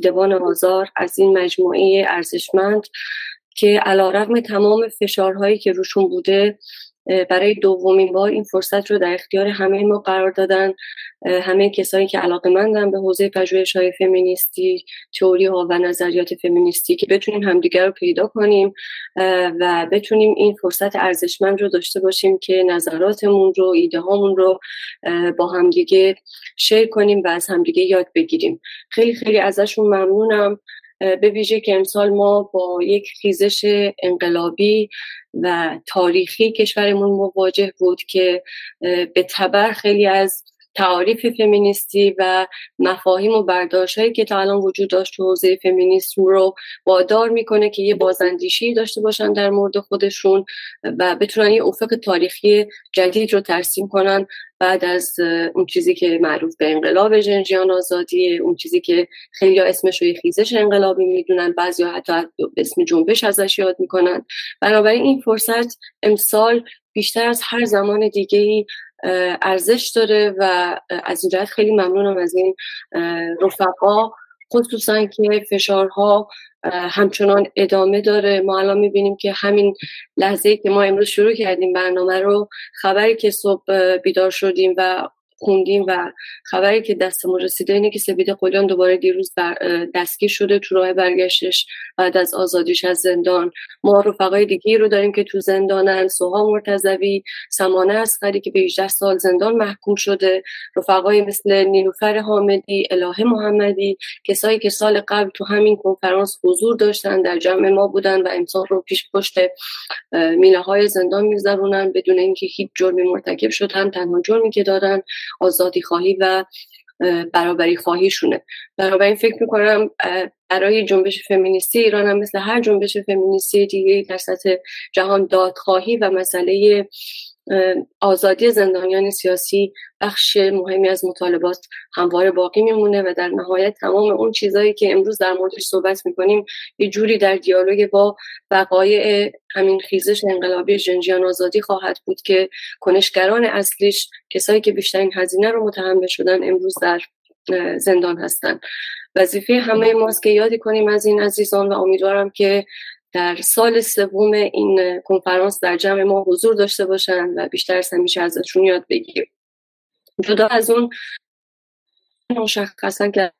دیدبان آزار از این مجموعه ارزشمند که علا رقم تمام فشارهایی که روشون بوده برای دومین بار این فرصت رو در اختیار همه ما قرار دادن. همه کسایی که علاقه مندن به حوزه پژوهش‌های فمینیستی تئوری ها و نظریات فمینیستی که بتونیم همدیگر رو پیدا کنیم و بتونیم این فرصت ارزشمند رو داشته باشیم که نظراتمون رو ایده هامون رو با همدیگه شیر کنیم و از همدیگه یاد بگیریم. خیلی خیلی ازشون ممنونم. به ویژه که امسال ما با یک خیزش انقلابی و تاریخی کشورمون مواجه بود که به تبر خیلی از تعاریف فمینیستی و مفاهیم و برداشت که تا الان وجود داشت تو حوزه فمینیسم رو وادار می‌کنه که یه بازندیشی داشته باشن در مورد خودشون و بتونن یه افق تاریخی جدید رو ترسیم کنن. بعد از اون چیزی که معروف به انقلاب جنجیان آزادی اون چیزی که خیلی اسمش رو خیزش انقلابی می‌دونن بعضی حتی اسم جنبش ازش یاد می‌کنن. بنابراین این فرصت امسال بیشتر از هر زمان دیگه ای ارزش داره و از این جهت خیلی ممنونم از این رفقا خصوصا که فشارها همچنان ادامه داره. ما الان می‌بینیم که همین لحظه که ما امروز شروع کردیم برنامه رو خبری که صبح بیدار شدیم و خوندیم و خبری که دستمون رسیده اینه که سپید قلیان دوباره دیروز دستگیر شده تو راه برگشتش بعد از آزادیش از زندان. ما رفقای دیگه رو داریم که تو زندانن. سوها مرتضوی سمانه اسقری که به 18 سال زندان محکوم شده. رفقای مثل نیلوفر حامدی الهه محمدی کسایی که سال قبل تو همین کنفرانس حضور داشتن در جمع ما بودن و امسال رو پیش پشت میله های زندان میگذرونن. بدون اینکه هیچ جرمی مرتکب شدن تنها جرمی که دارن آزادی خواهی و برابری خواهیشونه. بنابراین فکر می‌کنم برای جنبش فمینیستی ایران هم مثل هر جنبش فمینیستی دیگه در سطح جهان دادخواهی و مسئله آزادی زندانیان سیاسی بخش مهمی از مطالبات همواره باقی میمونه و در نهایت تمام اون چیزهایی که امروز در موردش صحبت می‌کنیم یه جوری در دیالوگ با وقایع همین خیزش انقلابی جنجیان آزادی خواهد بود که کنشگران اصلیش کسایی که بیشترین هزینه رو متحمل شدن امروز در زندان هستن. وظیفه همه ماست که یادی کنیم از این عزیزان و امیدوارم که در سال سوم این کنفرانس در جمع ما حضور داشته باشن و بیشتر از همیشه ازشون یاد بگیریم. جدا از اون مشخصا که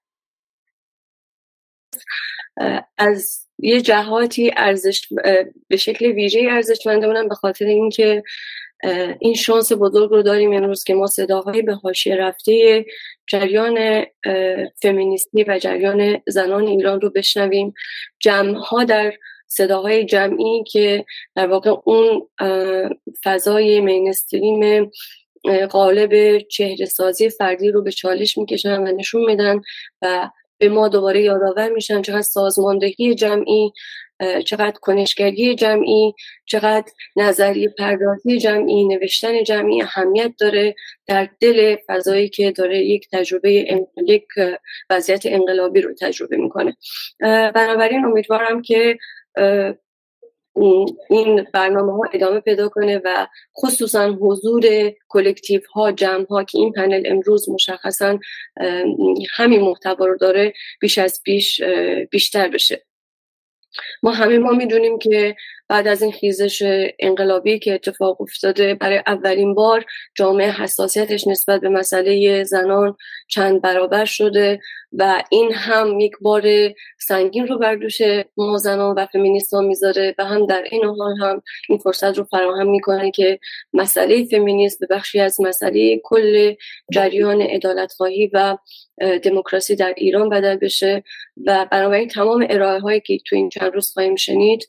از یه جهاتی ارزش به شکل ویژه اونم به خاطر اینکه این شانس بزرگ رو داریم امروز که ما صداهایی به حاشیه رفته جریان فمینیستی و جریان زنان ایران رو بشنویم. جمع در صداهای جمعی که در واقع اون فضای مینستریم قالب چهره سازی فردی رو به چالش می‌کشن و نشون میدن و به ما دوباره یادآور میشن چقدر سازماندهی جمعی چقدر کنشگری جمعی چقدر نظریه پردازی جمعی نوشتن جمعی اهمیت داره در دل فضایی که داره یک تجربه یک وضعیت انقلابی رو تجربه می‌کنه. بنابراین امیدوارم که این برنامه ها ادامه پیدا کنه و خصوصا حضور کلکتیو ها جمع ها که این پنل امروز مشخصا همین محتوا رو داره بیش از بیش بیشتر بشه. ما همه ما می‌دونیم که بعد از این خیزش انقلابی که اتفاق افتاده برای اولین بار جامعه حساسیتش نسبت به مسئله زنان چند برابر شده و این هم یک بار سنگین رو بر دوش ما زنان و فمینیست می‌ذاره و هم در این حال هم این فرصت رو فراهم می‌کنه که مسئله فمینیست به بخشی از مسئله کل جریان عدالت خواهی و دموکراسی در ایران بدل بشه. و بنابراین تمام ارائه هایی که تو این چند روز خواهیم شنید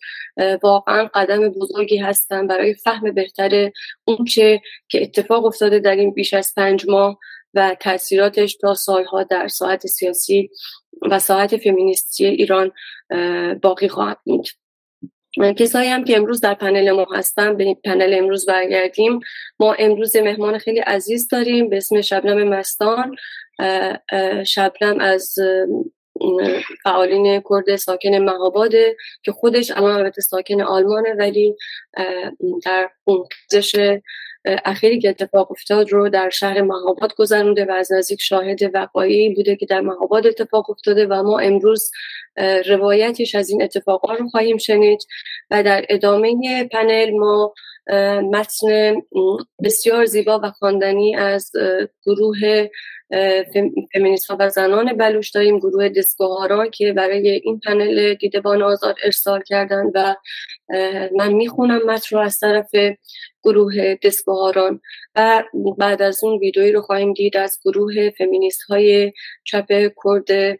واقعا قدم بزرگی هستن برای فهم بهتر اون چه که اتفاق افتاده در این بیش از پنج ماه و تاثیراتش تا سالها در ساعت سیاسی و ساعت فمینیستی ایران باقی خواهد بود. کسایی هم که امروز در پنل ما هستن به پنل امروز برگردیم. ما امروز مهمان خیلی عزیز داریم به اسم شبنم مستان. شبنم از فعالین کرد ساکن مهاباده که خودش الان البته ساکن آلمانه ولی در پونکزش اخیری که اتفاق افتاد رو در شهر مهاباد گذرونده و از نزدیک شاهد وقایی بوده که در مهاباد اتفاق افتاده و ما امروز روایتش از این اتفاقات رو خواهیم شنید و در ادامه پنل ما متن بسیار زیبا و خواندنی از گروه فمینیست ها و زنان بلوش داریم گروه دسکوهارا که برای این پنل دیدبان آزاد ارسال کردن و من می‌خونم متن رو از طرف گروه دسکوهاران و بعد از اون ویدئویی رو خواهیم دید از گروه فمینیست های چپ کرد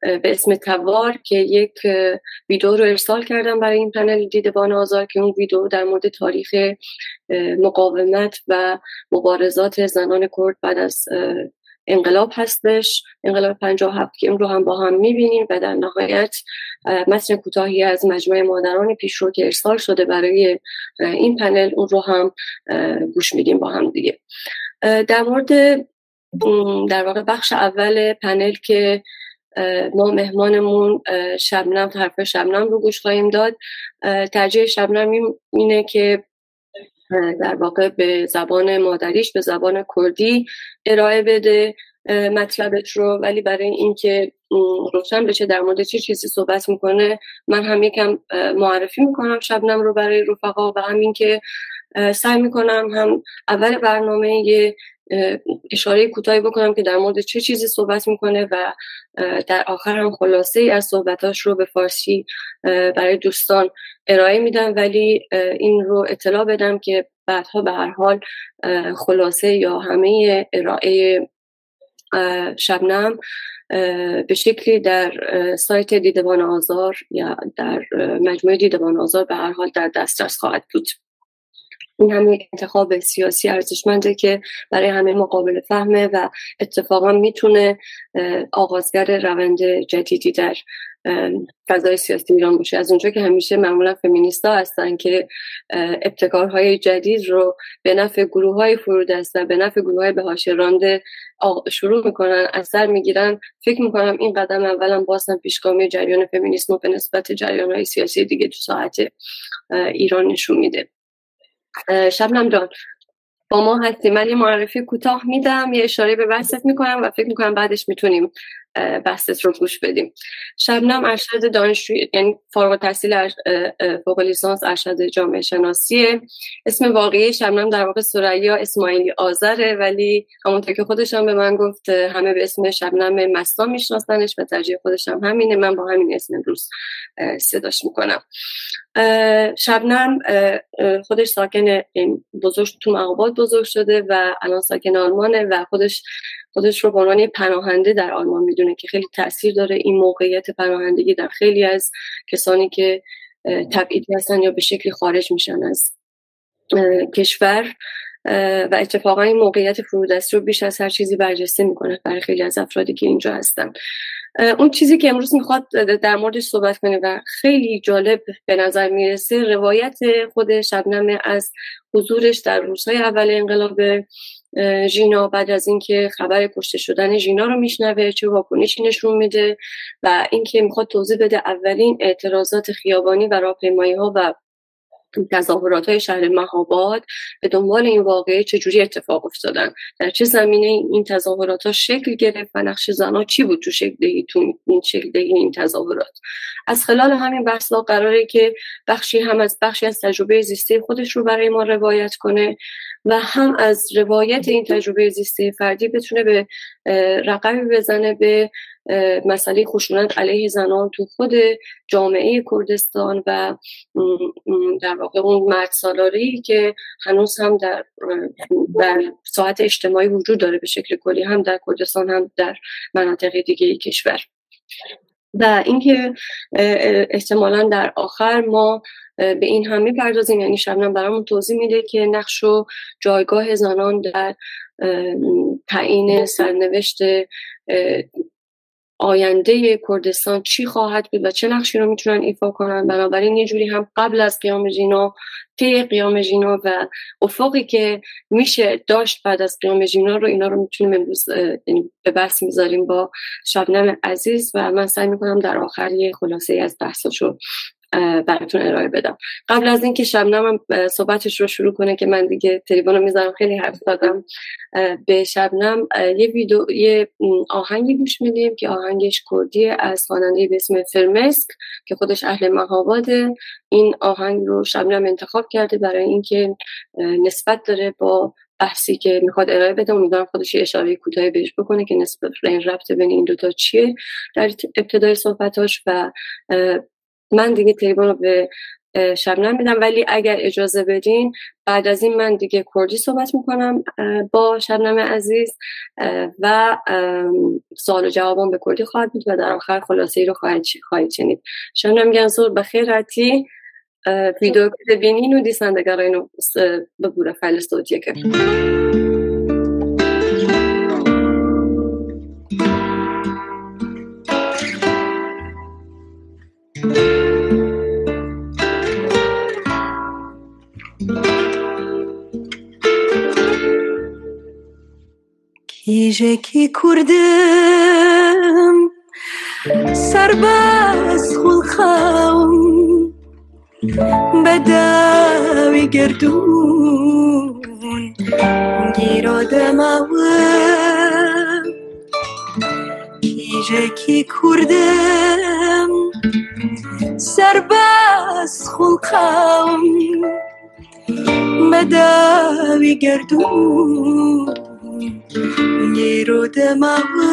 به اسم توار که یک ویدیو رو ارسال کردم برای این پنل دیدبان آزار که اون ویدیو در مورد تاریخ مقاومت و مبارزات زنان کرد بعد از انقلاب هستش. انقلاب 57 که اون رو هم با هم می‌بینیم و در نهایت متن کوتاهی از مجموعه مادران پیشرو که ارسال شده برای این پنل اون رو هم گوش میدیم با هم دیگه. در مورد در واقع بخش اول پنل که ما مهمانمون شبنم حرف شبنم رو گوش خواهیم داد. ترجیح شبنم اینه که در واقع به زبان مادریش به زبان کردی ارائه بده مطلبش رو. ولی برای اینکه روشن بشه در مورد چه چیزی صحبت می‌کنه من هم یکم معرفی می‌کنم شبنم رو برای رفقا و همین که سعی می‌کنم هم اول برنامه یه اشاره کوتاهی بکنم که در مورد چه چیزی صحبت می‌کنه و در آخر هم خلاصه ای از صحبتاش رو به فارسی برای دوستان ارائه میدم. ولی این رو اطلاع بدم که بعدها به هر حال خلاصه یا همه ارائه شبنم به شکلی در سایت دیدبان آزار یا در مجموعه دیدبان آزار به هر حال در دسترس خواهد بود. این هم یک انتخاب سیاسی ارزشمنده که برای همه مقابل فهمه و اتفاقا می‌تونه آغازگر روند جدیدی در فضای سیاسی ایران باشه. از اونجا که همیشه معمولا فمینیستا هستن که ابتکارهای جدید رو به نفع گروه های فرودست و به نفع گروه های به رانده شروع می‌کنن اثر می‌گیرن. فکر می‌کنم این قدم اولا بازم پیشگامی جریان فمینیسم به نسبت جریان های سیاسی دیگه تو ساعت ایران نشون میده. شبنم جان. با ما هستی. من یه معرفی کوتاه میدم یه اشاره به بحثت می‌کنم و فکر می‌کنم بعدش می‌تونیم بحثت رو گوش بدیم. شبنم ارشد دانشجوی یعنی فارغ التحصیل فوق لیسانس ارشد جامعه شناسیه. اسم واقعی شبنم در واقع سریا اسماعیلی آذره ولی همونطور که خودشم به من گفت همه به اسم شبنم مستا میشناسنش و ترجیح خودشم همینه. من با همین اسم امروز صداش می‌کنم. شبنم خودش ساکن بزرگ تو مقابات بزرگ شده و الان ساکن آلمانه و خودش خودش رو به عنوان پناهنده در آلمان می‌دونه که خیلی تاثیر داره. این موقعیت پناهندگی در خیلی از کسانی که تبعیدی هستن یا به شکلی خارج میشن از کشور و اتفاقا این موقعیت فرودستی رو بیش از هر چیزی برجسته می‌کنه برای خیلی از افرادی که اینجا هستن. اون چیزی که امروز می‌خواد در موردش صحبت کنه و خیلی جالب به نظر می‌رسه روایت خود شبنمه از حضورش در روزهای اول انقلاب ژینا بعد از اینکه خبر کشته شدن ژینا رو میشنوه چه واکنشی نشون میده و اینکه می‌خواد توضیح بده اولین اعتراضات خیابانی و راهپیمایی ها و تظاهرات های شهر مهاباد به دنبال این واقعه چجوری اتفاق افتادن؟ در چه زمینه این تظاهرات ها شکل گرفت و نقش زنها چی بود تو شکل دهی تو این شکل این تظاهرات؟ از خلال همین بحث قراره که بخشی هم از بخشی از تجربه زیسته خودش رو برای ما روایت کنه. و هم از روایت این تجربه زیسته فردی بتونه به رقمی بزنه به مسئله خشونت علیه زنان تو خود جامعه کردستان و در واقع اون مرد سالاری که هنوز هم در, در ساعت اجتماعی وجود داره به شکل کلی هم در کردستان هم در مناطق دیگه کشور. و اینکه احتمالا در آخر ما به این هم می‌پردازیم. یعنی شبنم برامون توضیح میده که نقش و جایگاه زنان در تعیین سرنوشت آینده کردستان چی خواهد بود و چه نقشی رو می‌تونن ایفا کنن. بنابراین یه جوری هم قبل از قیام جینا طی قیام جینا و افقی که میشه داشت بعد از قیام جینا رو اینا رو می‌تونیم امروز یعنی به بحث می‌ذاریم با شبنم عزیز و من سعی می‌کنم در آخر یه خلاصه از بحثاشو براتون ارائه بدم. قبل از اینکه شبنم صحبتش رو شروع کنه که من دیگه تریبون رو می‌ذارم خیلی حرف زدم به شبنم. یه ویدیو یه آهنگی گوش میدیم که آهنگش کردیه از خواننده به اسم فرمسک که خودش اهل مهاباده. این آهنگ رو شبنم انتخاب کرده برای اینکه نسبت داره با بحثی که می‌خواد ارائه بده. امیدوارم خودش یه اشاره کوتاهی بهش بکنه که نسبت این ربط بین این دوتا چیه. در ابتدای صحبتاش و من دیگه تریبون رو به شبنم میدم ولی اگر اجازه بدین بعد از این من دیگه کردی صحبت می‌کنم با شبنم عزیز. و سوال و جوابم به کردی خواهد بود و در آخر خلاصه ای رو خواهید, خواهید شنید. شبنم گنزور بخیر رتی ویدیو که ببینین و دیسندگرها اینو بگوره فایل صوتیه که. کیژێکی کوردم سەرباز خوڵخاوم بەداوی گردون. گیرۆ دەماوە کیژێکی کوردم سەرباز خوڵخاوم بەداوی گیرۆ دەماوە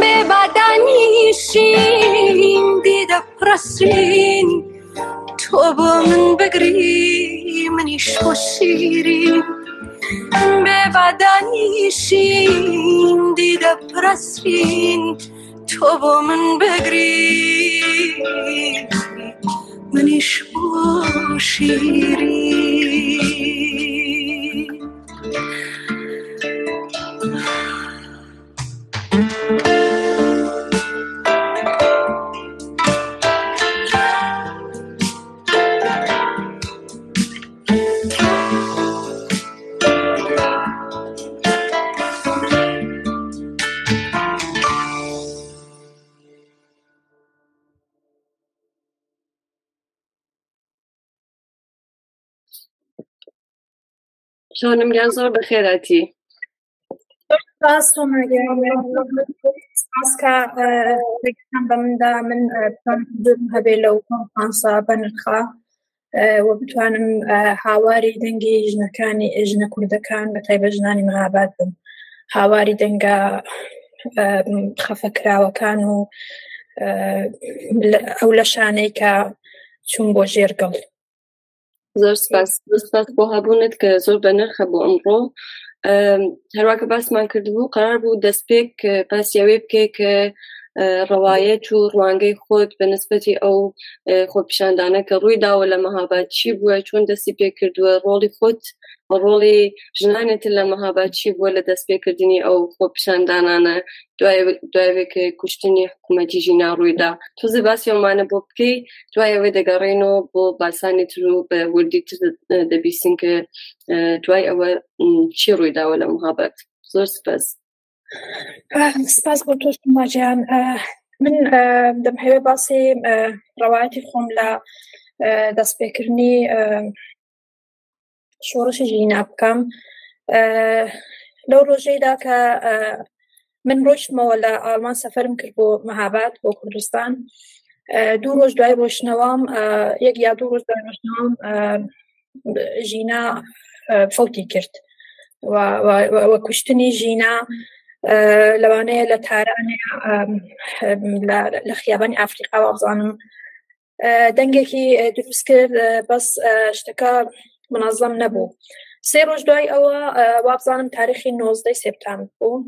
بێبادانیشین دیدە پرەسرین تۆ بۆ من بگری منیش بۆ شیرین بێبادانیشین دیدە پرەسرین تۆ بۆ من بگری منیش بۆ شیرین جانم گنزار به خیرتی سپاس تو سپاس کە بەم مندا من هەبێ لەو کۆنفانسا بەنرخا و بتوانم هاواری دەنگی ژنەکانی ژنە کوردەکان بە تایبە ژنانی مەهاباد بم. هاواری دەنگە خەفەکراوەکان و ئەو لە شانەی کە چوون بۆ ژێرگەڵ زۆر سپاس. بۆ هەبوونت کە زۆر بە نرخە بۆ ئەمڕۆ. هەروواکە باسمان کردبوو. قرار بوو دەستپێک پاسیاوێ بکێ کە ڕواایەت و ڕوانگەی خۆت بە نسبەتی ئەو خۆپیشاندانە کە ڕووی داوە لە مەهابات چی بووە چۆن دەستی پێ کردووە ڕۆڵی خۆت ڕۆڵی ژنانێت لە مەهابات چی بووە لە دەست پێکردنی ئەو خۆپیشاندانانە دوایەوێکە کوشتنی حکوومەتیژی ناڕوویدا توزی باسی ئەومانە بۆ بکەی دوایەوەی دەگەڕێنەوە بۆ باسانی تر و بە وردی تر دەبیستین کە دوای ئەوە چی ڕوویداوە لە مهابەت زۆر سپەس سپاس بۆ تۆ ماجیان من دەمهوێ باسی ڕەوایەتی خۆم لە دەستپێکردنی شۆڕشی ژینا بکەم لەو ڕۆژەیدا کە من ڕۆشتمەوە لە ئالمان سەفرم کرد بۆ مەهابات بۆ کوردستان. دوو ڕۆژ دوای ڕۆشنەوەم یەک یا دوو ڕۆژ دوای ڕۆشنەوەم ژینا فوتی کرد. وە کوشتنی ژینا لەوانەیە لە تارانەیە لە خیابانی ئافریقا وابزانم دەنگێکی دروست کرد بەس شتەکە منەظەم نەبوو سێ ڕۆژ دوای ئەوە وابزانم تاریخی نۆزدەی سپتام بوو.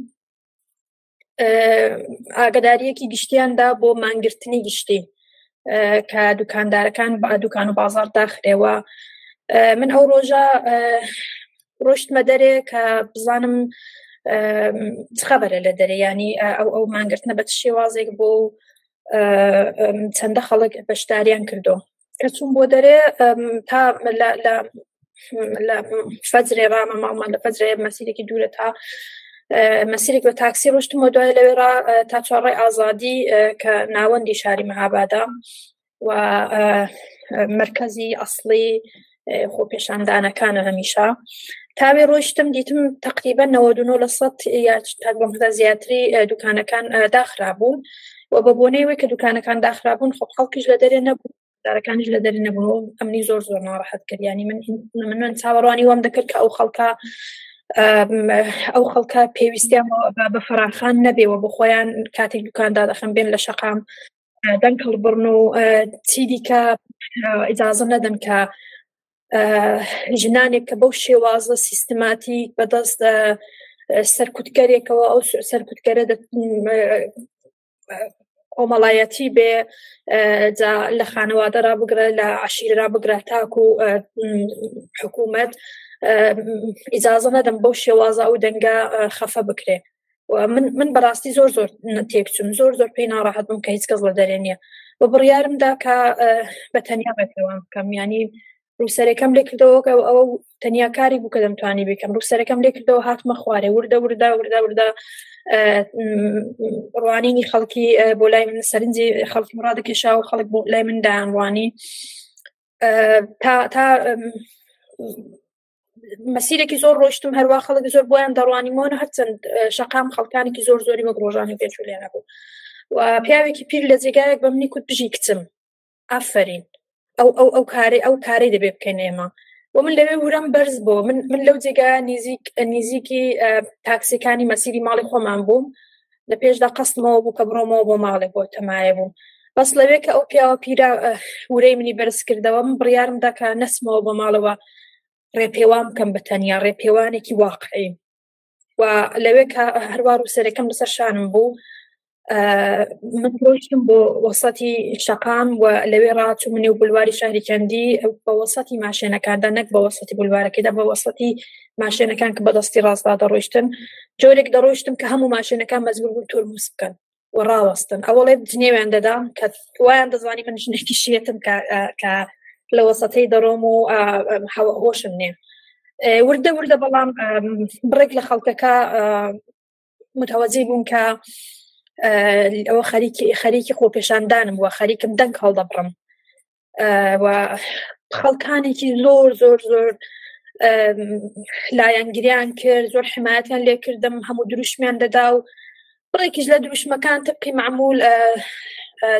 ئاگداریەکی گشتیاندا بۆ مانگرتنی گشتی. کە دوکاندارەکان بە دوکان و بازار داخرێەوە من ئەو ڕۆژە ڕۆشتمە دەرێ کە بزانم خبرە لە دەرە ینی ئەو ئەو مانگرتنە بە شێوازێک بۆ چەندە خەڵک بەشداریان کردو. کە چوون بۆ دەرێ؟ تا لە فەجرێ ڕامە ماڵمان لە فەجرێ مەسیرێکی دوورە تا مەسیرێک بە تاکسی ڕشتمە دوای لەوێرا تا چاڕای ئازادی کە ناوەندی شاری مەهابادا و مرکزی ئەسلی خۆپێشاندانەکانە هەمیشە. تاوێ ڕۆیشتم دیتم تقریبا 99 لە سە یا بۆمدا زیاتری دوکانەکان داخرابوون و بە بۆنەوەی کە دوکانەکان داخرابوون خۆ خەڵکیش لە دەرێ نەبوو. دارەکانیش لە دەری نەبوون ئەمنی زۆر زۆر ناڕەحەت کردیانی من من من چاوەڕوانی وام دەکرد کە ئەو خەڵکە ئەو خەڵکە پێویستیان بە فراخان نەبێەوە بۆ خۆیان کاتێک دوکاندا دەخم بێن لە شقام دەنگ هەڵبڕن و چی دیکە؟ ئیجازە نەدەن کە ژنانێک کە بەو شێوازە سیستماتی بەدەست سەرکوتگەرێکەوە ئەو سەرکوتگەرە کۆمەڵایەتی بێ لە خانەوادەرا بگرە لە عشیررا بگرە تاکو و حکوومەت ئیجازە نەدەم بەو شێوازە و دەنگە خەفە بکرێ. من من بەڕاستی زۆر زۆر تێکچوم زۆر زۆر پێی ناڕاحت بم کە هیچ کەس لە دەرێنە بە بڕیارمدا کە بە تەنیا بەکەوە بکەم ینی ڕووسەرەکەم لێ کردەوە ئەو تەنیا کاری بوو کە دەمتوانی بکەم ڕووسەرەکەم لێ کردەوە هاتمە خوارێ. وردە وردە وردە وردە ڕوانینی خەڵکی بۆ لای من سەرنجی خەڵکی ڕادەکێشا و خەڵک بۆ لای من دایانڕوانی تا تا مەسیرێکی زۆر ڕۆشتم هەروە خەڵک زۆر بۆیان دەڕوانیمۆنە هەرچەند شقام خەڵکانێکی زۆر زۆری وەک ڕۆژانی پێچ لێنە بوو پیاوێکی پیر لە جێگایەک بە منی کوت بژی کچم. ئافرین. ئەو ئەو ئەو کاری ئەو کاری دەبێ بکەین ئێمە. و من لەوێ ورم بەرز بۆ. من من لەو جێگا نزیک نزیکی تاکسیەکانی مەسیری ماڵی خۆمان بووم. لە پێشدا قستمەوە بوو کە بڕۆمەوە بۆ ماڵێک بۆ تەمایە بووم. بەس لەوێ کە ئەو پیاوە پیرە ورەی منی بەرز کردەوە من بڕیارم داکە نسمەوە بۆ ماڵەوە ڕێپێوان بکەم بە تەنیا ڕێپێوانێکی واقعی. و لەوێ کە هەروار و سەرەکەم لەسەر شانم بوو من ڕۆشتم بۆ وەسەتی شقام و لەوێ ڕاچوو منی و بلواری شاری کەندی بە وەسەتی ماشێنەکاندا نەک بە وەسەتی بلوارەکەدا بە وەسەتی ماشێنەکان کە بەدەستی ڕاستدا دەڕۆشتن جۆرێک دەڕۆشتم کە هەموو ماشێنەکان مەزبور بوون تۆرموس بکەن و ڕاوەستن. ئەوڵێ جنێویان دەدام کە وایان دەزانی من ژنێکی شێتم کە لە وەسەتەی دەڕۆم و هۆشم نییە وردە وردە بەڵام بڕێک لە خەڵکەکە متەوەجی بوون کە ئەوە خەریکی خەریکی خۆپێشاندانم وە خەریکم دەنگ هەڵدەبڕم خەڵکانێکی زۆر زۆر زۆر لایەنگریان کرد زۆر حمایەتیان لێ کردم هەموو دروشمیان دەدا و بڕێکیش لە دروشمەکان تبقی معمول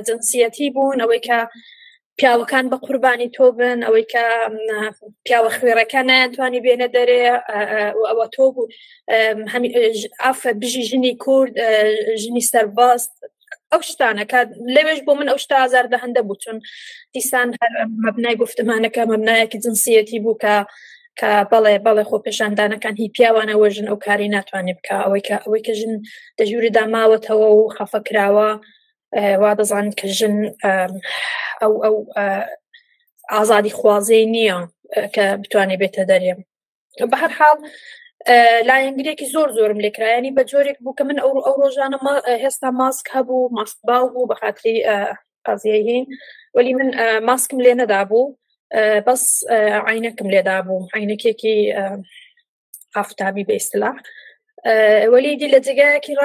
جنسیەتی بوون ئەوەی کە پیاوەکان بە قوربانی تۆ بن ئەوەی کە پیاوە خوێڕەکە ناتوانانی بێنە دەرێ ئەوە تۆ بوو. ئافە بژی ژنی کورد ژنی سەرباست ئەو شتانە کە لەوێش بۆ من ئەو شتا ئازار دەهندە بوو. چون دیسان مەبنای گفتمانەکە مەبنایەکی جنسیەتی بوو کە کە بەڵێ بەڵێ خۆ پێشاندانەکان هی پیاوانەوە ژن ئەو کاری ناتوانێت بکە ئەوەی کە ئەوەی کە ژن دەژووری داماوەتەوە و خەفە کراوە. وا دەزان کە ژن ئەو ئەو ئازادی خوازەی نییە کە بتوانێت بێتە دەرێم. بە هەر حاڵ لایەنگرێکی زۆر زۆرم لێکرایانی بە جۆرێک بوو کە من ئەو ئەو ڕۆژانە هێستا ماسک هەبوو ماستباو بوو بە خااتری قازیهین وەلی من ماسکم لێ نەدا بوو بەس عینەکەم لێدا بوو عینەکێکی ئافتابی بەیستلا وەلی دی لە جگایەکی ڕ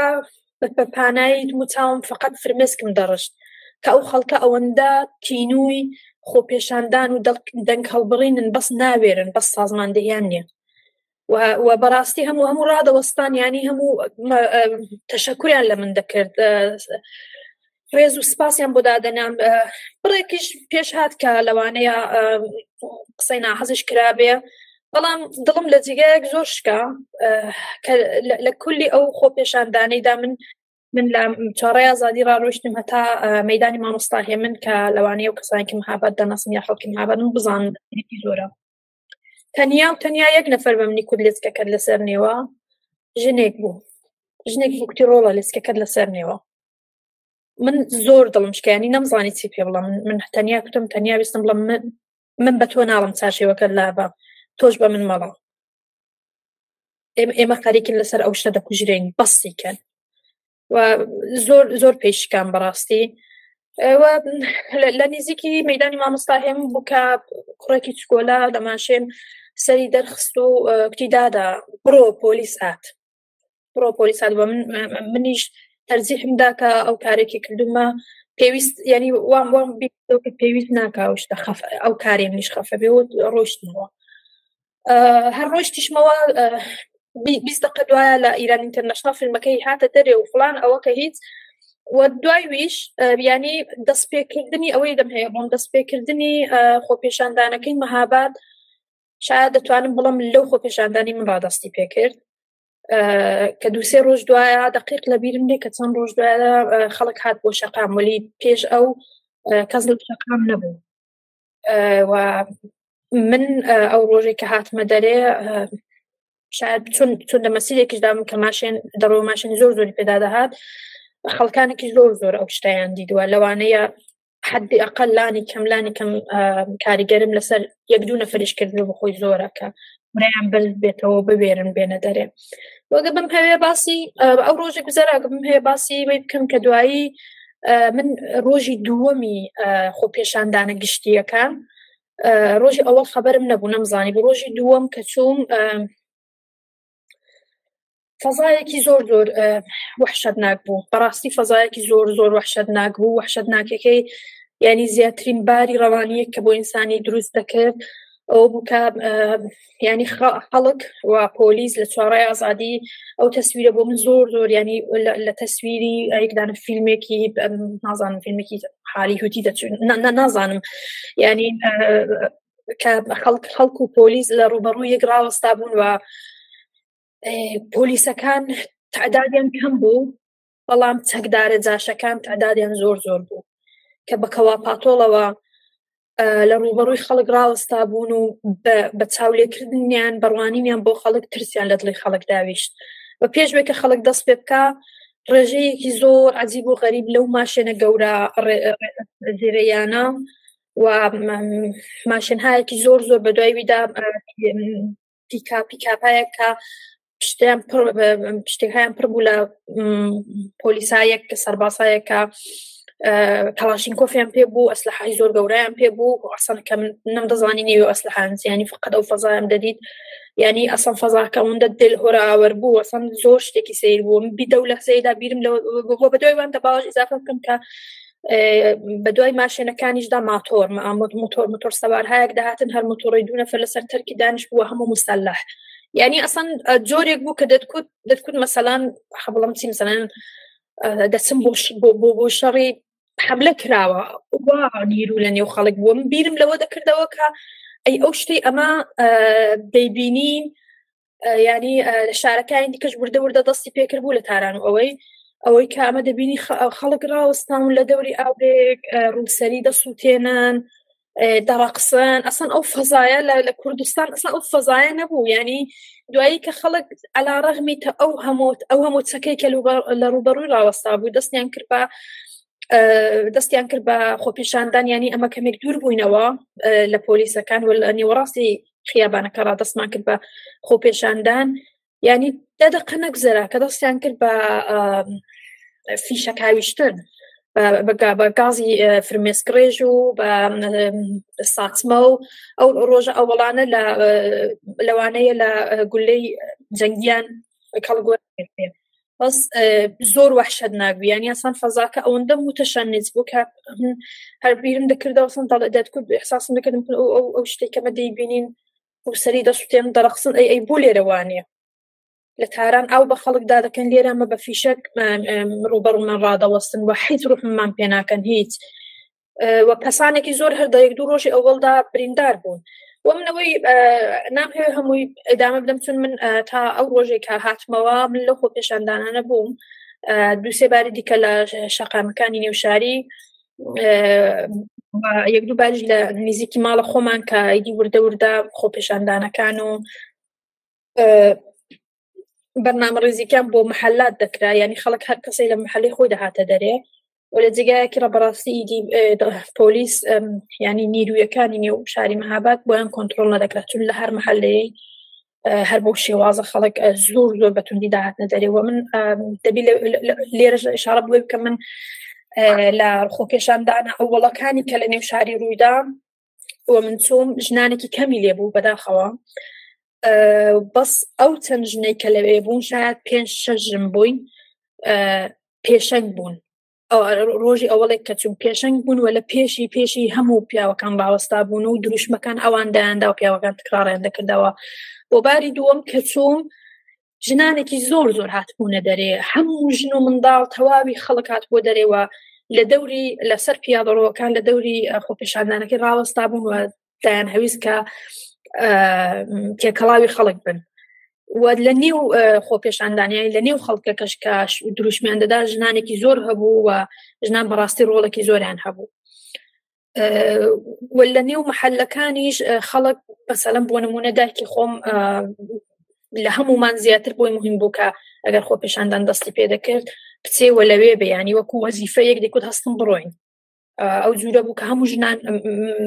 بە پانایی موچاوم فقط فرمسکم دەڕشت. کە ئەو خەڵکە ئەوەندە تینووی خۆپێشاندان و دەنگ هەڵبڕینن بەس ناوێرن بەس سازماندەیان نییە و بەڕاستی هەموو هەموو ڕادەوەستان ینی هەموو تەشەکوریان لە من دەکرد. ڕێز و سپاسیان بۆ دادەنام. بڕێکیش پێش هات کە لەوانەیە قسەی ناحەزش کرابێ. بەڵام دڵم لە جیگایەک زۆر شکا لە کولی ئەو خۆپێشاندانەیدا من من لە چاڕێ ئازادی ڕاڕۆشتم هەتا مەدانی مامۆستاهێ من کە لەوانەیە و کەسانکی محابەت دەناسم یا خەڵکی محابەت من بزان زۆرە. تەنیا و تەنیا یەک نەفەر بەم نی کورد لێسکەکەت لەسەر نێوە ژنێک بوو. ژنێک وکتی ڕۆڵە لێسکەکەت لەسەر نێوە. من زۆر دڵم شکیانی نەمزانی چی پێ بڵم. من تەنیا کوتم تەنیا ویستم بڵم من بە تۆ ناڵم چاشێوەکە لابە. تۆش بە من مەڵە ئێمە قاریکن لەسەر ئەو شتە دەکوژرێن بەستیکەن و زۆر زۆر پێشکان بەڕاستی. لە نزیکی مەدانی مامۆستاهێم بووکە کوڕێکی چکۆلا دەماشێن سەری دەرخست و کتیدادا بڕۆ پۆلیس هات. بڕۆ پۆلیسات بە من منیش تەرزیحمدا کە ئەو کارێکی کردومە. پێویست ینی وام وام پێویست ناکاوشتە خەف ئەو کارێ منیش خەفە بێ ڕۆشتنەوە. هەر ڕۆشتیشمەوە بیست دقه دوایە لە ئیران ئینتەرنشنال فیلمەکەی هاتە دەرێ و فلان ئەوە کە هیچ. وە دوای ویش ینی دەستپێکردنی ئەوەی دەم هەیە بۆم دەستپێکردنی خۆپێشاندانەکەی مەهاباد شاید دەتوانم بڵم لەو خۆپێشاندانی من ڕادستی پێکرد. کە دووسێ ڕۆژ دوایە دقیق لە بیرم لێ کە چەند ڕۆژ دوایە خەڵک هات بۆ شەقام ولی پێش ئەو کەس شەقام نەبوو. من ئەو ڕۆژێک کە هاتمە دەرێ شاید چون چون لە مەسیرێکیشدام کە ماشێن دەڕۆ ماشین زۆر زۆری پێدا دەهات خەڵکانێکی زۆر زۆر ئەو شتیان دیدووە. لەوانەیە حدی ئەقل لانی کەملانی کەم کاریگەرم لەسەر یەک دوو نەفرشکردن بە خۆی زۆرەکە مریان بل بێتەوە ببێرن بێنە دەرێ. وەگە بم هەوێ باسی ئەو ڕۆژێک گوزەرا بم هەیە باسی وی بکەم کە دوایی من ڕۆژی دووەمی خۆ پێشاندانە گشتیەکان. ڕۆژی ئەوە خەبرم نەبوو نەمزانی بە ڕۆژی دووەم کە چوم فەزایەکی زۆر زۆر وحشت ناک بوو. بەڕاستی فەزایەکی زۆر زۆر وحشت ناک بوو. وحشت ناکەکەی ینی زیاترین باری ڕەوانیە کە بۆ ئینسانی دروست دەکرد. ئەو بووکە ینی خەڵک و پۆلیس لە چوارڕای ئازادی ئەو تەسویرە بۆ من زۆر زۆر ینی لە تەسویری ئەیکدان فیلمێکی نازانم فیلمێکی حالی هوتی دەچون نازانم. ینی خەڵک خەڵک و پۆلیس لە ڕوبەڕوو یەک ڕاوەستا بوون و پۆلیسەکان تعدادیان کەم بوو بەڵام چەکدارە جاشەکان تعدادیان زۆر زۆر بوو. کە بەکەوا پاتۆڵەوە لە ڕوبەڕووی خەڵک ڕاوەستا بوون و بە چاولێکردنیان بەڕوانینیان بۆ خەڵک ترسیان لە دڵی خەڵک داویشت. بە پێشبێک کە خەڵک دەست پێ بکە ڕێژەیەکی زۆر عجیب و غەریب لەو ماشێنە گەورە زیرەیانە و ماشنهایەکی زۆر زۆر بە دوایویدا پیکا پیکاپایەکە شتیان شتێکیان پڕ بوو لە پۆلیسایەک کە سەرباسایەکە. کەلاشین کۆفیان پێ بوو ئەسلحای زۆر گەورەیان پێ بوو ئەسانکە نم دەزانی نێوی ئەسلحان زیانی فقط ئەو فەزایم دەدیت ینی ئەسان فەزاکە ئەوەندە دل هۆرە ئاوەر بوو ئەسان زۆر شتێکی سیر بوو بی دەو لە سەیدا بیرم بۆ بە دوایوان دە باش ئزافە بکەم کە بە دوای ماشێنەکانیشدا ماتۆر ئامۆ موتۆر موتۆر سەوار هەیەک داهاتن هەر موتۆڕی دوو نەفر لەسەر تەرکی دانیش بووە هەموو مسلح. یعنی ئەسان جۆرێک بوو کە دەتکوت دەتکوت مەسەلان حبڵم چی مثلەن بۆ بۆ بۆ شەڕی حملە کراوە. وا نیرو لە نێو خەڵک بووە. من بیرم لەوە دەکردەوە کە ئەی ئەو شتەی ئەمە دەیبینین ینی لە شارەکانی دیکەش بردە وردە دەستی پێکرد بوو لە تاران و ئەوەی. ئەوەی کە ئەمە دەبینی خەڵک ڕاوەستان لە دەوری ئاورێک ڕووسری دەسووتێنن دەڕقسن ئەسان ئەو فەزایە لە کوردستان ئەسان ئەو فەزایە نەبوو. ینی دوایی کە خەڵک ئەلا ڕغمیتە ئەو هەمووت ئەو هەموو چەکەی کە لە ڕوبەڕووی ڕاوەستا بوو دەستیان کرد بە دەستیان کرد بە خۆپیشاندان ینی ئەمە کەمێک دوور بووینەوە لە پۆلیسەکان و لە نیوەڕاستی خیابانەکە ڕادەستمان کرد بە خۆپێشاندان ینی دەدەقە نەگزرا کە دەستیان کرد بە فیشەکاویشتن بە گازی فرمێسکڕێژ و بە ساتمە و ئەو ڕۆژە ئەوڵانە لەوانەیە لە گولەی جەنگیان کەڵگوە بەس زۆر وحشت ناگویان یاسان فەزاکە ئەوەندە متەشاننیز بوو کە هەربیرم دەکردەوە سن دەتکرد احساسم دەکردم ئەو شتێک کەمە دەیبینین و سەری دەسوتێن دەرەخسن ئەی ئەی بۆ لێرەوانێ. لە تاران ئەو بە خەڵکدا دەکەن لێرەمە بە فیشک ڕوبەڕمان ڕادەوەستن و حیت ڕوحمان پێناکەن هیچ. وە کەسانێکی زۆر هەردەیەک دوو ڕۆژی ئەوڵدا بریندار بوون. وە منەوەی نامهێ هەمووی ئەدامە بدەم چون من تا ئەو ڕۆژێک کا هاتمەوە من لە خۆ پێشاندانانە بووم. دووسێ باری دیکە لە شەقامەکانی نێوشاری. یەک دوو باش لە نزیکی ماڵە خۆمان کە ئەیدی وردە وردە خۆ پێشاندانەکان و بەرنامە ڕێزیکان بۆ محلات دەکرا. ینی خەڵک هەر کەسی لە محلی خۆی دەهاتە دەرێ. و لە جگایەکی ڕەبڕاستی ئیدی پۆلیس ینی نیرویەکانی نێو شاری مەهابات بۆیان کۆنتترۆل نەدەکرات. چون لە هەر محلەیە هەر بۆ شێوازە خەڵک زۆر زۆر بەتوندی داهاتنە دەرێەوە من دەبی لێرە شارە بڵێ کە من لە خۆکێشاندانە ئەوڵەکانی کە لە نێو شاری ڕوویدا وە من چۆم ژنانێکی کەمی لێبوو بەداخەوە. بەس ئەو چەند ژنەی کە لەوێ بوون شاید پێنج شەژم بووین پێشنگ بوون. ڕۆژی ئەوڵێک کە چون پێشنگ بوون وە لە پێشی پێشی هەموو پیاوەکان باوەستا بوون و دروشمەکان ئەوان دایاندا و پیاوەکان تکراڕیان دەکردەوە بۆ باری دووەم کە چوم ژنانێکی زۆر زۆر هاتبوونە دەرێ. هەموو ژن و منداڵ تەواوی خەڵک هات بۆ دەرێەوە لە دەوری لەسەر پیادەڕەوەکان لە دەوری خۆپێشاندانەکەی ڕاوەستا بوون و دایان هەویست کە تێکەڵاوی خەڵک بن. لە نێو خۆپێشاندانیایی لە نێو خەڵکە کەشکاش دروشمیان دەدا ژنانێکی زۆر هەبوو و ژنان بەڕاستی ڕۆڵێکی زۆریان هەبوو. لە نێو محلەکانیش خەڵک بەسەلم بۆ نمونە دایکی خۆم لە هەمومان زیاتر بۆی مهم بوو کە ئەگەر خۆپێشاندان دەستی پێ دەکرد بچێوە لەوێ بەیانی وەکو وەزیفە یەک دەکوت هەستم بڕۆین. ئەو جوورە بوو کە هەموو ژنان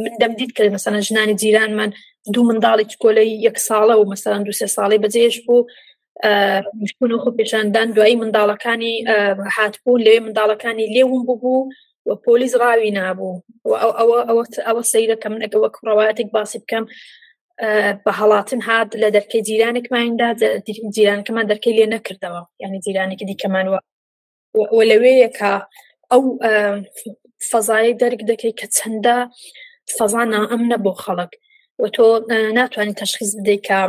من دەمدیت کرد مەسەنە ژنانی جیرانمان دوو منداڵێکی کۆلەی یەک ساڵە و مەسەران دو سێ ساڵی بەجێش بوو. مشکون خۆ پێشاندان دوایی منداڵەکانی هاتبوو لێ منداڵەکانی لێوم ببوو و پۆلیس ڕاوی نابوو. ئەوە سەیرەکە من ئەگە وەک ڕەواتێک باسی بکەم بە هەڵاتن هات لە دەرکەی جیرانێکماندا جیرانەکەمان دەرکەی لێ نەکردەوە. یعنی جیرانێکی دیکەمانوە لەوەیەکە ئەو فەزایە دەرگ دەکەی کە چەندە فەزانە ئەم نەبوو خەڵک. و تۆ ناتوانانی تەشخیز بدەیت کە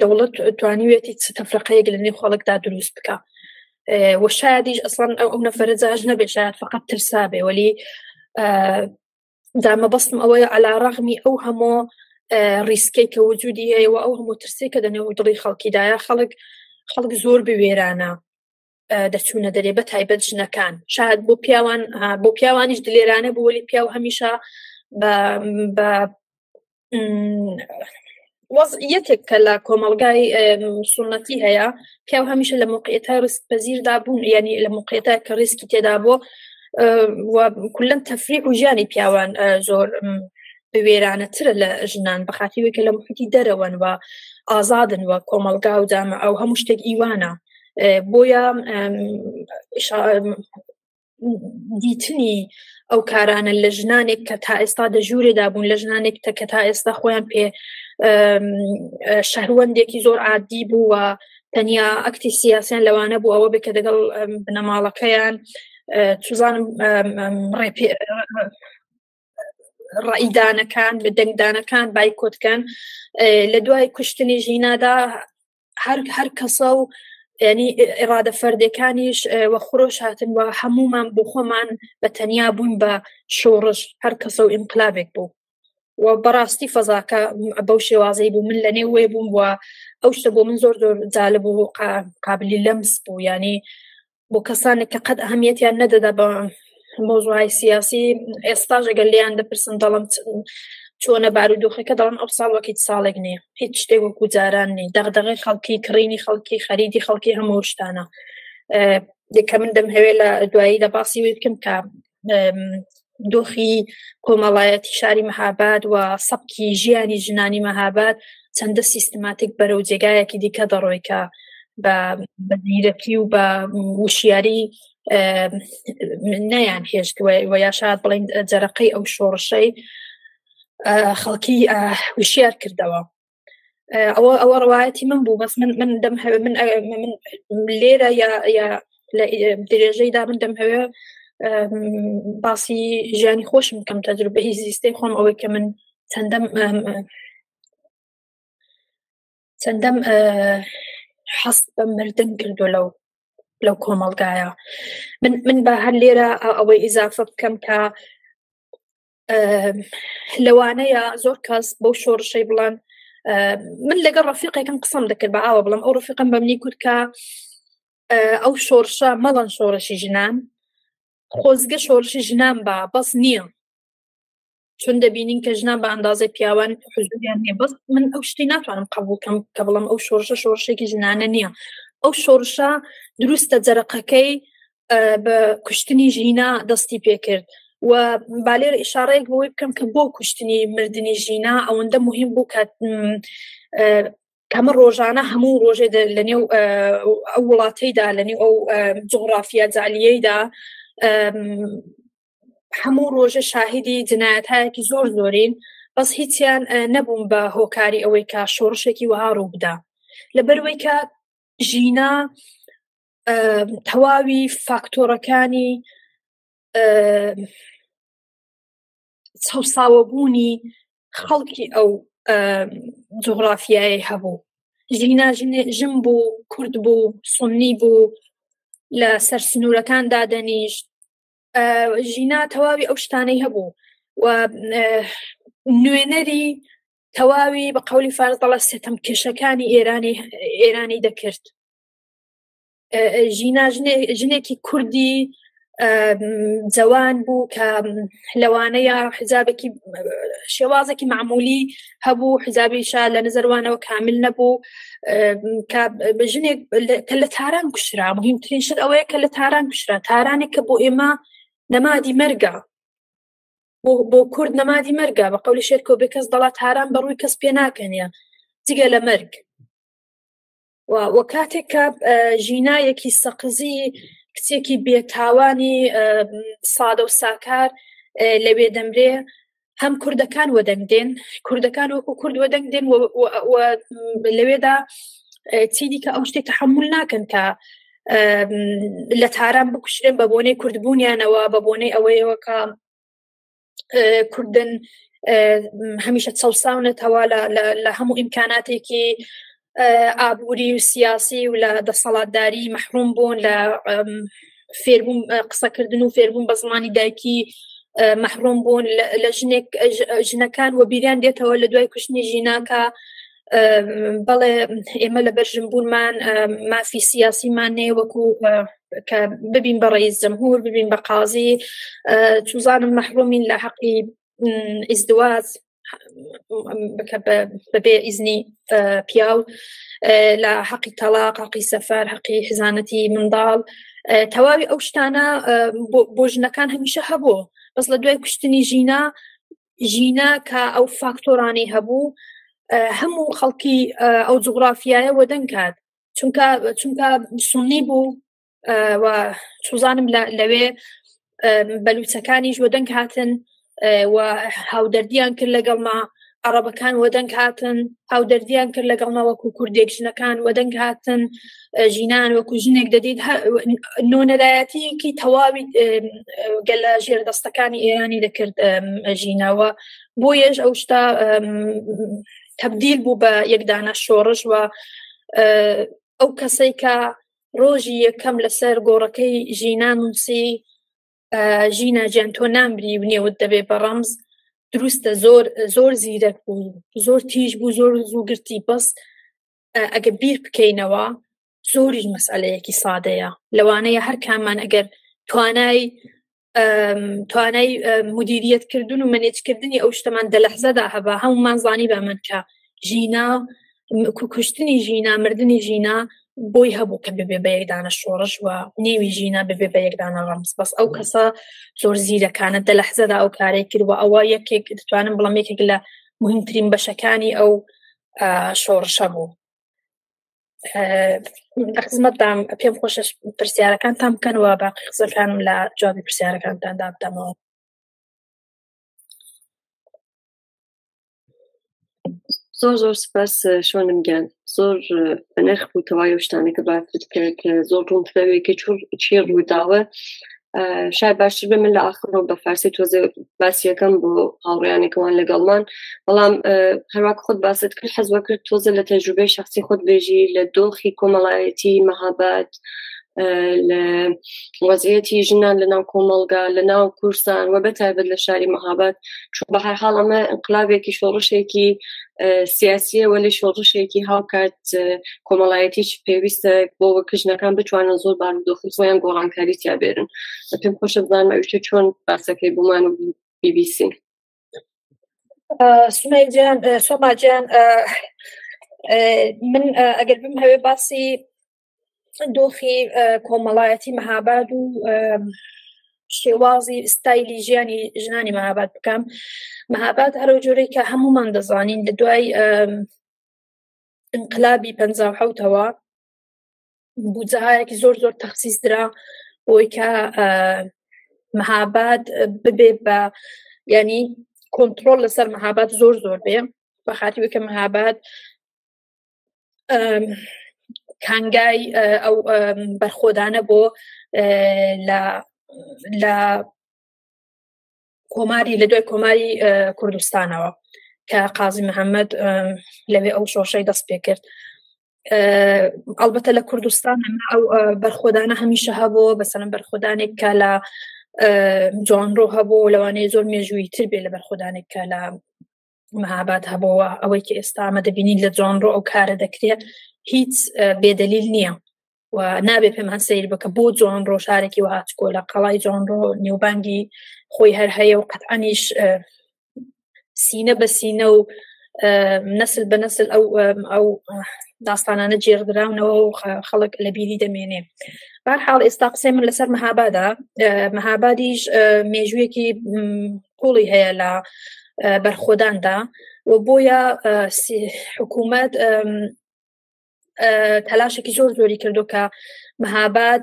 دەوڵەت توانیوێتی چ تەفرقەیەک لە نێو خەڵکدا دروست بکە. و شایدیش ئەسڵان ئەو ئەو نەفرە جاژ نەبێ شاید فقط ترسابێ ولی دامە بەستم ئەوەیە علا ڕغمی ئەو هەموو ریسکەی کە وجودی هەیە و ئەو هەموو ترسی کە دەنێ و دڵی خەڵکیدایە خەڵک خەڵک زۆر بوێرانە. دەچوونە دەرێ بە تایبەت ژنەکان. شاید بۆ پیاوان بۆ پیاوانیش دلێرانە بۆ وەلی پیا و هەمیشە بە وەزیەتێک کە لە کۆمەلگای سنەتی هەیە پیا هەمیشە لە موقعێتای ڕست پەزیردا بوون ینی لە موقعێتە کە ڕێسکی تێدا بۆ کلەن تەفریق و ژیانی پیاوان زۆر بوێرانەترە لە ژنان بەخاتیوەکە لە محیتی دەرەوەن و ئازادن وە کۆمەلگا و دامە ئەو هەموو شتێک ئیوانە. بۆیە دیتنی ئەو کارانە لە ژنانێک کە تا ئێستا دەژورێدا بوون لە ژنانێک کە تا ئێستا خۆیان پێ شەهروەندێکی زۆر عادی بوو و تەنیا ئەکتی سیاسیان لەوانە بوو ئەوە بکە دەگەڵ بنەماڵەکەیان توزانم ڕائیدانەکان بە دەنگدانەکان بایکۆتکەن لە دوای کوشتنی ژینادا هەر هەر کەسە و ینی ئێرادە فەردەکانیش وە خۆش هاتن و هەمومان بۆ خۆمان بە تەنیا بوون بە شۆڕش هەر کەسە و ئینقلابێک بوو. و بەڕاستی فەزاکە بەو شێوازەی بوو من لەنێ وێ بووم وە ئەو شتە بۆ من زۆر زۆر جالە بوو قابلی لەمس بوو. ینی بۆ کەسانێک کە قەت ئەهمیەتیان نەدەدا بە مۆزوهای سیاسی ئێستاژ ئەگەر لیان دەپرسن دەڵم چۆنە بارودۆخەکە دەڵم ئەو ساڵ وەکیت ساڵێک نییە. هیچ شتێک وەکو جاران نی. دەغدەغی خەڵکی کڕینی خەڵکی خەریدی خەڵکی هەموو شتانە. دێکە من دەم هەوێ لە دوایی لە باسی وی بکەم کە دۆخی کۆمەڵایەتی شاری مەهاباد و سەبکی ژیانی ژنانی مەهاباد چەندە سیستماتیک بەرەو جێگایەکی دیکە دەڕۆیکە بە بەزیرەکی و بە وشیاری نەیان هێشتوە و یا شاد بڵین جەرەقەی ئەو شۆڕشەی خەڵکی وشیار کردەوە. ئەوە ئەوە ڕواەتی من بوو بەس من من دەم من لێرە یا درێژەیدا من دەم هەوێ باسی ژیانی خۆشم کەم تەجربەی زیستەی خۆم ئەوەی کە من چەندەم چەندەم حەست بە مردن کردو لەو لەو کۆمەڵگایە. من من بە هەر لێرە ئەوەی ئیزافە بکەم کە لەوانەیە زۆر کەس بەو شۆڕشەی بڵان من لەگەڵ ڕفیقێکم قسم دەکرد بە ئاوە بڵم. ئەو ڕفیقم بەمنی کورد کە ئەو شۆڕشە مەڵەن شۆڕشی ژنان. خۆزگە شۆڕشی ژنان بە بەس نییە. چون دەبینین کە ژنا بە ئەندازای پیاوان حزوریان نیە بەس من ئەو شتی ناتوانم قبولکەم کە بڵم ئەو شۆڕشە شۆڕشێکی ژنانە نییە. ئەو شۆڕشە دروستە جەرەقەکەی بە کوشتنی ژینا دەستی پێکرد و بالێر ئشارەیەک بۆی بکەم کە بۆ کوشتنی مردنی ژینا ئەوەندە مهم بوو کە کەمە ڕۆژانە هەموو ڕۆژێ لە نێو ئەو وڵاتەیدا لە نێو ئەو جغرافیا جالیەیدا هەموو ڕۆژە شاهدی جنایەتایەکی زۆر زۆرین. بەس هیچیان نەبووم بە هۆکاری ئەوەی کا شۆڕشێکی وها ڕوو بدا لەبەروەی کە ژینا تەواوی فاکتۆرەکانی چاوساوەبوونی خەڵکی ئەو جغرافیایی هەبوو. ژینا ژم بوو کورد بوو سنی بوو لە سەر سنوورەکان دادەنیشت. ژینا تەواوی ئەو شتانەی هەبوو و نوێنەری تەواوی بە قولی فارزدەڵە سێتەم کێشەکانی ئێرانی ئێرانی دەکرد. ژینا ژنێکی کوردی جوان بوو کە لەوانەیە حزابێکی شێوازێکی معمولی هەبوو حزابیشا لە نظروانەوە کامل نەبوو. ژنێک کە لە تاران کوشرا مهمترین شت ئەوەیە کە لە تاران کوشرا. تارانێک کە بۆ ئێمە نەمادی مەرگە بۆ کورد نەمادی مەرگە بە قولی شێرکۆ بێ کەس دەڵات تاران بەڕووی کەس پێ ناکەنە جگە لە مەرگ. وە کاتێک کە ژینایەکی سەقزی کچێکی بێتاوانی سادە و ساکار لەوێ دەمرێ. هەم کوردەکان وەدەنگدێن کوردەکان وەکو کورد وەدەنگدێن لەوێدا چیدی کە ئەو شتێک تحمل ناکەن کە لە تاران بکوشرێن بە بۆنەی کوردبوونیانەوە بە بۆنەی ئەوەیەوە کە کوردن هەمیشە چەساونەتەوە لە هەموو ئیمکاناتێکی ئابووری و سیاسی و لە دەسەڵاتداری مەحروم بوون لە فێربوون قسەکردن و فێربوون بە زمانی دایکی مەحروم بوون. لە ژنێک ژنەکان و بیریان دێتەوە لە دوای کوشتنی ژیناکە. بەڵێ ئێمە لە بەرژمبوونمان مافی سیاسیمان نێ وەکو کە ببین بە ڕێز جمهور ببین بە قازی چوزانم مەحرومین لە حەقی ئیزدواز. بەبێ ئیزنی پیاو لە حەقی تەلاق حقی سەفەر حقی حزانەتی منداڵ. تەواوی ئەو شتانە بۆ ژنەکان هەمیشە هەبوو. بەس لە دوای کوشتنی ژینا ژینا کە ئەو فاکتۆرانی هەبوو هەموو خەڵکی ئەو جوغرافیایە وەدەنگ کات چونکە چونکە سنی بوو چوزانم لەوێ بەلوچەکانیش وەدەنگ هاتن. هاودەردیان کرد لەگەڵما عربەکان وەدەنگ هاتن. هاودەردیان کرد لەگەڵما وەکو کوردێک ژنەکان وەدەنگ هاتن. ژینان وەکو ژنێک دەدیت نۆنەدایەتیەکی تەواوی گەلە ژێر دەستەکانی ئێرانی دەکرد ژینەوە. بۆ یەش ئەو شتا تبدیل بوو بە یەکدانە شۆڕش و ئەو کەسەی کە ڕۆژی یەکەم لەسەر گۆڕەکەی ژینان نووسی ژینە گیان تۆ نامبری و نێوت دەبێ بە ڕەمز. دروستە زۆر زۆر زیرەک بوو زۆر تیژ بوو زۆر زووگرتی بەس ئەگە بیر بکەینەوە زۆریش مەسئلەیەکی سادەیە. لەوانەیە هەر کامان ئەگەر توانای توانای مدیریتکردن و منێجکردنی ئەو شتەمان دەلەحزەدا هەبا هەمومان زانی بە من کە ژینا کوشتنی ژینا مردنی ژینا بۆی هەبوو کە ببێ بە یەکدانە شۆڕش وە نێوی ژینە ببێ بە یەکدانە ڕەمز. بەس ئەو کەسە زۆر زیرەکانە دە لەحزەدا ئەو کارێک کردوە ئەوە یەکێک دەتوانم بڵام یەکێک لە مهمترین بەشەکانی ئەو شۆڕشە بوو. خزمەتدام پێم خۆشە پرسیارەکان تام بکەنەوە باقی قسەکانم لە جوابی پرسیارەکانتاندا بدەمەوە زۆر زۆر سپاس شۆنم گیان زۆر بەنرخ بوو تەواای شتانێکە بافت کرد کە زۆر ڕوونتەوەیەکی چی ڕووداوە شاید باشتر بێ من لە ئاخرەوە بە فارسی تۆزە باسیەکەم بۆ هاوڕیانێکەوان لەگەڵمان. بەڵام هەروواک خۆت باست کرد حەزوە کرد تۆزە لە تەجروبەی شخصی خۆت بێژی لە دۆخی کۆمەڵایەتی مەهابەت لە وەزیەتی ژنان لە ناو کۆمەلگا لە ناو کورسان وە بەتایبەت لە شاری مەهابەت چون بە هەر حاڵ ئەمە انقلابێکی شۆڕشێکی سیاسیە وەلی شۆڕشێکی هاوکات کۆمەڵایەتی پێویستە بۆ کژنەکان بتوانن زۆر بارودۆخۆیان گۆڕانکاری تیا بێرن. پێم خۆشە بزانمە ئەوشتە چۆن باسەکەی بمان و BBC سومەجان سۆماجان من ئەگەر بم هەوێ باسی دۆخی کۆمەڵایەتی مەهاباد و شێوازی ستایلی ژیانی ژنانی مەهاباد بکەم. مەهاباد هەرو جۆرەی کە هەمومان دەزانین لە دوای انقلابی پ حوتەوە بودجهایەکی زۆر زۆر تەخصیص درا بۆی کە مەهاباد ببێ بە ینی کۆنتترۆل لەسەر مەهابات زۆر زۆر بێ. بە خاتی وکە مەهابات کانگای ئەو بەرخۆدانە بۆ لە کۆماری لە دوای کۆماری کوردستانەوە کە قازی محەممەد لەوێ ئەو شۆشەی دەست پێ کرد. ئەلبەتە لە کوردستان ئەو بەرخۆدانە هەمیشە هەبوو بەسەرم بەرخۆدانێک کە لە جوانڕۆ هەبوو لەوانەیە زۆر مێژووی تر بێ لە بەرخۆدانێک کە لە مەهابات هەبەوە ئەوەی کە ئێستا ئەمە دەبینین لە جوانڕۆ ئەو کارە دەکرێت هیچ بێدەلیل نییە و نابێ پێمان سیر بکە. بۆ جوان ڕۆژارێکی وهاتکۆ لە قەڵای جوانڕۆ نێوبانگی خۆی هەر هەیە و قەتعانیش سینە بە سینە و نسل بە نسل ئەو ئەو داستانانە جێردراونەوە و خەڵک لە بیری دەمێنێ. بارحاڵ ئێستا قسەی من لەسەر مەهابادا مەهابادیش مێژوویەکی قوڵی هەیە لە بەرخۆداندا و بۆیە حکوومەت تەلاشێکی زۆر زۆری کردو کە مەهاباد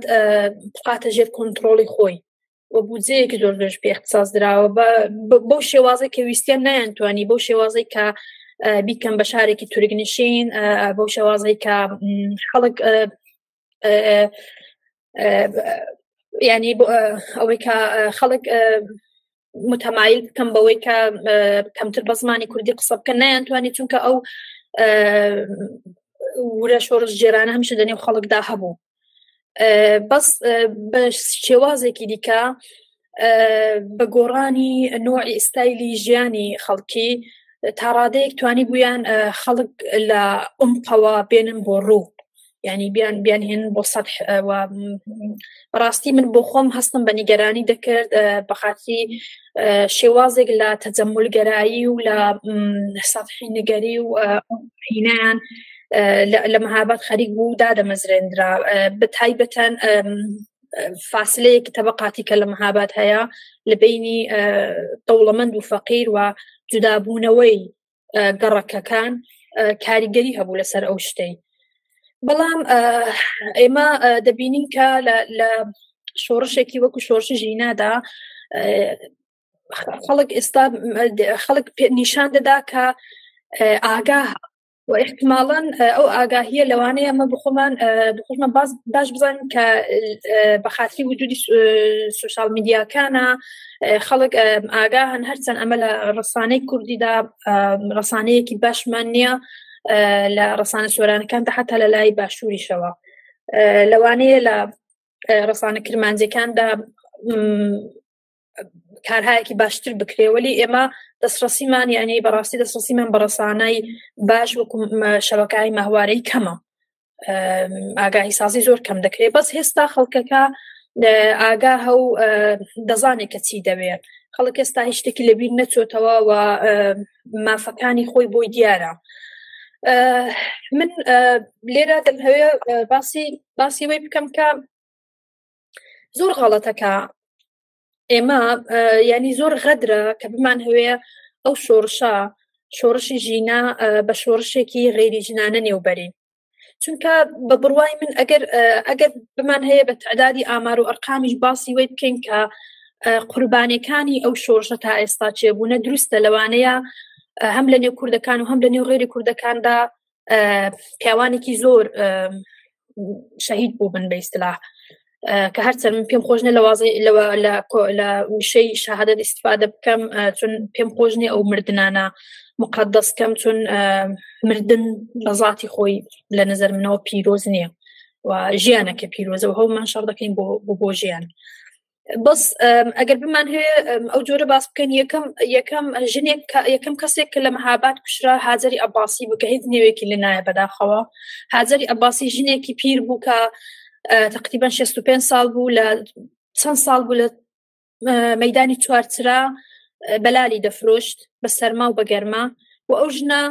بقاتە ژێر کۆنتترۆلی خۆی و بودجەیەکی زۆر زۆر پێ اختصاص درراوە بۆ شێوازە کە ویستیان نیانتوانی بۆ شێوازی کە بیکەم بە شارێکی تورگنشین بۆ شێوازی کە خەڵک ینی ئەوەی کە خەڵک متەمایل بکەم بەوەی کە کەمتر بە زمانی کوردی قسە بکە نیانتوانی چونکە ئەو ورە شۆڕش جێرانە هەمیشە دەنێو خەڵکدا هەبوو. بەس بە شێوازێکی دیکە بە گۆڕانی نوعی ئستایلی ژیانی خەڵکی تاڕادەیەک توانی بوویان خەڵک لە ئەمقەوە بێنن بۆ ڕوو. ینی بیان بیان هێن بۆ سەد ڕاستی من بۆ خۆم هەستم بە نیگەرانی دەکرد بەخاتی شێوازێک لە تەجەمولگەرایی و لە سەحی نگەری و هینیان لە مەهابەت خەریک بوو دادەمەزرێنرا. بە تایبەتەن فاصلەیەکی تەبقاتی کە لە مەهابات هەیە لە بینی دەوڵەمەند و فەقیر و جودابوونەوەی گەڕەکەکان کاریگەری هەبوو لەسەر ئەو شتەی. بەڵام ئێمە دەبینین کە لە شۆڕشێکی وەکو شۆرشی ژینادا خەڵک ئێستا خەڵک نیشان دەدا کە ئاگا و احتماڵان ئەو ئاگاهیە لەوانەیە ئەمە بخۆمان بخۆمان باش بزانین کە بەخاتری وجودی سوشال میدیاکانە خەڵک ئاگاهن هەرچەند ئەمە لە ڕسانەی کوردیدا ڕسانەیەکی باشمان نییە لە ڕسانە سۆرانەکاندا حتا لە لای باشووریشەوە. لەوانەیە لە ڕسانە کرمانجەکاندا کارهایەکی باشتر بکرێوەلی ئێمە دەستڕسیمان یعنی بەڕاستی دەستڕسیمان بەڕسانای باش وەکو شەوەکانی ماهوارەی کەمە. ئاگاهی سازی زۆر کەم دەکرێت بەس هێستا خەڵکەکە ئاگا هەو دەزانێت کە چی دەوێت. خەڵک ئێستا هیچ شتێکی لەبییر نەچۆتەوە و مافەکانی خۆی بۆی دیارە. من لێرە دەمهوێ باسی باسی وی بکەم کە زۆر غاڵەتەکە ئێمە ینی زۆر غەدرە کە بمان هەوێ ئەو شۆڕشا شۆڕشی ژینا بە شۆڕشێکی غێری ژنانە نێوبەرین. چونکە بە بڕوای من ئەگەر ئەگەر بمان هەیە بە تعدادی ئامار و ئەرقامیش باسی وی بکەین کە قوربانەکانی ئەو شۆڕشە تا ئێستا چێبوونە دروستە لەوانەیە هەم لە نێو کوردەکان و هەم لە نێو غێری کوردەکاندا پیاوانێکی زۆر شەهید بوو بن بە ئیسلاح کە هەرچەند من پێم خۆشنە لە وازی لە وشەی شاهدت استفادە بکەم چون پێم خۆشنی ئەو مردانە مقدەستکەم چون مردن لە ذاتی خۆی لە نظر منەوە پیرۆز نییە و ژیانەکە پیرۆزە و هەومان شەڕ دەکەین بۆ بۆ ژیان. بەس ئەگەر بمان هەیە ئەو جۆرە باس بکەن یەکەم یەکەم ژنێک یەکەم کەسێک کە لە مەهابات کوشرا حاضری ئەباسی بکە هیچ نوێکی لە نایە بەداخەوە. حاضری ئەباسی ژنێکی پیر بوو کە تقریبان 65 سال بوو لە چەند سال بوو لە مەدانی چوارچرا بەلالی دەفرۆشت بە سەرما و بەگەرما و ئەو ژنە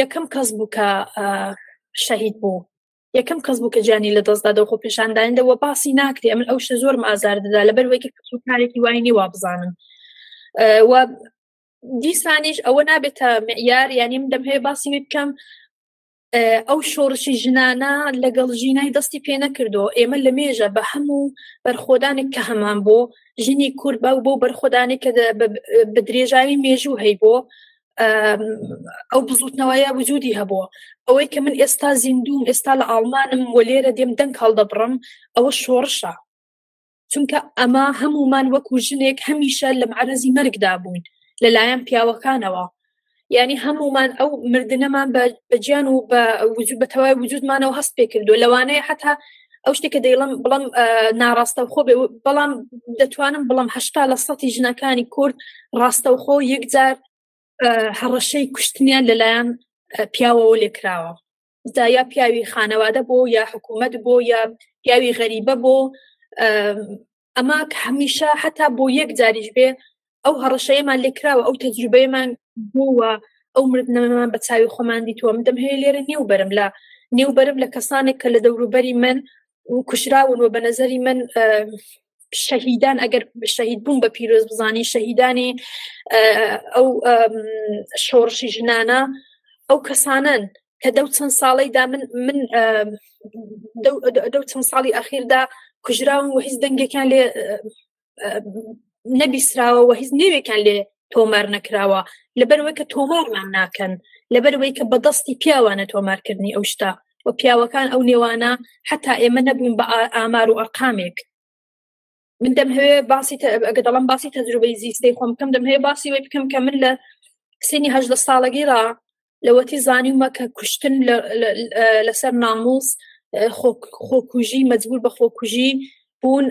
یەکەم کەس بوو کە شەهید بوو. یەکەم کەس بوو کە جانی لە دەستدا خۆ پێشاندانەوە باسی ناکرێ. ئەمن ئەو شە زۆر ئازار دەدا. لە بەروەیکە کارێکی وای وا بزانم و دیسانیش ئەوە نابێتە معیار ینیم دەم هەیە باسی بکەم. ئەو شۆڕشی ژنانە لەگەڵ ژینای دەستی پێ نەکردو ئێمە لە مێژە بە هەموو بەرخۆدانێک کە هەمان بۆ ژنی کورد بە بۆ بەرخۆدانی کە بە درێژاوی مێژوو هەی بۆ ئەو بزوتنەوەیە وجودی هەبووە. ئەوەی کە من ئێستا زیندوم ئێستا لە ئاڵمانم وە لێرە دێم دەنگ هەڵدەبڕم ئەوە شۆڕشە. چونکە ئەمە هەمومان وەکو ژنێک هەمیشە لە معرەزی مەرگدا بووین لەلایەن پیاوەکانەوە. ینی هەمومان ئەو مردنەمان بەجیان و بە وجود بەتەوای وجودمانەوە هەست پێ کردو لەوانەیە حتا ئەو شتێکە دەیڵم بڵم ناڕاستە خۆ بەڵام دەتوانم بڵم هشتا لە سەتی ژنەکانی کورد ڕاستە و خۆ یەکجار هەڕەشەی کوشتنیان لەلایەن پیاوەوە لێکراوە دا یا پیاوی خانەوادە بۆ یا حکوومەت بۆ یا پیاوی غەریبە بۆ ئەما هەمیشە حتا بۆ یەک جاریش بێ ئەو هەڕەشەیەمان لێکراوە ئەو تەجروبەیەمان بووە ئەو مردنەمان بە چاوی خۆمان دیتووە من دەم هەیە لێرە نێو بەرم لە نێو بەرم لە کەسانێک کە لە دەوروبەری من کوشراون و بە نظری من شەهیدان ئەگەر شەهید بووم بە پیرۆز بزانی شەهیدانی ئەو شۆڕشی ژنانە ئەو کەسانن کە دە چەند ساڵیدا من من دە چەند ساڵی ئەخیردا کوژراون و هیچ دەنگێکیان لێ نەبیسراوە و هیچ نێوێکیان لێ تۆمار نەکراوە. لەبەرەوەی کە تۆمارمان ناکەن لەبەرەوەی کە بەدەستی پیاوانە تۆمارکردنی ئەو شتا. و پیاوەکان ئەو نێوانە حتا ئێمە نەبووین بە ئامار و ئەرقامێک. من دەم هەیە باسی ئەگە دەڵم باسی تەجروبەی زیستەی خۆم. بکەم دەم هەیە باسی وی بکەم کە من لە سینی هەژدە ساڵەگیرا لەوەتی زانیمە کە کوشتن لەسەر ناموس خۆکوژی مەجبور بە خۆکوژی بوون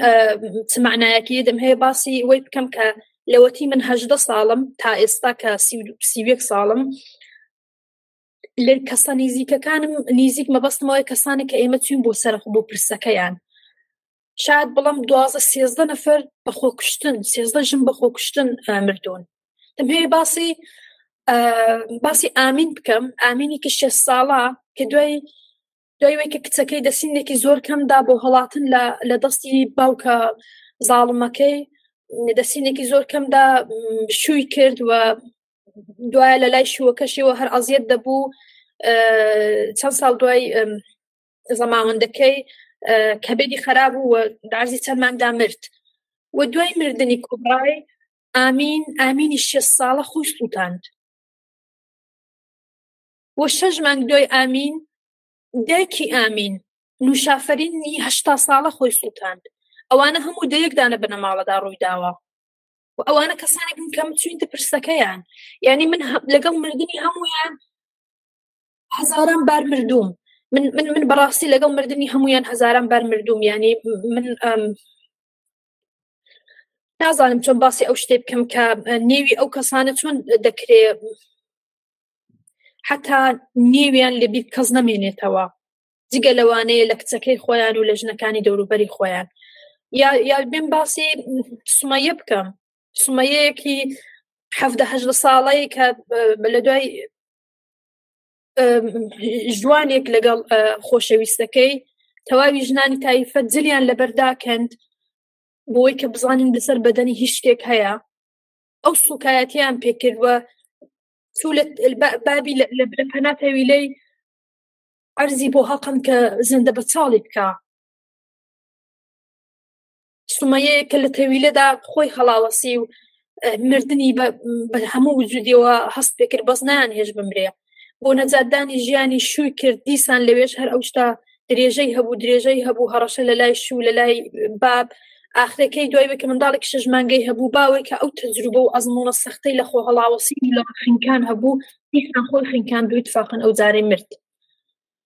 چمعنایەکی دەم هەیە باسی وی بکەم کە لەوەتی من هەژدە ساڵم تا ئێستا کە سیوێک ساڵم لە کەسە نزیکەکانم نزیک مەبەستمەوەی کەسانی کە ئێمە چوین بۆ سەرخ بۆ پرسەکەیان. شاید بڵم دوازە سێزدە نەفر بەخۆ کوشتن سێزدە ژم بەخۆ کوشتن مردون دەم هەیە باسی باسی ئامین بکەم. ئامینی کە شێ ساڵە کە دوای دوایوەی کە کچەکەی دەسینێکی زۆر کەمدا بۆ هەڵاتن لە دەستی باوکە زاڵمەکەی. دەسینێکی زۆر کەمدا شووی کرد و دوایە لە لای شووەکەشیەوە هەر ئازیەت دەبوو. چەند ساڵ دوای زەماوەندەکەی کەبێدی خراپ و دازی چەند مانگدا مرد. و دوای مردنی کوبڕای ئامین ئامینی شێ ساڵە خۆش سووتاند. وە شەژ مانگ دوای ئامین دایکی ئامین نوشافرینی هشتا ساڵە خۆی سووتاند. ئەوانە هەموو دەیەکدانە بنەماڵەدا ڕوویداوە. و ئەوانە کەسانێک من کەم چوینتە پرسەکەیان یعنی من لەگەڵ مردنی هەمویان هزاران بار مردوم من من من بەڕاستی لەگەڵ مردنی هەمویان هزاران بار مردوم ینی من نازانم چۆن باسی ئەو شتێ بکەم کە نێوی ئەو کەسانە چۆن دەکرێت حتا نێویان لەبییر کەس نامێنێتەوە جگە لەوانەیە لە کچەکەی خۆیان و لە ژنەکانی دەوروبەری خۆیان. یا بێن باسی سومایە بکەم. سومەیەکی هەهدە ساڵی کە لە دوای جوانێک لەگەڵ خۆشەویستەکەی. تەواوی ژنانی تایفەت جلیان لەبەرداکەند بۆی کە بزانین لەسەر بەدەنی هیچ شتێک هەیە. ئەو سوکایەتیان پێکردوە بابی لە پەناتەویلەی ئەرزی بۆ هەقم کە زەندە بە چاڵی بکە. سومەیە کە لە تەویلەدا خۆی هەڵاوەسی و مردنی بە هەموو وجودیەوە هەست پێکرد بەس نان هێش بمرێ. بۆ نەجاددانی ژیانی شووی کرد دیسان لەوێش هەر ئەوشتا درێژەی هەبوو درێژەی هەبوو هەڕەشە لە لای شوو لە لای باب. ئاخرەکەی دوای بکە منداڵێک شەژمانگەی هەبوو باوەی کە ئەو تەجروبە و ئەزمونە سەختەی لە خۆ هەڵاوەسی لە خینکان هەبوو دیسان خۆی خینکان دویت فاقن ئەو جارەی مرد.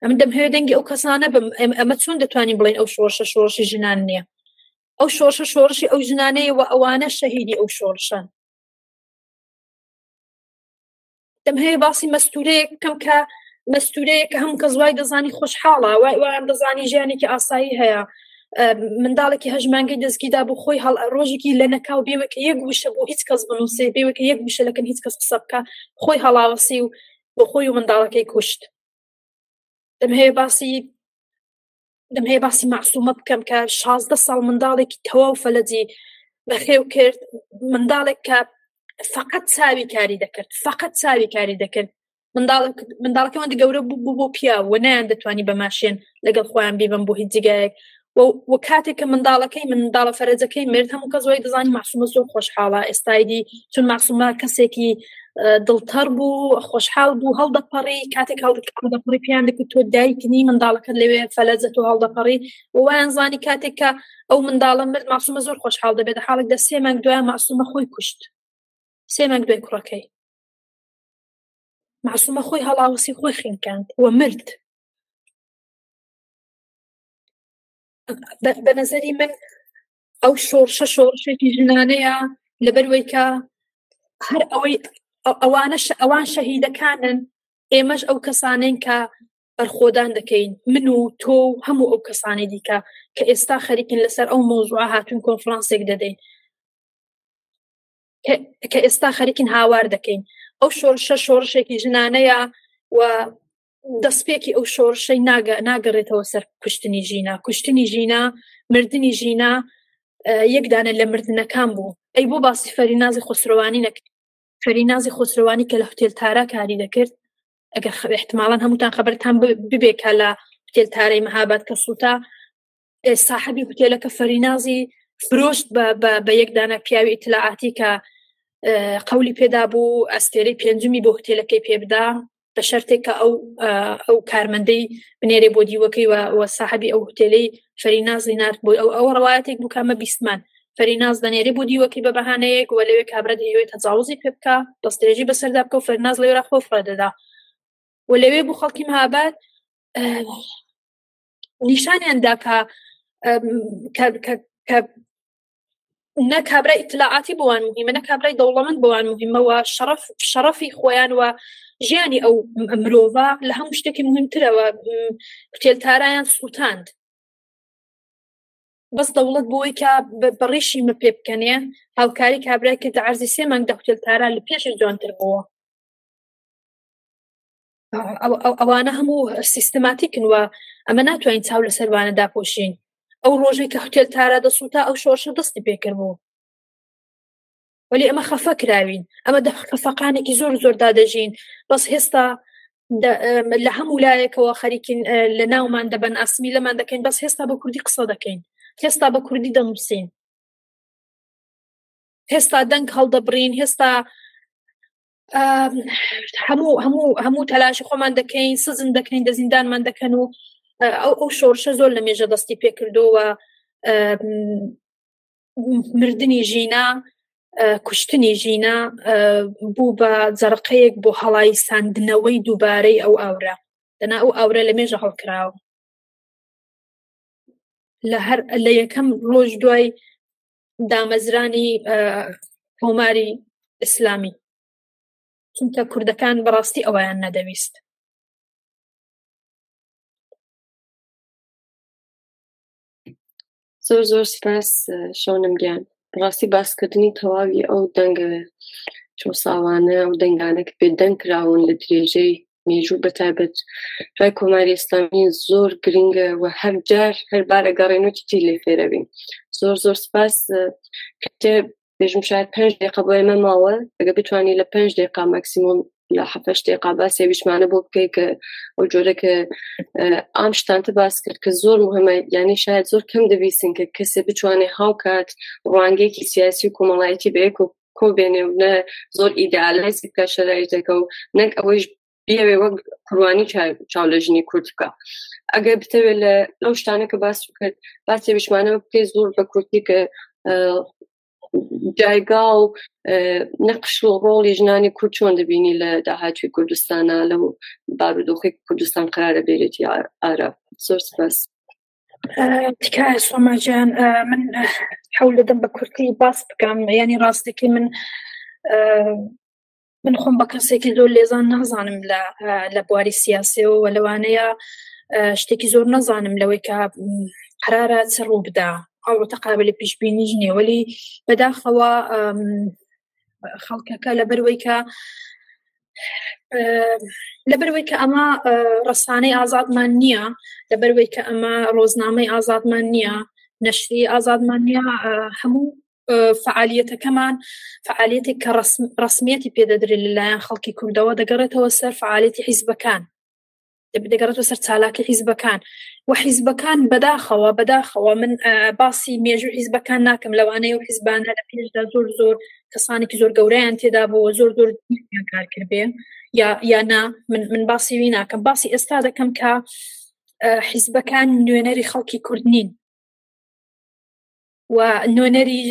ئەم دەم هەیە دەنگی ئەو کەسانە بم ئەمە چۆن دەتوانین بڵین ئەو شۆرشە شۆڕشی ژنان نییە؟ ئەو شۆرشە شۆڕشی ئەو ژنانەیە و ئەوانە شەهیدی ئەو شۆڕشان دەم هەیە باسی مەستورەیە کەم کە مەستورەیە کە هەم کە زوای دەزانی خۆشحاڵە وای وایان دەزانی ژیانێکی ئاسایی هەیە. منداڵێکی هەژمانگەی دەستگیدا بۆ خۆی هەڵ ڕۆژێکی لە نەکاو بێوەکە یەک وشە بۆ هیچ کەس بنووسێ بێوەکە یەک وشە لەکەن هیچ کەس قسە بکە خۆی هەڵاوەسی و بۆ خۆی و منداڵەکەی کوشت. دەم هەیە باسی دەم هەیە باسی معسومە بکەم کە شازدە ساڵ منداڵێکی تەواو فەلەجی بەخێو کرد. منداڵێک کە فقط چاوی کاری دەکرد فقط چاوی کاری دەکرد. منداڵەکەمان گەورە بوو بۆ پیا و نیان دەتوانی بەماشێن لەگەڵ خۆیان بیبم بۆ هیچ جگایەک. و کاتێک کە منداڵەکەی منداڵە فەرەجەکەی مرد هەموو کە زۆی دەزانی ماسومە زۆر خۆشحاڵە. ئێستایدی چون ماسومە کەسێکی دڵتەر بوو خۆشحاڵ بوو هەڵدەپەڕی کاتێک هەڵدەپڕی پیان دەکە تۆ دایکنی منداڵەکە لەوێ فەلەزە و هەڵدەپەڕی ویان زانی کاتێک کە ئەو منداڵە مرد ماسومە زۆر خۆشحاڵ دەبێت حاڵک دە سێ مانگ دوای ماسومە خۆی کوشت. سێ مانگ دوای کوڕەکەی. معسومە خۆی هەڵاوەسی خۆی خینکاند وە مرد. بە نظری من ئەو شۆڕشە شۆڕشێکی ژنانەیە لەبەروەیکە هەر ئەوەی ئەوانە ئەوان شەهیدەکانن. ئێمەش ئەو کەسانین کە بەرخۆدان دەکەین. من و تۆ هەموو ئەو کەسانی دیکە کە ئێستا خەریکن لەسەر ئەو مۆزوع هاتون کۆنفرانسێک دەدەین. کە ئێستا خەریکن هاوار دەکەین. ئەو شۆڕشە شۆڕشێکی ژنانەیە و دەستپێکی ئەو شۆڕشەی ناگەڕێتەوە سەر کوشتنی ژینا. کوشتنی ژینا مردنی ژینا یەکدانە لە مردنەکان بوو. ئەی بۆ باسی فەری نازی خسرۆوانی نەکرد. فەری نازی خسرۆوانی کە لە هوتێل تارا کاری دەکرد ئەگەر احتمالان هەمووتان خبرتان ببێکە لە هوتێل تارەی مەهابەت کە سووتا ساحبی هوتێلەکە فەرینازی فرۆشت بە یەکدانە پیاوی ئیتلاعاتی کە قولی پێدا بوو ئەستێرەی پێنجمی بۆ هتێلەکەی پێبدا بە شەرتێککە ئەو ئەو کارمەندەی بنێرێ بۆ دیوەکەی و ساحبی ئەو هتێلەی فەرینازی نرد بۆ ئەو ئەو ڕواەتێک بکەمە بیستمان. فەریناز دەنێری بۆ دیوەکەی بە بەهانەیەک وە لەوێ کابرا دەیەوێت تەجاوزی پێ بکە دەستێژی بەسەردا بکە و فەرناز لەوێرا خۆفرە دەدا و لەوێ بوو خەڵکی مهابات نیشانیاندا کە نە کابرای ئیتلاعاتی بوان مهمە نە کابرای دەوڵەمەند بوان مهمەوە شرف شرفی خۆیان وە ژیانی ئەو مرۆڤ لە هەموو شتێکی مهمترەوە کوتێلتارایان سووتاند. بەس دەوڵەت بۆی کە بەڕیشی مە پێ بکەنێ هاوکاری کابرای کە عرزی سێ مانگ دەکوتێلتارا لە پێش جوانتر بووە ئەوانە هەموو سیستماتیکن وە ئەمە ناتوانین چاو لە سەروانە داپۆشین ئەو ڕۆژێک کە هوتێل تارە دەسووتا ئەو شۆشە دەستی پێکرد بوو. ولی ئەمە خەفە کراوین. ئەمە خەفەقانێکی زۆر زۆر دادەژین. بەس هێستا لە هەموو لایەکەوە خەریکین لە ناومان دەبەن ئاسمی لەمان دەکەین بەس هێستا بە کوردی قسە دەکەین. هێستا بە کوردی دەنووسین. هێستا دەنگ هەڵدەبرین هێستا هەموو هەموو هەموو تەلاشی خۆمان دەکەین سزن دەکەین دەزیندانمان دەکەن و ئەو ئەو شۆرشە زۆر لە مێژە دەستی پێکردەوە مردنی ژینا کوشتنی ژینا بوو بە جەرقەیەک بۆ هەڵی ساندنەوەی دووبارەی ئەو ئاورە. دەنا ئەو ئاورە لە مێژە هەڵکراوە. لە هەر لە یەکەم ڕۆژ دوای دامەزرانی کۆماری ئیسلامی. چونکە کوردەکان بەڕاستی ئەویان نەدەویست. زۆر زۆر سپاس شۆنم گیان. ڕاستی باسکردنی تەواوی ئەو دەنگە چۆ ساوانە و دەنگانێک پێ دەنگ کراون لە درێژەی مێژوو بەتابەت ڕای کۆماری ئسلامی زۆر گرنگە و هەرجار هەربارە گەڕێنوتی لێ فێرەبین زۆر زۆر سپاس کتێ بێژم شاید پێنج دقیقە بۆ ئێمە ماوە ئەگە بتوانانی لە پێنج دقیقا مەکسیموم لە حفش دقیقا باسی ویشمانە بۆ بکەی کە ئەو جۆرەکە ئام شتانتە باس کرد کە زۆر مهمە. ینی شاید زۆر کەم دەبیستن کە کەسێ بتوانێ هاوکات ڕوانگەیەکی سیاسی و کۆمەڵایەتی بەیەک و کۆبێنێ و نە زۆر ئیدالایزی بکە شەرایتەکە و نەک ئەوەیش بیاوێ وەک قڕوانی چاولەژنی کورد بکە. ئەگە بتەوێت لە لەو شتانە کە باس کرد باسی ویشمانە بکەی زۆر بە کورتی کە جایگا و نەقش و ڕۆڵی ژنانی کورد چۆن دەبینی لە داهاتوی کوردستانە لەو بارودۆخی کوردستان قرارە بێرێتی ئارا زۆر سپاس. تکایە سۆماجان من حول دەدەم بە کورتی باس بکەم ینی ڕاستێکی من من خۆم بە کەسێکی زۆر لێزان نازانم لە بواری سیاسیەوە لەوانەیە شتێکی زۆر نەزانم لەوەی کە قرارە چڕوو بدا ئەوڕۆتە قابل پیشببینیش نیێوەلی بەداخەوە خەڵکەکە لە بەروەی کە لە بەروەی کە ئەمە ڕسانەی ئازادمان نییە لە بەروەی کە ئەمە ڕۆزنامەی ئازادمان نییە نەشری ئازادمان نییە هەموو فعالیەتەکەمان فعالیەتی کە ڕسمیەتی پێدەدرێت لەلایەن خەڵکی کوردەوە دەگەڕێتەوە سەر فعالیەتی حیزبەکان. دەگەڕێتەوە سەر چالاکی حیزبەکان. و حیزبەکان بەداخەوە بەداخەوە. من باسی مێژوو حیزبەکان ناکەم لەوانەیە و حیزبانە لە پێشدا زۆر زۆر کەسانێکی زۆر گەوریان تێدا بووە زۆر زۆر کارکردێ یا یانا من من باسی وی ناکەم. باسی ئێستا دەکەم کە حیزبەکان نوێنەری خەڵکی کوردنین و نوێنەری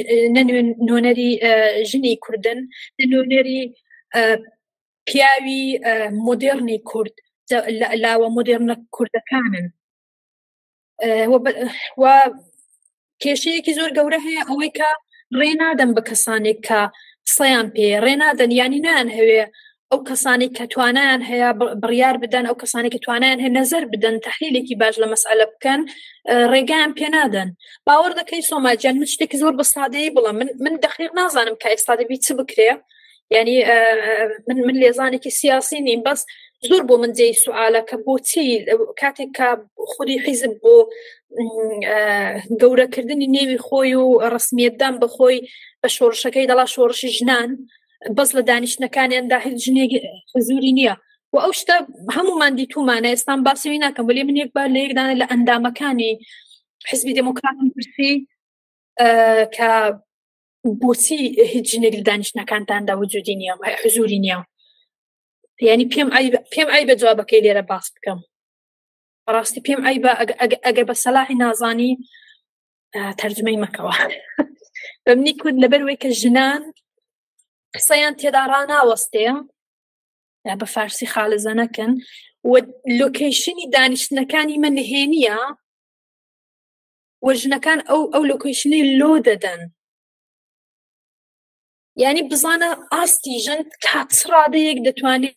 نوێنەری ژنی کوردن نوێنەری پیاوی مدررنی کورد لاوە مدررنە کوردەکانن. و کێشەیەکی زۆر گەورە هەیە ئەوەی کە ڕێنادەم بە کەسانێک کە قسەیان پێ ڕێنادەن ینی نان هەوێ ئەو کەسانی کە توانیان هەیە بڕیار بدەن ئەو کەسانی کە توانیان هەیە نەزەر بدەن تحلیلێکی باش لە مەسئلە بکەن ڕێگایان پێنادەن باوەڕ دەکەی سۆماجیان من شتێکی زۆر بە سادەیە بڵم. من دەخیر نازانم کە ئێستا دەبی چ بکرێ. ینی من من لێزانێکی سیاسی نیم. بەس زۆر بۆ من جێی سوالە کە بۆچی کاتێک کە خودی حیزب بۆ گەورەکردنی نێوی خۆی و ڕسمیەتدان بەخۆی بە شۆڕشەکەی دەڵا شۆڕشی ژنان. بەس لە دانیشتەکانیاندا هیچ ژنێکی زوری نییە و ئەو شتە هەمومان دیتومانە ئێستان باسیوی ناکەم بەێ من یەکبار لە یەکدانە لە ئەندامەکانی حزبی دموکراتم پرسی کە بۆچی هیچ ژنێک لە دانیشتەکانتاندا وجودی نییە حزوری نییە ینی پێم پێم ئای بە جوابەکەی لێرە باس بکەم ڕاستی پێم ئای بە ئەگەر بە سەلاحی نازانی تەرجمەی مەکەوە بەمنی کورد لەبەروەی کە ژنان قسەیان تێدا ڕناوەستێ بە فارسی خاڵزە نەکەن. و لۆکیشنی دانیشتنەکانی من نهێنیە وەژنەکان ئەو ئەو لۆکیشنی لۆ دەدەن. ینی بزانە ئاستی ژن کاتڕادەیەک دەتوانێت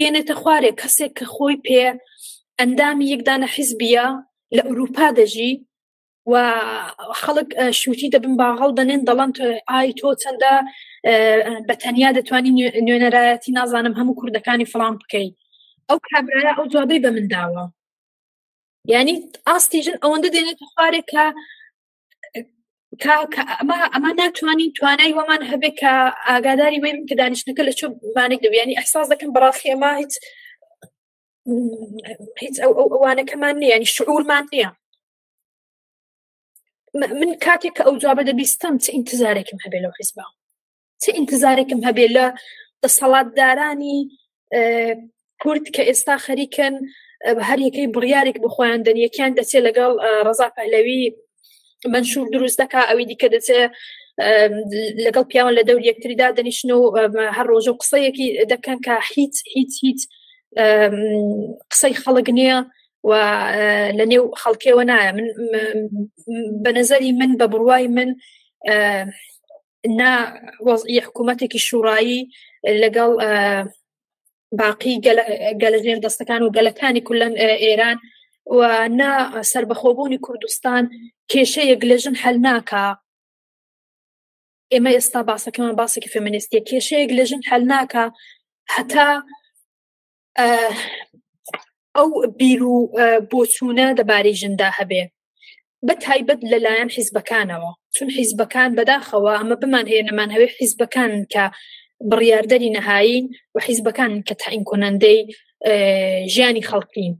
هێنێتە خوارێک. کەسێک کە خۆی پێ ئەندامی یەکدانە حیزبیە لە ئەوروپا دەژی و خەڵک شووتی دەبن باغڵ دەنێن دەڵند ئای تۆ چەندە بە تەنیا دەتوانانی نوێنەرایەتی نازانم هەموو کوردەکانی فلان بکەیت ئەو کابراە ئەو جوابەی بە من داوە. ینی ئاستیژن ئەوەندە دێنێت خوارێکە ئەمە ناتوانین توانای وەمان هەبێت کە ئاگاداری وێن کە دانیشتەکە لە چۆ بانێک دەبیانی ئەحساس دەکەم بەڕاستی ئەمە هیچ هیچ ئەوانەکەمان نییە. ینی شعورمان نییە. من کاتێک کە ئەو جوابە دەبیستم چه ئینتزارێکم هەبێ لەو حیزبا چه ئینتزارێکم هەبێ لە دەسەڵاتدارانی کورد کە ئێستا خەریکن هەر یەکەی بڕیارێک بخۆیان دەنیەکیان دەچێت لەگەڵ ڕزا پەلەوی منشور دروست دەکا ئەوی دیکە دەچێت لەگەڵ پیاوان لە دەور یەکتریدا دەنیشن و هەر ڕۆژە و قسەیەکی دەکەن کە هیچ هیچ هیچ قسەی خەڵک نییە و لە نێو خەڵکێوە نایە. من بە نظری من بە بڕوای من نا وەزئی حکوومەتێکی شوڕایی لەگەڵ باقی گەلە ژێر دەستەکان و گەلەکانی کولەن ئێران و نا سربەخۆبوونی کوردستان کێشەیەک لەژن هەل ناکە ئێمە ئێستا باسەکەمان باسێکی فێمەنیستیە کێشەیەک لەژن هەل ناکە هەتا ئەو بیر و بۆچوونە دەبارەی ژندا هەبێ. بە تایبەت لەلایەن حیزبەکانەوە. چون حیزبەکان بەداخەوە ئەمە بمان هەیە نەمان هەوێ حیزبەکان کە بڕیاردەری نەهاین و حیزبەکان کە تاین کنەندەی ژیانی خەڵکین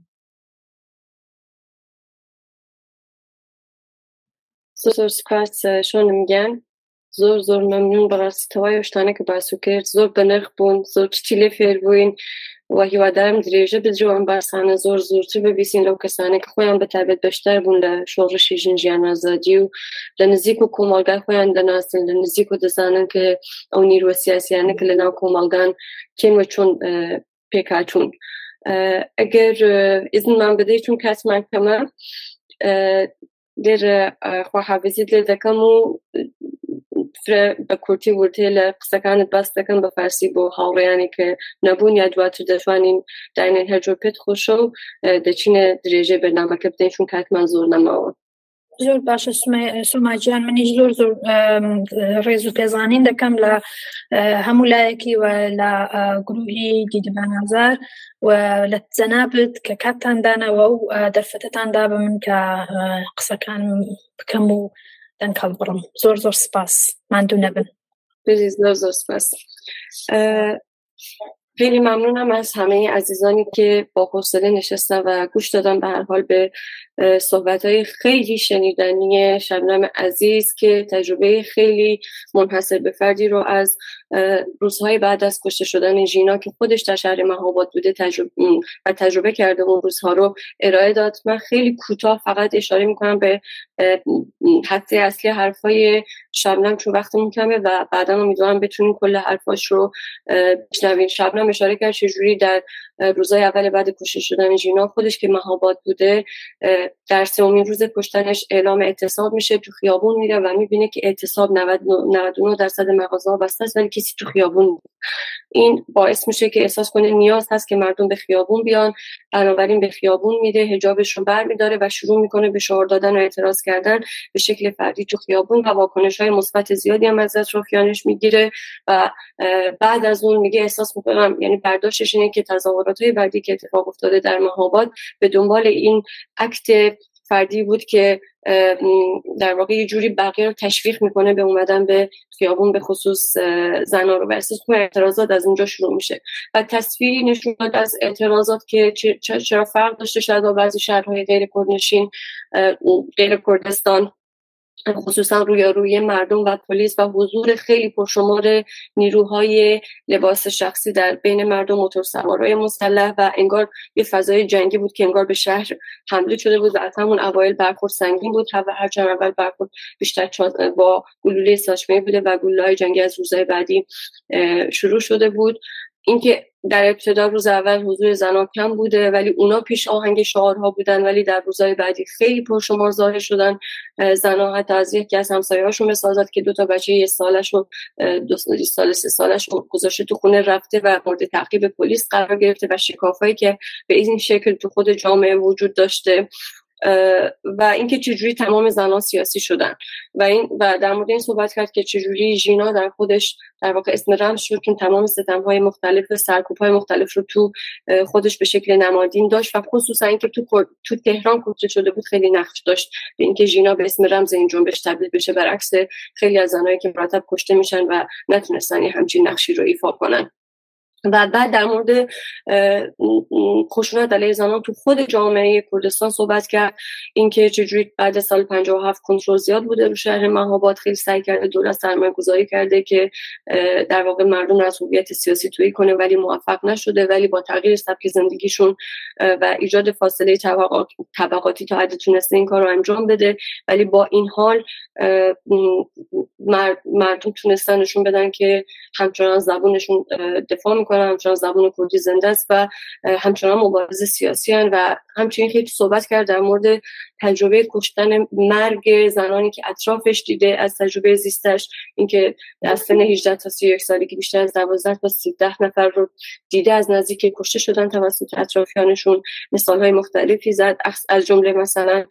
زۆر سپاس شۆنم گیان زۆر زۆر مەمنون بەڕاستی تەوای شتانەکە باسو کرد زۆر بە نرخ بوون زۆر چی لێ فێر بووین. و هیوادارم درێژە بجوان باسانە زۆر زۆرتر ببیسین لەو کەسانێک خۆیان بەتابێت بەشتر بوون لە شۆڕشی ژن ژیان ئازادی و لە نزیک و کۆمەلگای خۆیان دەناسن لە نزیک و دەزانن کە ئەو نیروە سیاسیانە کە لە ناو کۆمەلگان کێنوە چۆن پێکاتون ئەگەر ئیزنمان بدەیت چون کاتمان کەمە لێرە خواحافزیت لێ دەکەم و بە کورتی ورتێ لە قسەکانت باس دەکەم بە فارسی بۆ هاوڕێیانی کە نەبوون یا دواتر دەتوانین داینێن هەرجۆ پێت خۆشە و دەچینە درێژێ بەنامەکە بدەین چون کاتمان زۆر نەماوە. زۆر باشە سوماجیان منیش زۆر زۆر ڕێز و پێزانین دەکەم لە هەموو لایەکی و لە گروهی دیدبانازار و لە جەنابێت کە کاتتاندانەوە و دەرفەتتاندا بە من کە قسەکان بکەم و دن کلبرم زور زور سپاس. من دونه بن بریز زور زور سپاس خیلی ممنونم از همه عزیزانی که با حوصله نشستن و گوش دادن. به هر حال به صحبت های خیلی شنیدنی شبنم عزیز که تجربه خیلی منحصر به فردی رو از روزهای بعد از کشته شدن ژینا که خودش در شهر مهاباد بوده تجربه و تجربه کرده اون روزها رو ارائه داد. من خیلی کوتاه فقط اشاره می‌کنم به حتی اصلی حرفای شبنم چون وقتمون کمه و بعدا امیدوارم بتونیم کل حرفاش رو بشنویم. شبنم اشاره کرد چجوری در روزهای اول بعد کشته شدن ژینا خودش که مهاباد بوده در سومین روز کشتنش اعلام اعتصاب میشه تو خیابون میره و می‌بینه که اعتصاب 99 درصد مغازه بسته است ولی کسی تو خیابون این باعث میشه که احساس کنه نیاز هست که مردم به خیابون بیان بنابراین به خیابون میده حجابش رو بر میداره و شروع می‌کنه به شعار دادن و اعتراض کردن به شکل فردی تو خیابون و واکنش های مثبت زیادی هم از اطرافیانش می‌گیره و بعد از اون میگه احساس می‌کنم یعنی برداشتش اینه که تظاهرات های بعدی که اتفاق افتاده در مهاباد به دنبال این اکت فردی بود که در واقع یه جوری بقیه رو تشویق می‌کنه به اومدن به خیابون به خصوص زنا رو. و اعتراضات از اونجا شروع میشه. و تصویری نشون داد از اعتراضات که چرا فرق داشته. شاید با بعضی شهرهای غیر کردنشین غیر کردستان خصوصا روی مردم و پلیس و حضور خیلی پرشمار نیروهای لباس شخصی در بین مردم موتور سوارای مسلح و انگار یه فضای جنگی بود که انگار به شهر حمله شده بود و از همون اوایل برخورد سنگین بود. و هر چند اول برخورد بیشتر با گلوله ساشمه بوده و گلوله جنگی از روزهای بعدی شروع شده بود. اینکه در ابتدا روز اول حضور زنان کم بوده ولی اونا پیش آهنگ شعارها بودن ولی در روزهای بعدی خیلی پرشمار ظاهر شدن. زنان حتی از یکی از همسایه‌هاشون مثال که دو تا بچه یه سالش رو دو سال سه سالش گذاشته تو خونه رفته و مورد تعقیب پلیس قرار گرفته و شکافایی که به این شکل تو خود جامعه وجود داشته. و اینکه چجوری تمام زنان سیاسی شدن. و این و در مورد این صحبت کرد که چجوری ژینا در خودش در واقع اسم رمز شد چون تمام ستم های مختلف سرکوب های مختلف رو تو خودش به شکل نمادین داشت. و خصوصا اینکه تو تو تهران کشته شده بود خیلی نقش داشت به اینکه ژینا به اسم رمز این جنبش تبدیل بشه. برعکس خیلی از زنایی که مرتب کشته میشن و نتونستن همچین نقشی رو ایفا کنن. و بعد در مورد خشونت علیه زنان تو خود جامعه کردستان صحبت کرد. اینکه چجوری بعد سال 57 کنترل زیاد بوده رو شهر مهاباد خیلی سعی کرده دولت سرمایه گذاری کرده که در واقع مردم از هویت سیاسی تویی کنه ولی موفق نشده ولی با تغییر سبک زندگیشون و ایجاد فاصله طبقاتی تا حد تونسته این کار رو انجام بده. ولی با این حال مردم تونستن نشون بدن که همچنان زبونشون دفاع می‌کنن همچنان زبون کردی زنده است و همچنان مبارز سیاسی هن و همچنین خیلی صحبت کرد در مورد تجربه کشتن مرگ زنانی که اطرافش دیده از تجربه زیستش اینکه از سن 18 تا 31 سالگی بیشتر از 12 تا 13 نفر رو دیده از نزدیک کشته شدن توسط اطرافیانشون. مثال های مختلفی زد. از جمله مثلا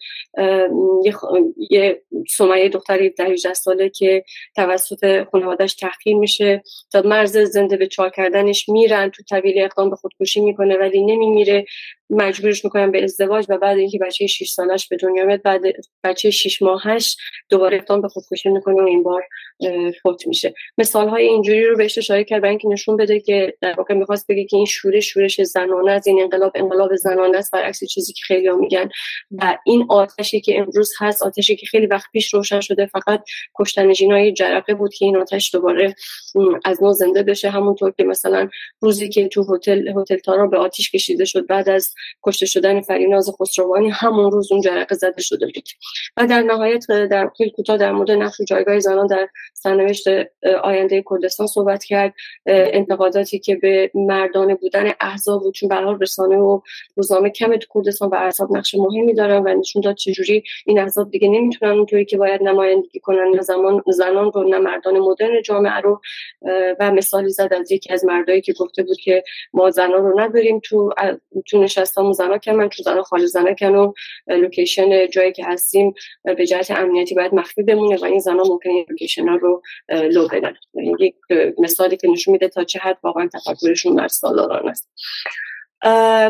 یه سمیه دختری 18 ساله که توسط خانوادش تحقیر میشه. تا مرز زنده به چال کردنش میرن تو طویل اقدام به خودکشی می‌کنه ولی نمیمیره. مجبورش می‌کنن به ازدواج و بعد اینکه بچه 6 سالش به دنیا میاد بعد بچه 6 ماهش دوباره اقدام به خودکشی می‌کنه و این بار فوت میشه. مثال های اینجوری رو بهش اشاره کرد برای اینکه نشون بده که در واقع می‌خواست بگه که این شورش شورش زنانه از این انقلاب انقلاب زنانه است برعکس چیزی که خیلی میگن. و این آتشی که امروز هست آتشی که خیلی وقت پیش روشن شده فقط کشتن جینای جرقه بود که این آتش دوباره از نو زنده بشه. همونطور که مثلا روزی که تو هتل هتل تارا به آتیش کشیده شد بعد از کشته شدن فریناز خسروانی همون روز اون جرقه زده شده بود. و در نهایت در خیلی کوتاه در مورد نقش و جایگاه زنان در سرنوشت آینده کردستان صحبت کرد. انتقاداتی که به مردانه بودن احزاب بود. چون به رسانه و روزنامه کم تو کردستان و احزاب نقش مهمی دارن و نشون داد چجوری این احزاب دیگه نمی‌تونن اونطوری که باید نمایندگی کنن. نه زمان زنان رو نه مردان مدرن جامعه رو. و مثالی زد از یکی از مردایی که گفته بود که ما زنان رو نداریم تو تو نشستامون زنا کن تو زنا خالی زنا کن لوکیشن جایی که هستیم به جهت امنیتی باید مخفی بمونه و این زنا ممکنه لوکیشن ها رو لو بدن. یک مثالی که نشون میده تا چه حد واقعا تفکرشون بر سالاران است.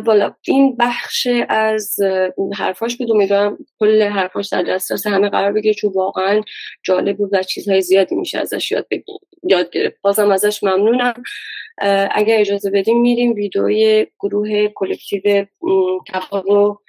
بالا این بخش از حرفاش بود. امیدوارم کل حرفاش در دسترس همه قرار بگیره چون واقعا جالب بود و چیزهای زیادی میشه ازش یاد بگیم یاد گرفت. بازم ازش ممنونم. اگر اجازه بدیم میریم ویدئوی گروه collective تبار رو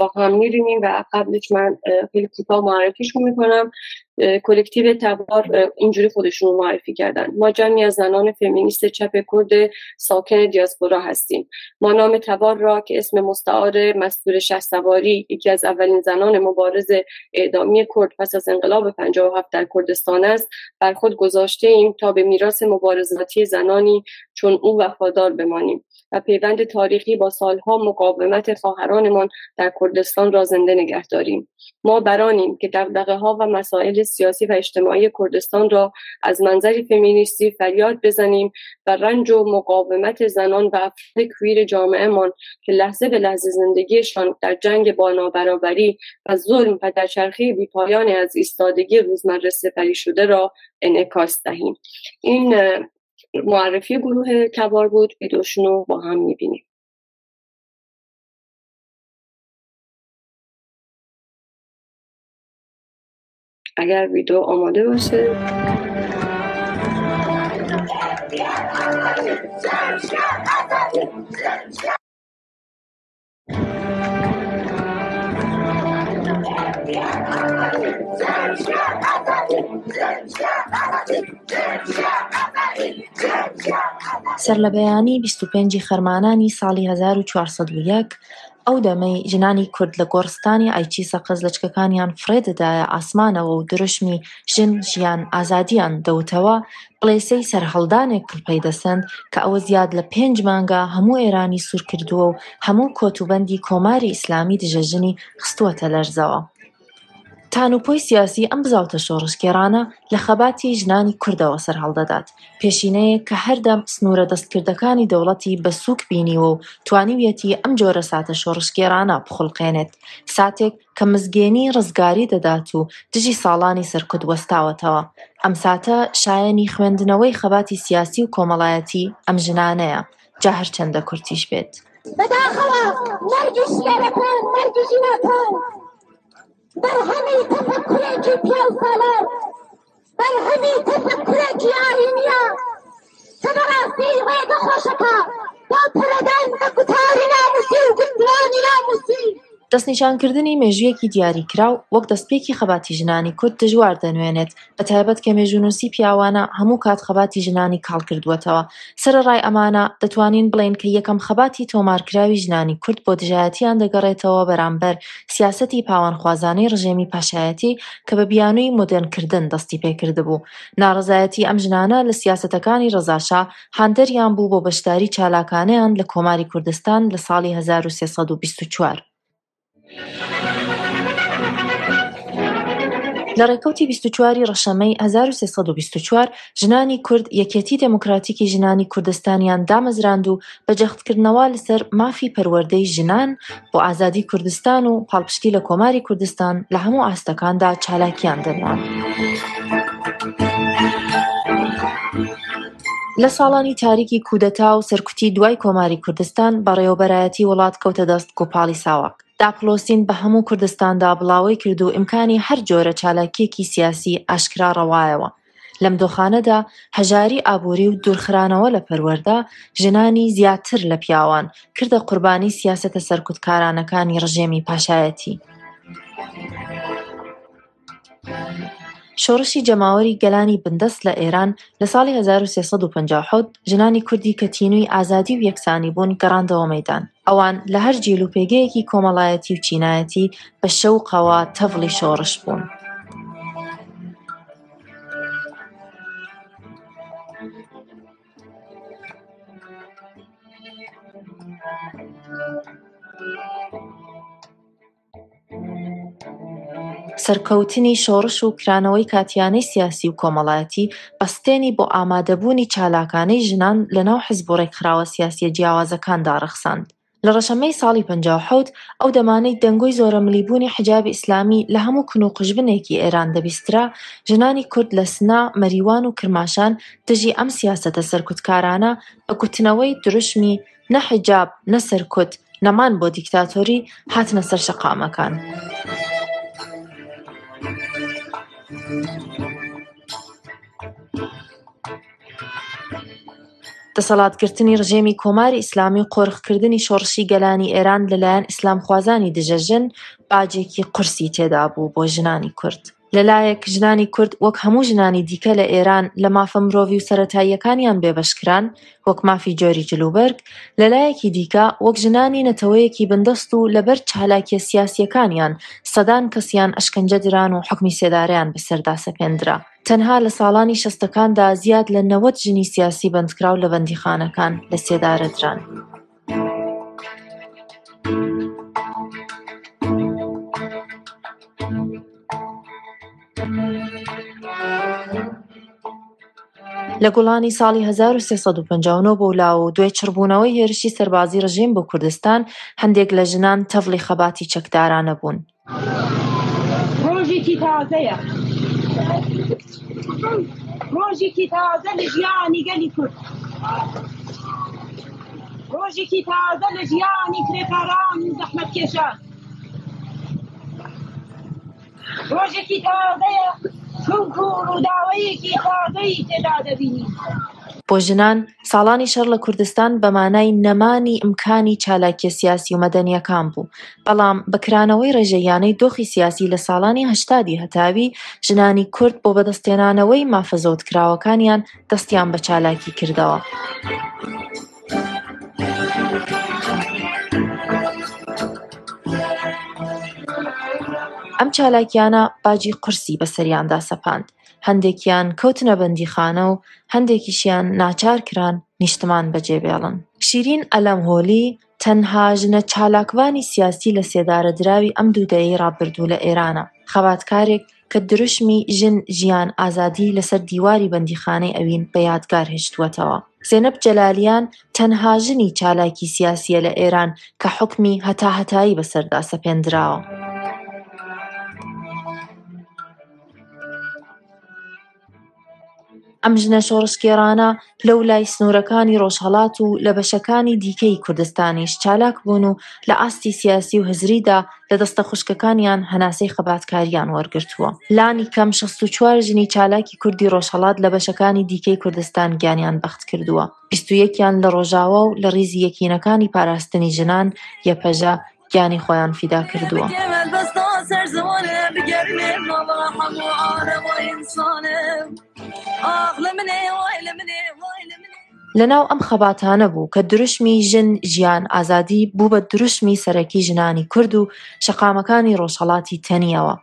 با هم می‌بینیم و قبلش من خیلی کوتاه معرفیشون می‌کنم. collective تبار اینجوری خودشون رو معرفی کردن. ما جمعی از زنان فمینیست چپ کرد ساکن دیاسپورا هستیم. ما نام تبار را که اسم مستعار مستور شه سواری یکی از اولین زنان مبارز اعدامی کرد پس از انقلاب 57 در کردستان است بر خود گذاشته ایم تا به میراث مبارزاتی زنانی چون او وفادار بمانیم و پیوند تاریخی با سالها مقاومت خواهرانمان در کردستان را زنده نگه داریم. ما برانیم که دغدغه ها و مسائل سیاسی و اجتماعی کردستان را از منظری فمینیستی فریاد بزنیم و رنج و مقاومت زنان و افراد کویر جامعهمان که لحظه به لحظه زندگیشان در جنگ با نابرابری و ظلم و در چرخه بیپایان از ایستادگی روزمره سپری شده را انعکاس دهیم. این معرفی گروه کبار بود. ویدوشون رو با هم می‌بینیم. اگر ویدیو آماده باشه سەر لە بەیانی 25 خەرمانانی ساڵی 1940 ئەو دەمەی ژنانی کورد لە گۆڕستانی ئایچی سەقز لەچکەکانیان فرێدەدایە ئاسمانەوە و درشمی ژن ژیان ئازادیان دەوتەوە بڵێسەی سەرهەڵدانێک پڵپەیدەسەند کە ئەوە زیاد لە پێنج مانگە هەموو ئێرانی سوور کردووە و هەموو کۆتوبەندی کۆماری ئیسلامی دژەژنی خستووەتە لەرزەوە. تانوپۆی سیاسی ئەم بزاوتە شۆڕشکێرانە لە خەباتی ژنانی کوردەوە سەر هەڵدەدات. پێشینەیە کە هەردەم سنوورە دەستکردەکانی دەوڵەتی بە سوک بینیوە و توانیویەتی ئەم جۆرە ساتە شۆڕشکێرانە بخڵقێنێت. ساتێک کە مزگێنی ڕزگاری دەدات و دژی ساڵانی سەرکوت وەستاوەتەوە. ئەم ساتە شایەنی خوێندنەوەی خەباتی سیاسی و کۆمەڵایەتی ئەم ژنانەیە. جا هەر چەندە کورتیش بێت. بەداخەوە مەرگی شێرەکان مەرگی ژینەکان بەرهەمی تەفەکرێکی پێو ساڵات بەرهەمی تەفەکرێکی ئاینیە کە بەڕاستی ڕێگە خۆشەکە بۆ پەرەدان بە گوتاری ناموسی و گوندوانی ناموسی. دەستنیشانکردنی مێژویەکی دیاریکراو وەک دەستپێکی خەباتی ژنانی کورد دژوار دەنوێنێت بە تایبەت کە مێژونوسی پیاوانە هەموو کات خەباتی ژنانی کاڵ کردووەتەوە. سرە ڕای ئەمانە دەتوانین بڵێن کە یەکەم خەباتی تۆمارکراوی ژنانی کورد بۆ دژایەتیان دەگەڕێتەوە بەرامبەر. سیاسەتی پاوانخوازانەی ڕژێمی پاشایەتی کە بە بیانووی مدرنکردن دەستی پێکرد بوو ناڕزایەتی ئەم ژنانە لە سیاستەکانی ڕزاشا هاندەریان بوو بۆ بەشداری چالاکانیان لە کۆماری کوردستان لە ساڵی 1324. لە ڕێکەوتی 24 ڕەشەمەی 1324 ژنانی کورد یەکێتی دموکراتیکی ژنانی کوردستانیان دامەزراند و بەجەختکردنەوە لەسەر مافی پەروەردەی ژنان بۆ ئازادی کوردستان و پاڵپشتی لە کۆماری کوردستان لە هەموو ئاستەکاندا چالاکیان دەنوان. لە ساڵانی تاریکی کودەتا و سەرکوتی دوای کۆماری کوردستان بە ڕێوەبەرایەتی وڵات کەوتە دەست گۆپاڵی ساواک. داپلۆسین بە هەموو کوردستاندا بڵاوی کرد و ئیمکانی هەر جۆرە چالاکیەکی سیاسی ئاشکرا ڕەوایەوە. لەم دۆخانەدا هەژاری ئابووری و دوورخرانەوە لە پەروەەردا ژنانی زیاتر لە پیاوان کردە قوربانی سیاسەتە سەرکوتکارانەکانی ڕژێمی پاشایەتی. شۆڕشی جەماوەری گەلانی بندەست لە ئێران لە ساڵی 1350 ژنانی کوردی کە تینووی ئازادی و یەکسانی بوون گەڕاندەوە مەدان ئەوان لە هەر جیل و پێگەیەکی کۆمەڵایەتی و چینایەتی بە شەوقەوە تەڤڵی شۆڕش بوون. سەرکەوتنی شۆڕش و کرانەوەی کاتیانەی سیاسی و کۆمەڵایەتی بەستێنی بۆ ئامادەبوونی چالاکانەی ژنان لەناو حزب و ڕێکخراوە سیاسیە جیاوازەکاندا ڕەخساند. لە ڕەشەمەی ساڵی 1950 ئەو دەمانەی دەنگۆی زۆرە ملیبوونی حجابی ئیسلامی لە هەموو کن و قژبنێکی ئێران دەبیسترا ژنانی کورد لە سنا مەریوان و کرماشان دژی ئەم سیاسەتە سەرکوتکارانە بە گوتنەوەی درشمی نەحیجاب نەسەر کوت نەمان بۆ دیکتاتۆری هاتنە سەر شەقامەکان. دەسەڵاتگرتنی ڕژێمی کۆماری ئیسلامی قۆرخکردنی شۆڕشی گەلانی ئێران لەلایەن ئیسلام خوازانی دژەژن باجێکی قورسی تێدا بوو بۆ ژنانی کورد. لەلایەک ژنانی کورد وەک هەموو ژنانی دیکە لە ئێران لە مافە مرۆڤی و سەتاییەکانیان بێبشکران وەک مافی جۆری جلوبەرگ لەلایەکی دیکە وەک ژنانی نەتەوەیەکی بندەست و لەبەر چالاکیە سیاسیەکانیان سەدان کەسیان ئەشکەنجە دران و حکمی سێداریان بەسەردا سەپێنرا. تەنها لە ساڵانی شەستەکاندا زیاد لە نەوەت ژنی سیاسی بەندکراو لە بەندیخانەکان لە سێدارە دران. لە گوڵانی ساڵی 1350 بۆ لاو دوێ چڕبوونەوەی هێرشی سەربازی ڕژیم بۆ کوردستان هەندێک لە ژنان تەڤڵی خەباتی چەکدارانە بوون. ڕۆژێکی تازەیە. ڕۆژێکی تازە لە ژیانی گەلی کورد. ڕۆژێکی تازە لە ژیانی کرێکاران زەحمەت کێشان. ڕۆژێکی تازەیە. چونکو ڕووداوەیەکی تازەی تێدا دەبینی بۆ ژنان ساڵانی شەڕ لە کوردستان بەمانای نەمانی ئیمکانی چالاکیە سیاسی و مەدەنیەکان بوو بەڵام بەکرانەوەی ڕێژەیانەی دۆخی سیاسی لە ساڵانی هەشتادی هەتاوی ژنانی کورد بۆ بەدەستێنانەوەی مافەزۆت کراوەکانیان دەستیان بە چالاکی کردەوە. ئەم چالاکیانە باجی قورسی بەسەریاندا سەپاند. هەندێکیان کەوتنە بەندیخانە و هەندێکیشیان ناچار کران نیشتمان بەجێبێڵن شیرین ئەلەم هۆلی تەنها ژنە چالاکوانی سیاسی لە سێدارە دراوی ئەم دوودەیەی ڕابردوو لە ئێرانە. خەباتکارێک کە دروشمی ژن ژیان ئازادی لەسەر دیواری بەندیخانەی ئەوین بە یادگار هێشتووەتەوە. زێنب جەلالیان تەنها ژنی چالاکی سیاسیە لە ئێران کە حکمی هەتا هەتایی بەسەردا سەپێنراوە. ئەم ژنە شۆڕشکێرانە لەو لای سنوورەکانی ڕۆژهەڵات و لە بەشەکانی دیکەی کوردستانیش چالاک بوون و لە ئاستی سیاسی و هزریدا لە دەستە خوشکەکانیان هەناسەی خەباتکاریان وەرگرتووە. لانی کەم 64 ژنی چالاکی کوردی ڕۆژهڵات لە بەشەکانی دیکەی کوردستان گیانیان بەخت کردووە. 21یان لە ڕۆژاوە و لە ریزی یەکینەکانی پاراستنی ژنان یەپەژە گیانی خۆیان فیدا کردووە. سر زمانه بگرنه ماما همو عالم و انسانه لەناو ئەم خەباتانە بوو کە دروشمی ژن ژیان ئازادی بوو بە دروشمی سەرەکی ژنانی کورد و شەقامەکانی ڕۆژهڵاتی تەنیەوە.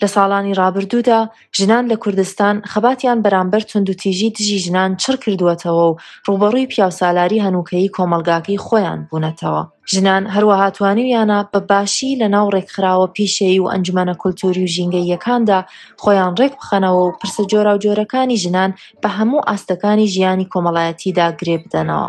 لە ساڵانی ڕابردوودا ژنان لە کوردستان خەباتیان بەرامبەر تونندوتیژی دژی ژنان چڕ کردووەتەوە و ڕوبەڕووی پیاوسالاری هەنووکەی کۆمەلگاکەی خۆیان بوونەتەوە. ژنان هەروەها توانیویانە بە باشی لە ناو ڕێکخراوە پیشەی و ئەنجمەنە کولتوری و ژینگەیەکاندا خۆیان ڕێک بخەنەوە و پرسە جۆرا و جۆرەکانی ژنان بە هەموو ئاستەکانی ژیانی کۆمەڵایەتیدا گرێ بدەنەوە.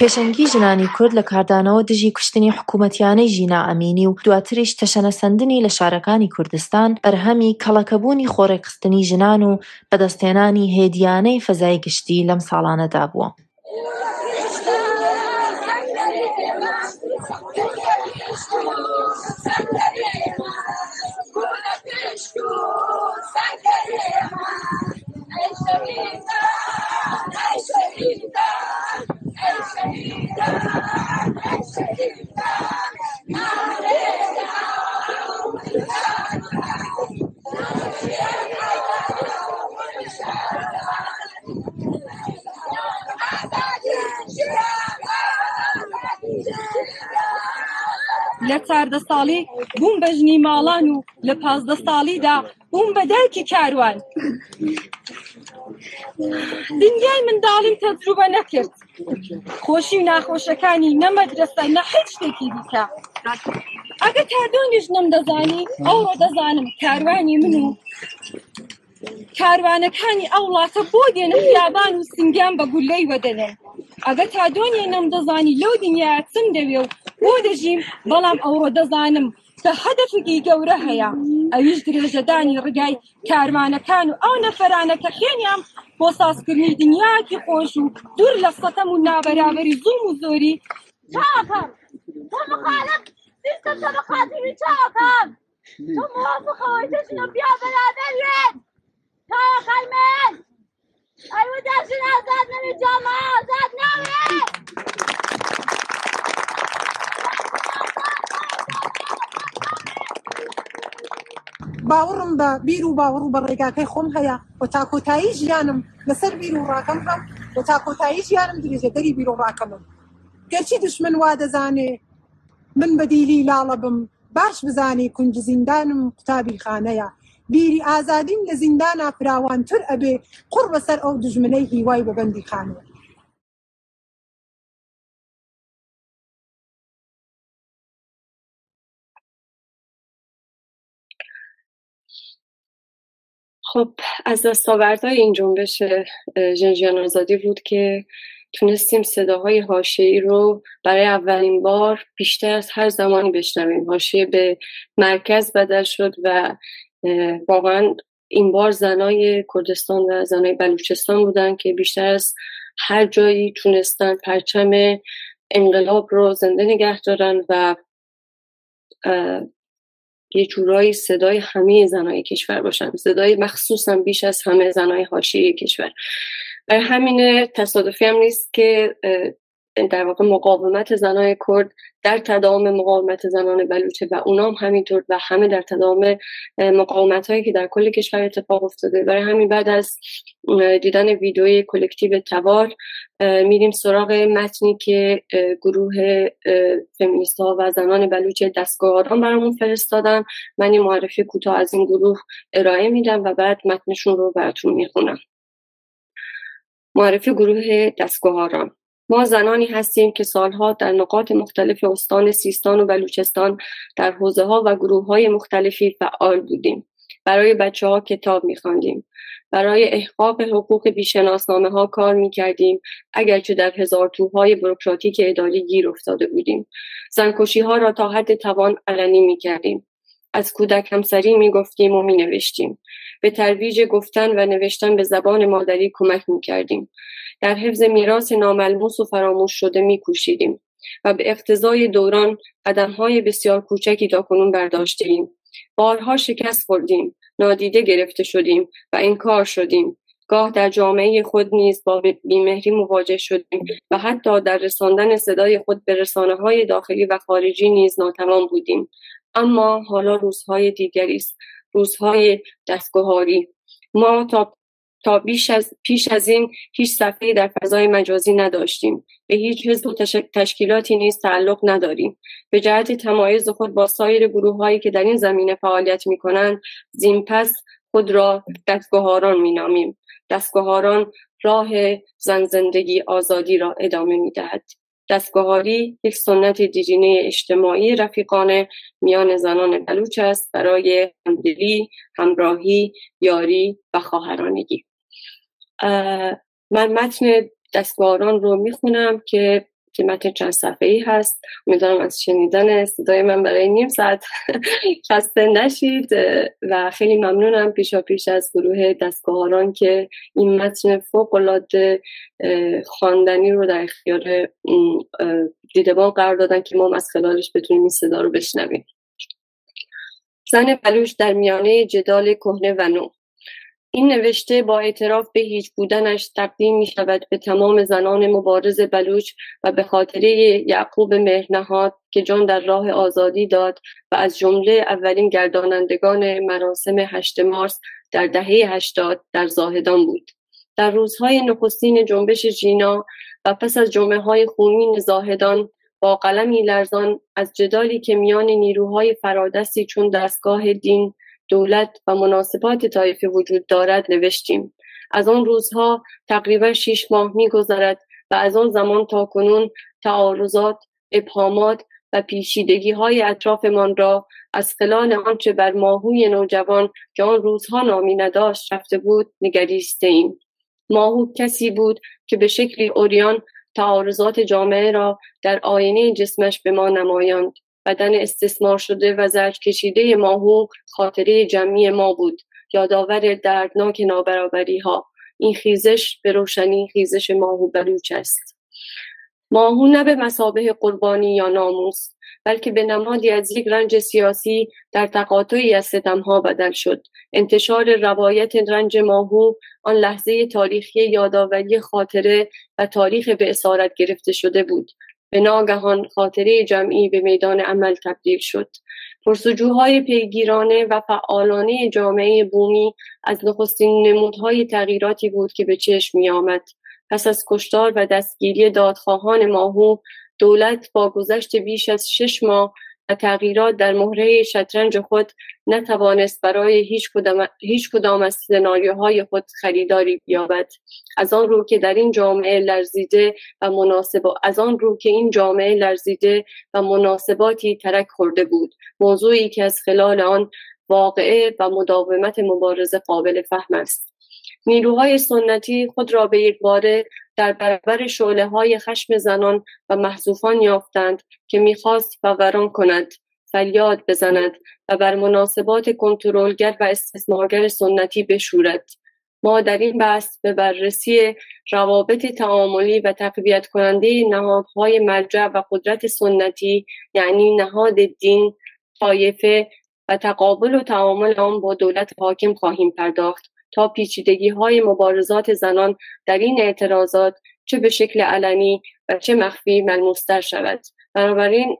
پێشەنگی ژنانی کورد لە کاردانەوە دژی کوشتنی حکوومەتیانەی ژینا ئەمینی و دواتریش تەشەنەسەندنی لە شارەکانی کوردستان ئەرهەمی کەڵەکەبوونی خۆڕێکخستنی ژنان و بەدەستێنانی هێدیانەی فەزای گشتی لەم ساڵانەدا بووە. Thank you. لە چاردە ساڵی بووم بە ژنی ماڵان و لە پازدە ساڵیدا بووم بە دایکی کاروان دنیای منداڵیم تەجروبە نەکرد خۆشی و ناخۆشەکانی نەمەدرسە نە هیچ شتێکی دیکە. ئەگە تا دۆنیش نم دەزانی ئەوڕۆ دەزانم کاروانی من و کاروانەکانی ئەو وڵاتە بۆ دێنە یابان و سنگیان بە گولەی وەدەنێن ئەگە تا دۆنیە نەم دەزانی لەو دنیا چم دەوێ و بۆ دەژیم بەڵام ئەوڕۆ دەزانم کە هەدفێکی گەورە هەیە. ئەویش درێژەدانی ڕگای کارمانەکان و ئەو نەفەرانەکە خێنیان بۆ سازکردنی دنیاکی خۆش و دوور لە سەتەم و نابەرابری زوم و زۆری. چاکم تو مخالف سیستم تو بخاطری چاکم تو موافق هایتشون رو بیا برادرین چاکل من ایو درشون آزاد نمی جامعه آزاد نمی باوەڕم بە بیر و باوەڕ و بە ڕێگاکەی خۆم هەیە. بۆ تاکۆتایی ژیانم لەسەر بیر و ڕاکەم هەم بۆ تاکۆتایی ژیانم درێژەدەری بیر و ڕاکەمم. گەرچی دشمن وا دەزانێ من بەدیلی لاڵە بم باش بزانێ کونج زیندانم قوتابی خانەیە. بیری ئازادیم لە زیندانا فراوانتر ئەبێ قڕ بەسەر ئەو دژمنەی هیوای بەبندی خانەوە خب از دستاوردهای این جنبش ژنژیان آزادی بود که تونستیم صداهای حاشیه‌ای رو برای اولین بار بیشتر از هر زمانی بشنویم. حاشیه به مرکز بدل شد و واقعا این بار زنای کردستان و زنای بلوچستان بودن که بیشتر از هر جایی تونستن پرچم انقلاب رو زنده نگه دارن و یه جورایی صدای همه زنای کشور باشن. صدای مخصوصا بیش از همه زنای حاشیه کشور. برای همین تصادفی هم نیست که در واقع مقاومت زنای کرد در تداوم مقاومت زنان بلوچه و اونام همینطور و همه در تداوم مقاومت هایی که در کل کشور اتفاق افتاده. برای همین بعد از دیدن ویدیوی کلکتیو توار میریم سراغ متنی که گروه فمینیست ها و زنان بلوچ دستگاهدان برامون فرستادن. من این معرفی کوتاه از این گروه ارائه میدم و بعد متنشون رو براتون می‌خونم. معرفی گروه دستگاهاران ما زنانی هستیم که سالها در نقاط مختلف استان سیستان و بلوچستان در حوزه ها و گروه های مختلفی فعال بودیم. برای بچه ها کتاب می خواندیم. برای احقاق حقوق بیشناسنامه ها کار می کردیم اگرچه در هزار توهای بروکراتیک اداری گیر افتاده بودیم. زنکشی ها را تا حد توان علنی می کردیم. از کودک همسری می گفتیم و می نوشتیم. به ترویج گفتن و نوشتن به زبان مادری کمک می کردیم. در حفظ میراث ناملموس و فراموش شده می کوشیدیم و به اقتضای دوران قدمهای بسیار کوچکی تا کنون برداشتیم. بارها شکست خوردیم، نادیده گرفته شدیم و انکار شدیم. گاه در جامعه خود نیز با بیمهری مواجه شدیم و حتی در رساندن صدای خود به رسانه های داخلی و خارجی نیز ناتوان بودیم. اما حالا روزهای دیگری است. روزهای دستگاهاری ما تا تا بیش از پیش از این هیچ صفحه در فضای مجازی نداشتیم. به هیچ حزب و تشکیلاتی نیز تعلق نداریم. به جهت تمایز خود با سایر گروه هایی که در این زمینه فعالیت می کنند زین پس خود را دستگاهاران می نامیم دستگاهاران راه زن زندگی آزادی را ادامه می دهد. دستگاهاری یک سنت دیرینه اجتماعی رفیقانه میان زنان بلوچ است برای همدلی، همراهی، یاری و خواهرانگی. من متن دستگاهاران رو می‌خونم که که متن چند صفحه ای هست. امیدوارم از شنیدن صدای من برای نیم ساعت خسته نشید. و خیلی ممنونم پیشا پیش از گروه دستگاهاران که این متن فوق العاده خواندنی رو در اختیار دیدبان قرار دادن که ما از خلالش بتونیم این صدا رو بشنویم. زن بلوش در میانه جدال کهنه و نو. این نوشته با اعتراف به هیچ بودنش تقدیم می شود به تمام زنان مبارز بلوچ و به خاطره یعقوب مهرنهاد که جان در راه آزادی داد و از جمله اولین گردانندگان مراسم هشت مارس در دهه هشتاد در زاهدان بود. در روزهای نخستین جنبش جینا و پس از جمعه های خونین زاهدان با قلمی لرزان از جدالی که میان نیروهای فرادستی چون دستگاه دین دولت و مناسبات طایفه وجود دارد نوشتیم از آن روزها تقریبا شیش ماه میگذرد و از آن زمان تا کنون تعارضات ابهامات و پیشیدگی های اطرافمان را از خلال آنچه بر ماهوی نوجوان که آن روزها نامی نداشت رفته بود نگریسته ایم. ماهو کسی بود که به شکلی اوریان تعارضات جامعه را در آینه جسمش به ما نمایاند. بدن استثمار شده و زرد کشیده ماهو خاطره جمعی ما بود. یادآور دردناک نابرابری ها. این خیزش به روشنی خیزش ماهو بلوچ است. ماهو نه به مسابه قربانی یا ناموس بلکه به نمادی از یک رنج سیاسی در تقاطعی از ستمها بدل شد انتشار روایت رنج ماهو آن لحظه تاریخی یادآوری خاطره و تاریخ به اسارت گرفته شده بود به ناگهان خاطره جمعی به میدان عمل تبدیل شد پرسجوهای پیگیرانه و فعالانه جامعه بومی از نخستین نمودهای تغییراتی بود که به چشم می آمد. پس از کشتار و دستگیری دادخواهان ماهو دولت با گذشت بیش از شش ماه و تغییرات در مهره شطرنج خود نتوانست برای هیچ کدام, هیچ کدام از سناریوهای خود خریداری بیابد از آن رو که در این جامعه لرزیده و مناسب از آن رو که این جامعه لرزیده و مناسباتی ترک خورده بود. موضوعی که از خلال آن واقعه و مداومت مبارزه قابل فهم است. نیروهای سنتی خود را به یک باره در برابر شعله های خشم زنان و محذوفان یافتند که می‌خواست فوران کند فریاد بزند و بر مناسبات کنترلگر و استثمارگر سنتی بشورد. ما در این بحث به بررسی روابط تعاملی و تقویت کننده نهادهای مرجع و قدرت سنتی یعنی نهاد دین، طایفه و تقابل و تعامل آن با دولت حاکم خواهیم پرداخت. تا پیچیدگی های مبارزات زنان در این اعتراضات چه به شکل علنی و چه مخفی ملموستر شود. بنابراین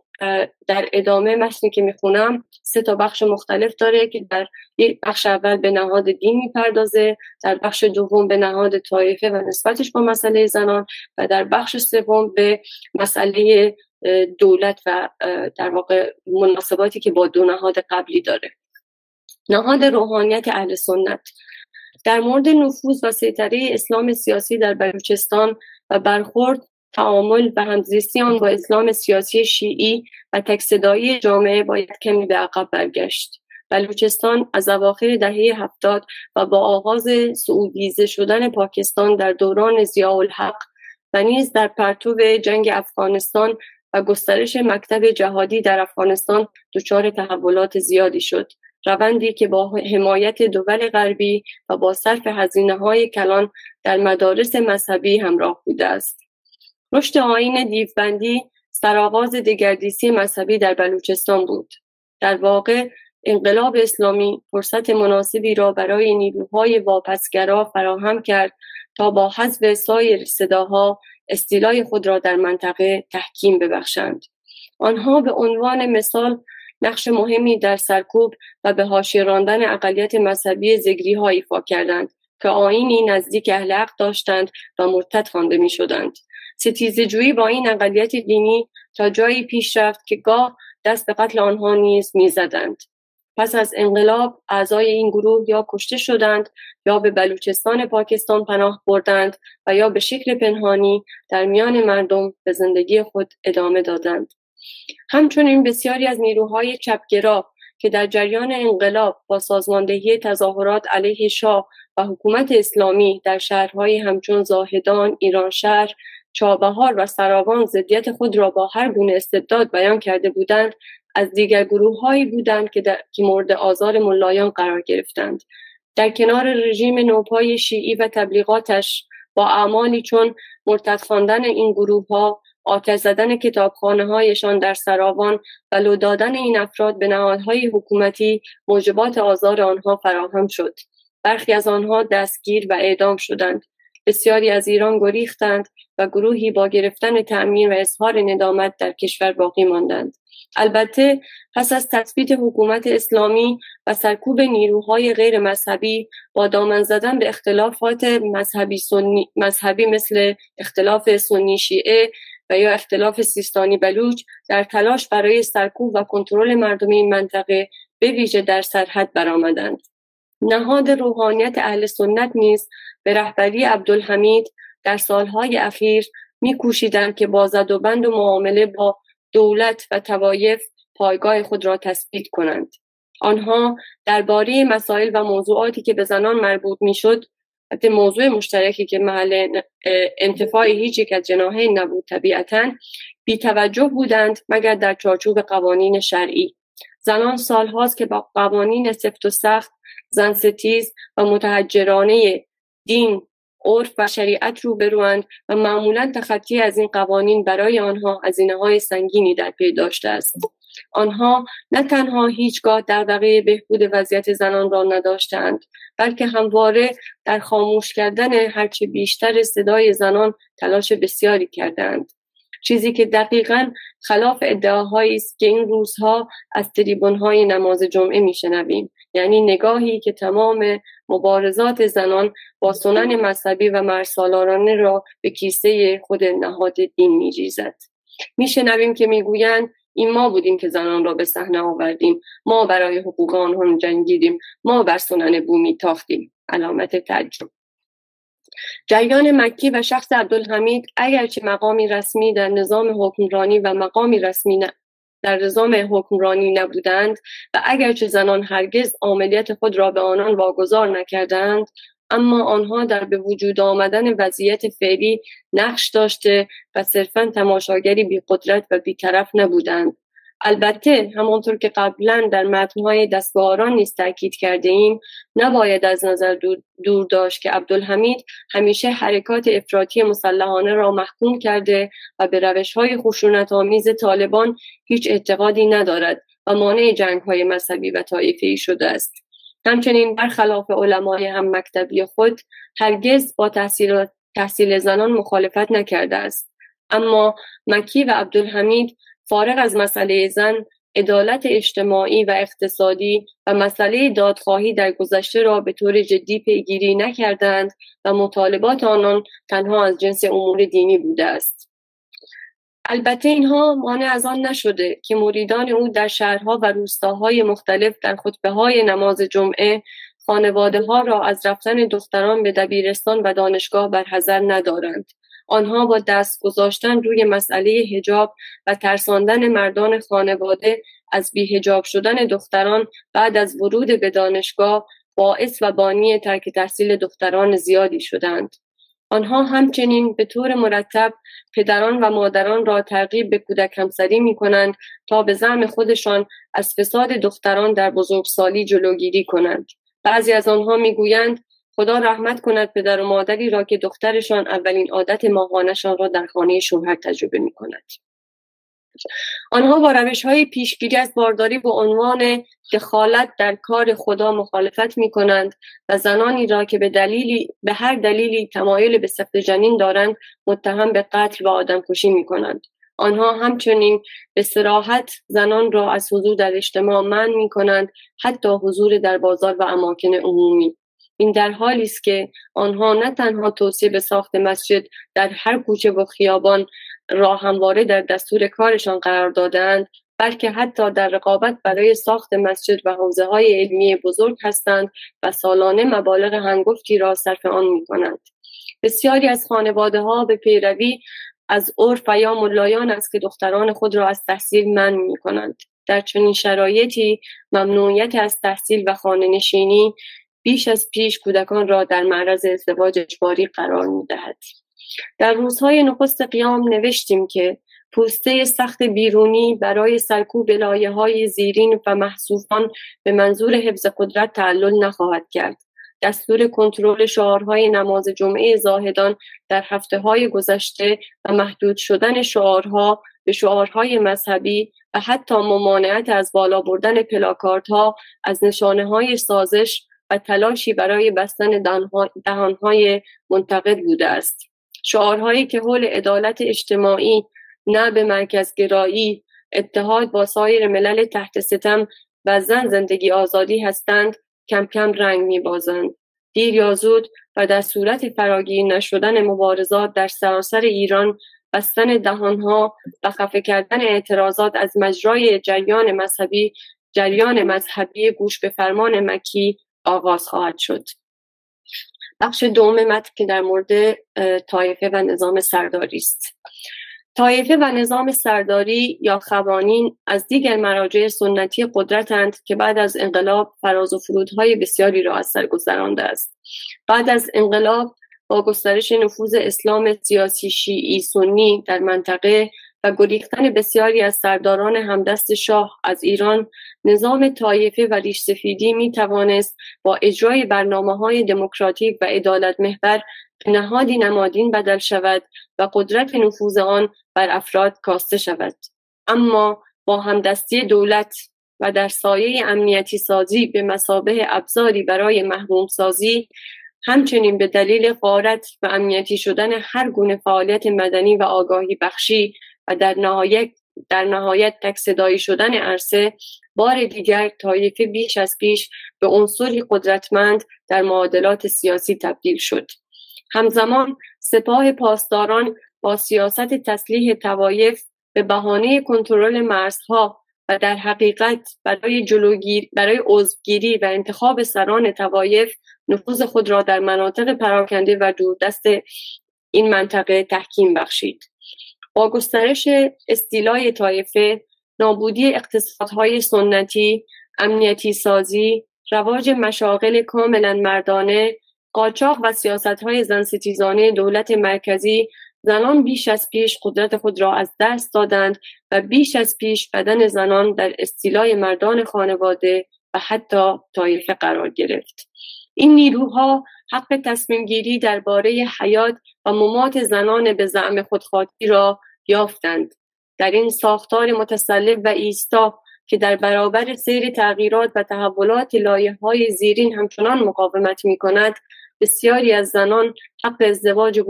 در ادامه متنی که می‌خونم سه تا بخش مختلف داره که در یک بخش اول به نهاد دین می‌پردازه در بخش دوم به نهاد طایفه و نسبتش با مسئله زنان و در بخش سوم به مسئله دولت و در واقع مناسباتی که با دو نهاد قبلی داره. نهاد روحانیت اهل سنت. در مورد نفوذ و سیطره اسلام سیاسی در بلوچستان و برخورد تعامل و همزیستی آن با اسلام سیاسی شیعی و تکصدایی جامعه باید کمی به عقب برگشت. بلوچستان از اواخر دهه هفتاد و با آغاز سعودیزه شدن پاکستان در دوران ضیاء الحق و نیز در پرتو جنگ افغانستان و گسترش مکتب جهادی در افغانستان دچار تحولات زیادی شد. روندی که با حمایت دول غربی و با صرف هزینه های کلان در مدارس مذهبی همراه بوده است. رشد آین دیوبندی سرآغاز دگردیسی مذهبی در بلوچستان بود. در واقع انقلاب اسلامی فرصت مناسبی را برای نیروهای واپسگرا فراهم کرد تا با حذف سایر صداها استیلای خود را در منطقه تحکیم ببخشند. آنها به عنوان مثال نقش مهمی در سرکوب و به حاشیه راندن اقلیت مذهبی زگری ها ایفا کردند که آینی نزدیک اهل داشتند و مرتد خوانده می شدند. ستیزه جویی با این اقلیت دینی تا جایی پیش رفت که گاه دست به قتل آنها نیز می‌زدند. پس از انقلاب اعضای این گروه یا کشته شدند یا به بلوچستان پاکستان پناه بردند و یا به شکل پنهانی در میان مردم به زندگی خود ادامه دادند. همچنین بسیاری از نیروهای چپگرا که در جریان انقلاب با سازماندهی تظاهرات علیه شاه و حکومت اسلامی در شهرهای همچون زاهدان، ایرانشهر، چابهار و سراوان ضدیت خود را با هر گونه استبداد بیان کرده بودند از دیگر گروه هایی بودند که, که مورد آزار ملایان قرار گرفتند. در کنار رژیم نوپای شیعی و تبلیغاتش با اعمالی چون مرتد خواندن این گروه ها آتش زدن کتابخانه هایشان در سراوان و لو دادن این افراد به نهادهای حکومتی موجبات آزار آنها فراهم شد. برخی از آنها دستگیر و اعدام شدند. بسیاری از ایران گریختند و گروهی با گرفتن تعمیر و اظهار ندامت در کشور باقی ماندند. البته پس از تثبیت حکومت اسلامی و سرکوب نیروهای غیر مذهبی با دامن زدن به اختلافات مذهبی, سنی، مذهبی مثل اختلاف سنی شیعه و یا اختلاف سیستانی بلوچ در تلاش برای سرکوب و کنترل مردم این منطقه به ویژه در سرحد برآمدند. نهاد روحانیت اهل سنت نیز به رهبری عبدالحمید در سالهای اخیر میکوشیدند که با زد و بند و معامله با دولت و توایف پایگاه خود را تثبیت کنند. آنها درباره مسائل و موضوعاتی که به زنان مربوط می‌شد حتی موضوع مشترکی که محل انتفاع هیچ یک از جناحین نبود طبیعتا بی توجه بودند مگر در چارچوب قوانین شرعی. زنان سالهاست که با قوانین سفت و سخت زن ستیز و متحجرانه دین عرف و شریعت روبروند و معمولا تخطی از این قوانین برای آنها هزینه های سنگینی در پی داشته است. آنها نه تنها هیچگاه دغدغه بهبود وضعیت زنان را نداشتند بلکه همواره در خاموش کردن هرچه بیشتر صدای زنان تلاش بسیاری کردند. چیزی که دقیقا خلاف ادعاهایی است که این روزها از های نماز جمعه میشنویم یعنی نگاهی که تمام مبارزات زنان با سنن مذهبی و مرسالارانه را به کیسه خود نهاد دین میریزد. میشنویم که می‌گویند این ما بودیم که زنان را به صحنه آوردیم. ما برای حقوق آنها جنگیدیم. ما بر سنن بومی تاختیم. علامت تعجب. جریان مکی و شخص عبدالحمید اگرچه مقامی رسمی در نظام حکمرانی و مقامی رسمی در نظام حکمرانی نبودند و اگرچه زنان هرگز عملیت خود را به آنان واگذار نکردند اما آنها در به وجود آمدن وضعیت فعلی نقش داشته و صرفا تماشاگری بی قدرت و بیطرف نبودند. البته همانطور که قبلا در متنهای دستگاهاران نیز تاکید کرده ایم نباید از نظر دور داشت که عبدالحمید همیشه حرکات افراطی مسلحانه را محکوم کرده و به روش های خشونت آمیز طالبان هیچ اعتقادی ندارد و مانع جنگ های مذهبی و طایفه شده است. همچنین برخلاف علمای هم مکتبی خود هرگز با تحصیل, تحصیل زنان مخالفت نکرده است. اما مکی و عبدالحمید فارغ از مسئله زن عدالت اجتماعی و اقتصادی و مسئله دادخواهی در گذشته را به طور جدی پیگیری نکردند و مطالبات آنان تنها از جنس امور دینی بوده است. البته اینها مانع از آن نشده که مریدان او در شهرها و روستاهای مختلف در خطبه های نماز جمعه خانواده ها را از رفتن دختران به دبیرستان و دانشگاه برحضر ندارند آنها با دست گذاشتن روی مسئله هجاب و ترساندن مردان خانواده از بیهجاب شدن دختران بعد از ورود به دانشگاه باعث و بانی ترک تحصیل دختران زیادی شدند. آنها همچنین به طور مرتب پدران و مادران را ترغیب به کودک همسری می کنند تا به زعم خودشان از فساد دختران در بزرگسالی جلوگیری کنند. بعضی از آنها می‌گویند خدا رحمت کند پدر و مادری را که دخترشان اولین عادت ماهانشان را در خانه شوهر تجربه می کند. آنها با روش های پیشگیری از بارداری به عنوان دخالت در کار خدا مخالفت می کنند و زنانی را که به دلیلی به هر دلیلی تمایل به سفت جنین دارند متهم به قتل و آدمکشی می کنند. آنها همچنین به سراحت زنان را از حضور در اجتماع من می کنند حتی حضور در بازار و اماکن عمومی این در حالی است که آنها نه تنها توصیه به ساخت مسجد در هر کوچه و خیابان را همواره در دستور کارشان قرار دادند بلکه حتی در رقابت برای ساخت مسجد و حوزه های علمی بزرگ هستند و سالانه مبالغ هنگفتی را صرف آن می کنند. بسیاری از خانواده ها به پیروی از عرف و یا ملایان است که دختران خود را از تحصیل من می کنند. در چنین شرایطی ممنوعیت از تحصیل و خانه نشینی بیش از پیش کودکان را در معرض ازدواج اجباری قرار می دهد. در روزهای نخست قیام نوشتیم که پوسته سخت بیرونی برای سرکوب لایه های زیرین و محصوفان به منظور حفظ قدرت تعلل نخواهد کرد. دستور کنترل شعارهای نماز جمعه زاهدان در هفته های گذشته و محدود شدن شعارها به شعارهای مذهبی و حتی ممانعت از بالا بردن پلاکارت ها از نشانه های سازش و تلاشی برای بستن دهانهای منتقد بوده است شعارهایی که حول عدالت اجتماعی نه به مرکز گرایی اتحاد با سایر ملل تحت ستم و زن زندگی آزادی هستند کم کم رنگ می بازند. دیر یا زود و در صورت فراگیر نشدن مبارزات در سراسر ایران بستن دهانها و خفه کردن اعتراضات از مجرای جریان مذهبی جریان مذهبی گوش به فرمان مکی آغاز خواهد شد. بخش دوم متن که در مورد طایفه و نظام سرداری است. طایفه و نظام سرداری یا خوانین از دیگر مراجع سنتی قدرتند که بعد از انقلاب فراز و فرودهای بسیاری را از سر گذرانده است. بعد از انقلاب با گسترش نفوذ اسلام سیاسی شیعی سنی در منطقه گریختن بسیاری از سرداران همدست شاه از ایران نظام طایفه و ریش سفیدی می توانست با اجرای برنامه های دموکراتیک و عدالت محور نهادی نمادین بدل شود و قدرت نفوذ آن بر افراد کاسته شود. اما با همدستی دولت و در سایه امنیتی سازی به مسابه ابزاری برای محروم سازی همچنین به دلیل غارت و امنیتی شدن هر گونه فعالیت مدنی و آگاهی بخشی و در نهایت در نهایت تک شدن عرصه بار دیگر طایفه بیش از پیش به عنصری قدرتمند در معادلات سیاسی تبدیل شد. همزمان سپاه پاسداران با سیاست تسلیح توایف به بهانه کنترل مرزها و در حقیقت برای جلوگیر برای عضوگیری و انتخاب سران توایف نفوذ خود را در مناطق پراکنده و دوردست این منطقه تحکیم بخشید. با گسترش استیلای طایفه نابودی اقتصادهای سنتی امنیتی سازی رواج مشاغل کاملا مردانه قاچاق و سیاست های زن دولت مرکزی زنان بیش از پیش قدرت خود را از دست دادند و بیش از پیش بدن زنان در استیلای مردان خانواده و حتی طایفه قرار گرفت. این نیروها حق تصمیم گیری درباره حیات و ممات زنان به زعم خودخواهی را یافتند. در این ساختار متسلب و ایستا که در برابر سیر تغییرات و تحولات لایه های زیرین همچنان مقاومت می کند بسیاری از زنان حق ازدواج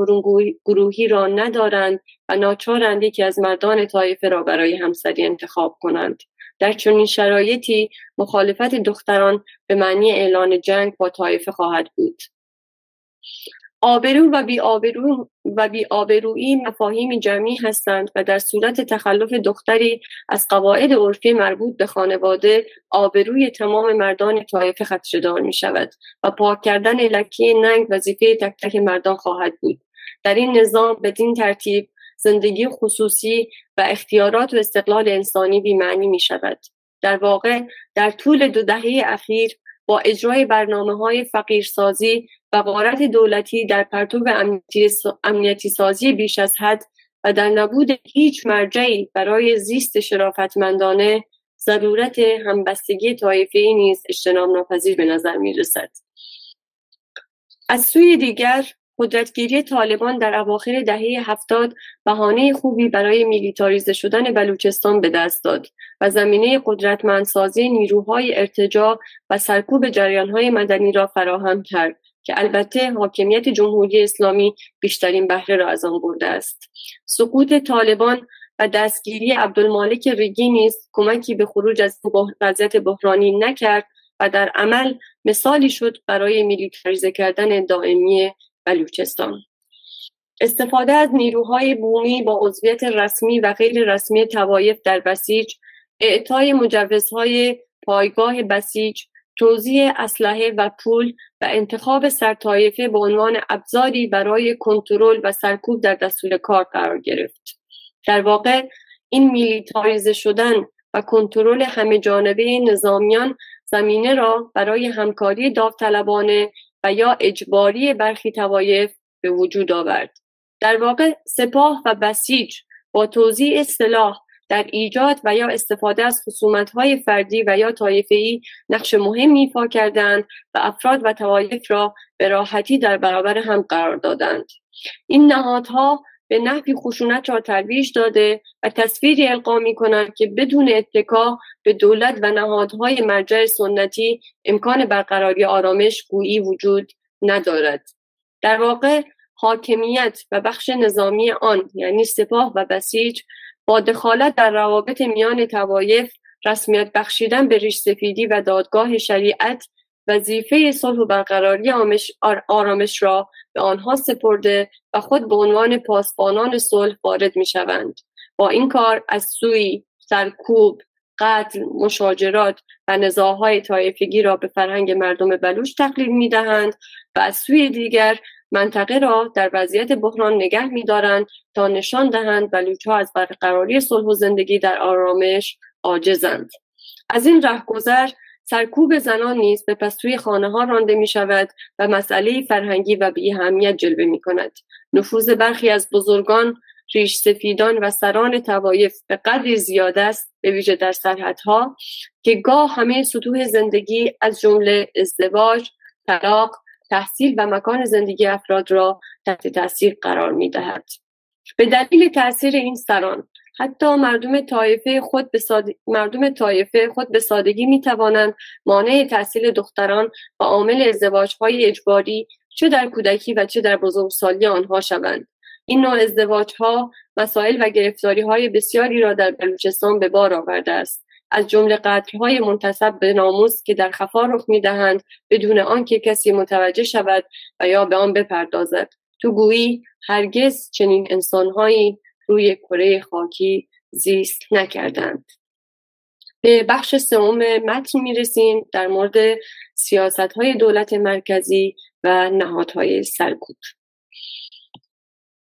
گروهی را ندارند و ناچارند که از مردان طایفه را برای همسری انتخاب کنند در چنین شرایطی مخالفت دختران به معنی اعلان جنگ با طایفه خواهد بود آبرو و بی آبرو و بی آبرویی مفاهیم جمعی هستند و در صورت تخلف دختری از قواعد عرفی مربوط به خانواده آبروی تمام مردان طایفه خدشدار می شود و پاک کردن لکه ننگ وظیفه تک تک مردان خواهد بود. در این نظام بدین ترتیب زندگی خصوصی و اختیارات و استقلال انسانی بیمعنی می شود در واقع در طول دو دهه اخیر با اجرای برنامه های فقیرسازی غارت دولتی در پرتو امنیتی سازی بیش از حد و در نبود هیچ مرجعی برای زیست شرافتمندانه ضرورت همبستگی طایفه نیز اجتناب ناپذیر به نظر می رسد. از سوی دیگر قدرتگیری طالبان در اواخر دهه هفتاد بهانه خوبی برای میلیتاریزه شدن بلوچستان به دست داد و زمینه قدرتمندسازی نیروهای ارتجاع و سرکوب جریانهای مدنی را فراهم کرد که البته حاکمیت جمهوری اسلامی بیشترین بهره را از آن برده است. سقوط طالبان و دستگیری عبدالمالک ریگی نیز کمکی به خروج از وضعیت بحرانی نکرد و در عمل مثالی شد برای میلیتاریزه کردن دائمی بلوچستان. استفاده از نیروهای بومی با عضویت رسمی و غیر رسمی توایف در بسیج اعطای مجوزهای پایگاه بسیج توزیع اسلحه و پول و انتخاب سرطایفه به عنوان ابزاری برای کنترل و سرکوب در دستور کار قرار گرفت. در واقع این میلیتاریزه شدن و کنترل همه جانبه نظامیان زمینه را برای همکاری داوطلبانه و یا اجباری برخی توایف به وجود آورد. در واقع سپاه و بسیج با توزیع سلاح در ایجاد و یا استفاده از های فردی و یا طایفه‌ای نقش مهمی ایفا کردند و افراد و توایف را به راحتی در برابر هم قرار دادند. این نهادها به نحوی خشونت را ترویج داده و تصویری القا می کنند که بدون اتکا به دولت و نهادهای مرجع سنتی امکان برقراری آرامش گویی وجود ندارد. در واقع حاکمیت و بخش نظامی آن یعنی سپاه و بسیج با دخالت در روابط میان توایف رسمیت بخشیدن به ریش سفیدی و دادگاه شریعت وظیفه صلح و برقراری آرامش را به آنها سپرده و خود به عنوان پاسبانان صلح وارد می شوند. با این کار از سوی سرکوب، قتل، مشاجرات و نزاعهای طایفگی را به فرهنگ مردم بلوچ تقلیل می دهند و از سوی دیگر منطقه را در وضعیت بحران نگه می دارند تا نشان دهند بلوچ ها از برقراری صلح و زندگی در آرامش عاجزند. از این رهگذر سرکوب زنان نیز به پستوی خانه ها رانده می شود و مسئله فرهنگی و بی اهمیت جلوه می کند. نفوذ برخی از بزرگان ریش سفیدان و سران توایف به قدری زیاد است به ویژه در سرحدها که گاه همه سطوح زندگی از جمله ازدواج طلاق تحصیل و مکان زندگی افراد را تحت تاثیر قرار می دهد. به دلیل تاثیر این سران حتی مردم طایفه خود به ساد... مردم طایفه خود به سادگی می توانند مانع تحصیل دختران و عامل ازدواج های اجباری چه در کودکی و چه در بزرگسالی آنها شوند. این نوع ازدواج ها مسائل و گرفتاری های بسیاری را در بلوچستان به بار آورده است. از جمله قتل های منتصب به ناموس که در خفا رخ می دهند بدون آنکه کسی متوجه شود و یا به آن بپردازد. تو گویی هرگز چنین انسانهایی روی کره خاکی زیست نکردند. به بخش سوم متن می رسیم در مورد سیاست های دولت مرکزی و نهادهای سرکوب.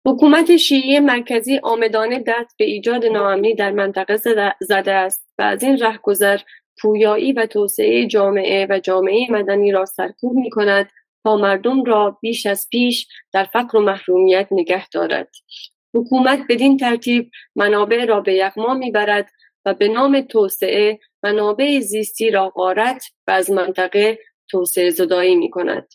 حکومت شیعی مرکزی آمدانه دست به ایجاد ناامنی در منطقه زده است و از این رهگذر پویایی و توسعه جامعه و جامعه مدنی را سرکوب می کند تا مردم را بیش از پیش در فقر و محرومیت نگه دارد. حکومت بدین ترتیب منابع را به یغما می‌برد و به نام توسعه منابع زیستی را غارت و از منطقه توسعه زدایی می کند.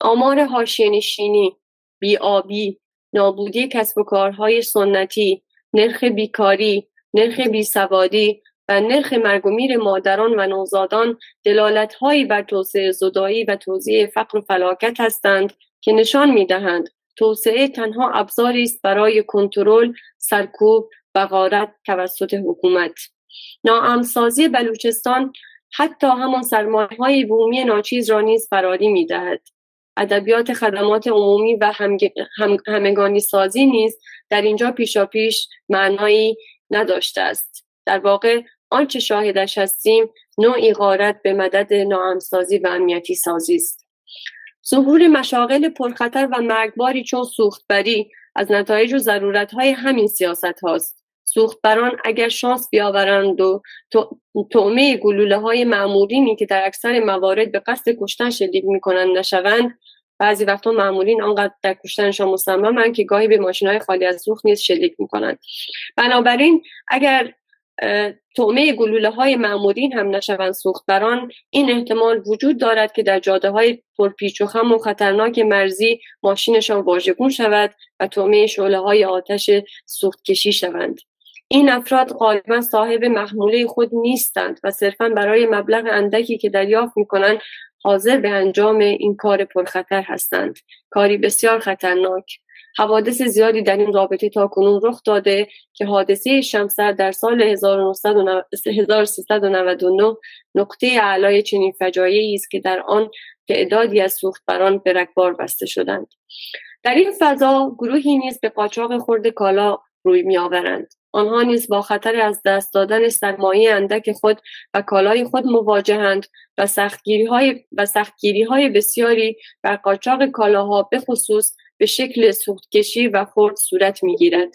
آمار هاشینشینی، بیابی، نابودی کسب و کارهای سنتی، نرخ بیکاری، نرخ بیسوادی و نرخ مرگ و میر مادران و نوزادان دلالتهایی بر توسعه زدایی و توزیع فقر و فلاکت هستند که نشان می دهند توسعه تنها ابزاری است برای کنترل، سرکوب و غارت توسط حکومت. ناامسازی بلوچستان حتی همان سرمایه های بومی ناچیز را نیز فراری می دهد. ادبیات خدمات عمومی و همگانی سازی نیز در اینجا پیشا پیش معنایی نداشته است. در واقع آنچه شاهدش هستیم نوعی غارت به مدد ناامسازی و امنیتی سازی است. ظهور مشاغل پرخطر و مرگباری چون سوختبری از نتایج و ضرورتهای همین سیاست هاست. سوختبران اگر شانس بیاورند و تعمه گلوله های معمورینی که در اکثر موارد به قصد کشتن شلیک می‌کنند نشوند بعضی وقتا معمولین آنقدر در کشتنشان مصممند که گاهی به ماشین های خالی از سوخت نیز شلیک می‌کنند بنابراین اگر تومه گلوله های معمورین هم نشوند سوختبران این احتمال وجود دارد که در جاده های پرپیچ و خم و خطرناک مرزی ماشینشان واژگون شود و تومه شعله های آتش سوخت کشی شوند. این افراد غالبا صاحب محموله خود نیستند و صرفا برای مبلغ اندکی که دریافت می کنند حاضر به انجام این کار پرخطر هستند. کاری بسیار خطرناک. حوادث زیادی در این رابطه تا کنون رخ داده که حادثه شمسر در سال 1399 نقطه اعلای چنین فجایعی است که در آن تعدادی از سوختبران به رکبار بسته شدند. در این فضا گروهی نیز به قاچاق خورد کالا روی میآورند. آنها نیز با خطر از دست دادن سرمایه اندک خود و کالای خود مواجهند و سختگیری های, و سختگیری های بسیاری بر قاچاق کالاها به خصوص به شکل سوختکشی و خرد صورت می‌گیرد.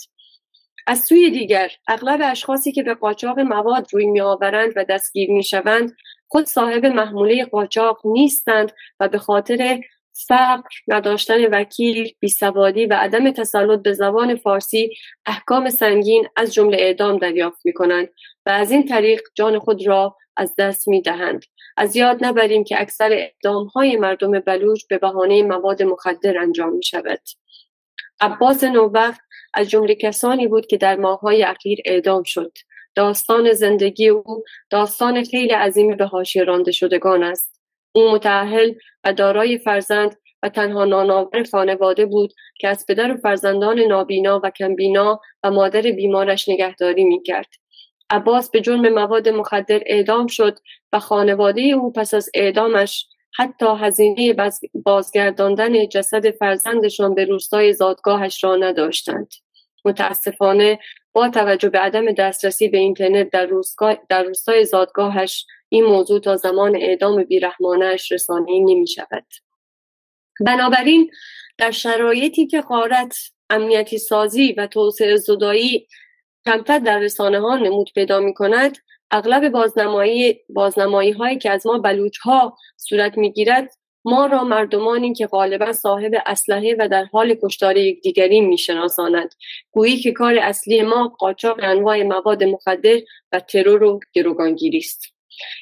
از سوی دیگر اغلب اشخاصی که به قاچاق مواد روی می آورند و دستگیر می شوند خود صاحب محموله قاچاق نیستند و به خاطر فقر، نداشتن وکیل، بیسوادی و عدم تسلط به زبان فارسی احکام سنگین از جمله اعدام دریافت می کنند و از این طریق جان خود را از دست می دهند. از یاد نبریم که اکثر اعدام های مردم بلوچ به بهانه مواد مخدر انجام می شود. عباس نوبخت از جمله کسانی بود که در ماههای اخیر اعدام شد. داستان زندگی او داستان خیلی عظیمی به حاشیه رانده شدگان است. او متعهل و دارای فرزند و تنها نانآور خانواده بود که از پدر و فرزندان نابینا و کمبینا و مادر بیمارش نگهداری می کرد. عباس به جرم مواد مخدر اعدام شد و خانواده او پس از اعدامش حتی هزینه بازگرداندن جسد فرزندشان به روستای زادگاهش را نداشتند متاسفانه با توجه به عدم دسترسی به اینترنت در روستای زادگاهش این موضوع تا زمان اعدام بیرحمانش رسانه نمی شود. بنابراین در شرایطی که قارت امنیتی سازی و توسعه زدایی کمتر در رسانه ها نمود پیدا می کند اغلب بازنمایی, بازنمایی هایی که از ما بلوچ ها صورت می گیرد ما را مردمانی که غالبا صاحب اسلحه و در حال کشتار یکدیگری میشناساند گویی که کار اصلی ما قاچاق انواع مواد مخدر و ترور و گروگانگیری است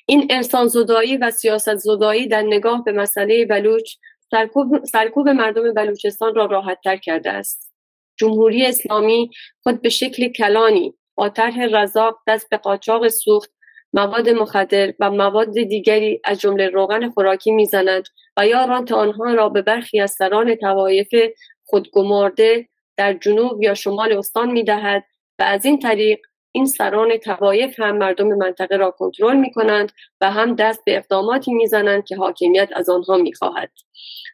این انسان زدایی و سیاست زدایی در نگاه به مسئله بلوچ سرکوب, سرکوب مردم بلوچستان را راحت تر کرده است. جمهوری اسلامی خود به شکل کلانی با طرح رزاق دست به قاچاق سوخت مواد مخدر و مواد دیگری از جمله روغن خوراکی می‌زند و یا رانت آنها را به برخی از سران توایف خودگمارده در جنوب یا شمال استان می‌دهد و از این طریق این سران توایف هم مردم منطقه را کنترل می کنند و هم دست به اقداماتی می‌زنند که حاکمیت از آنها می‌خواهد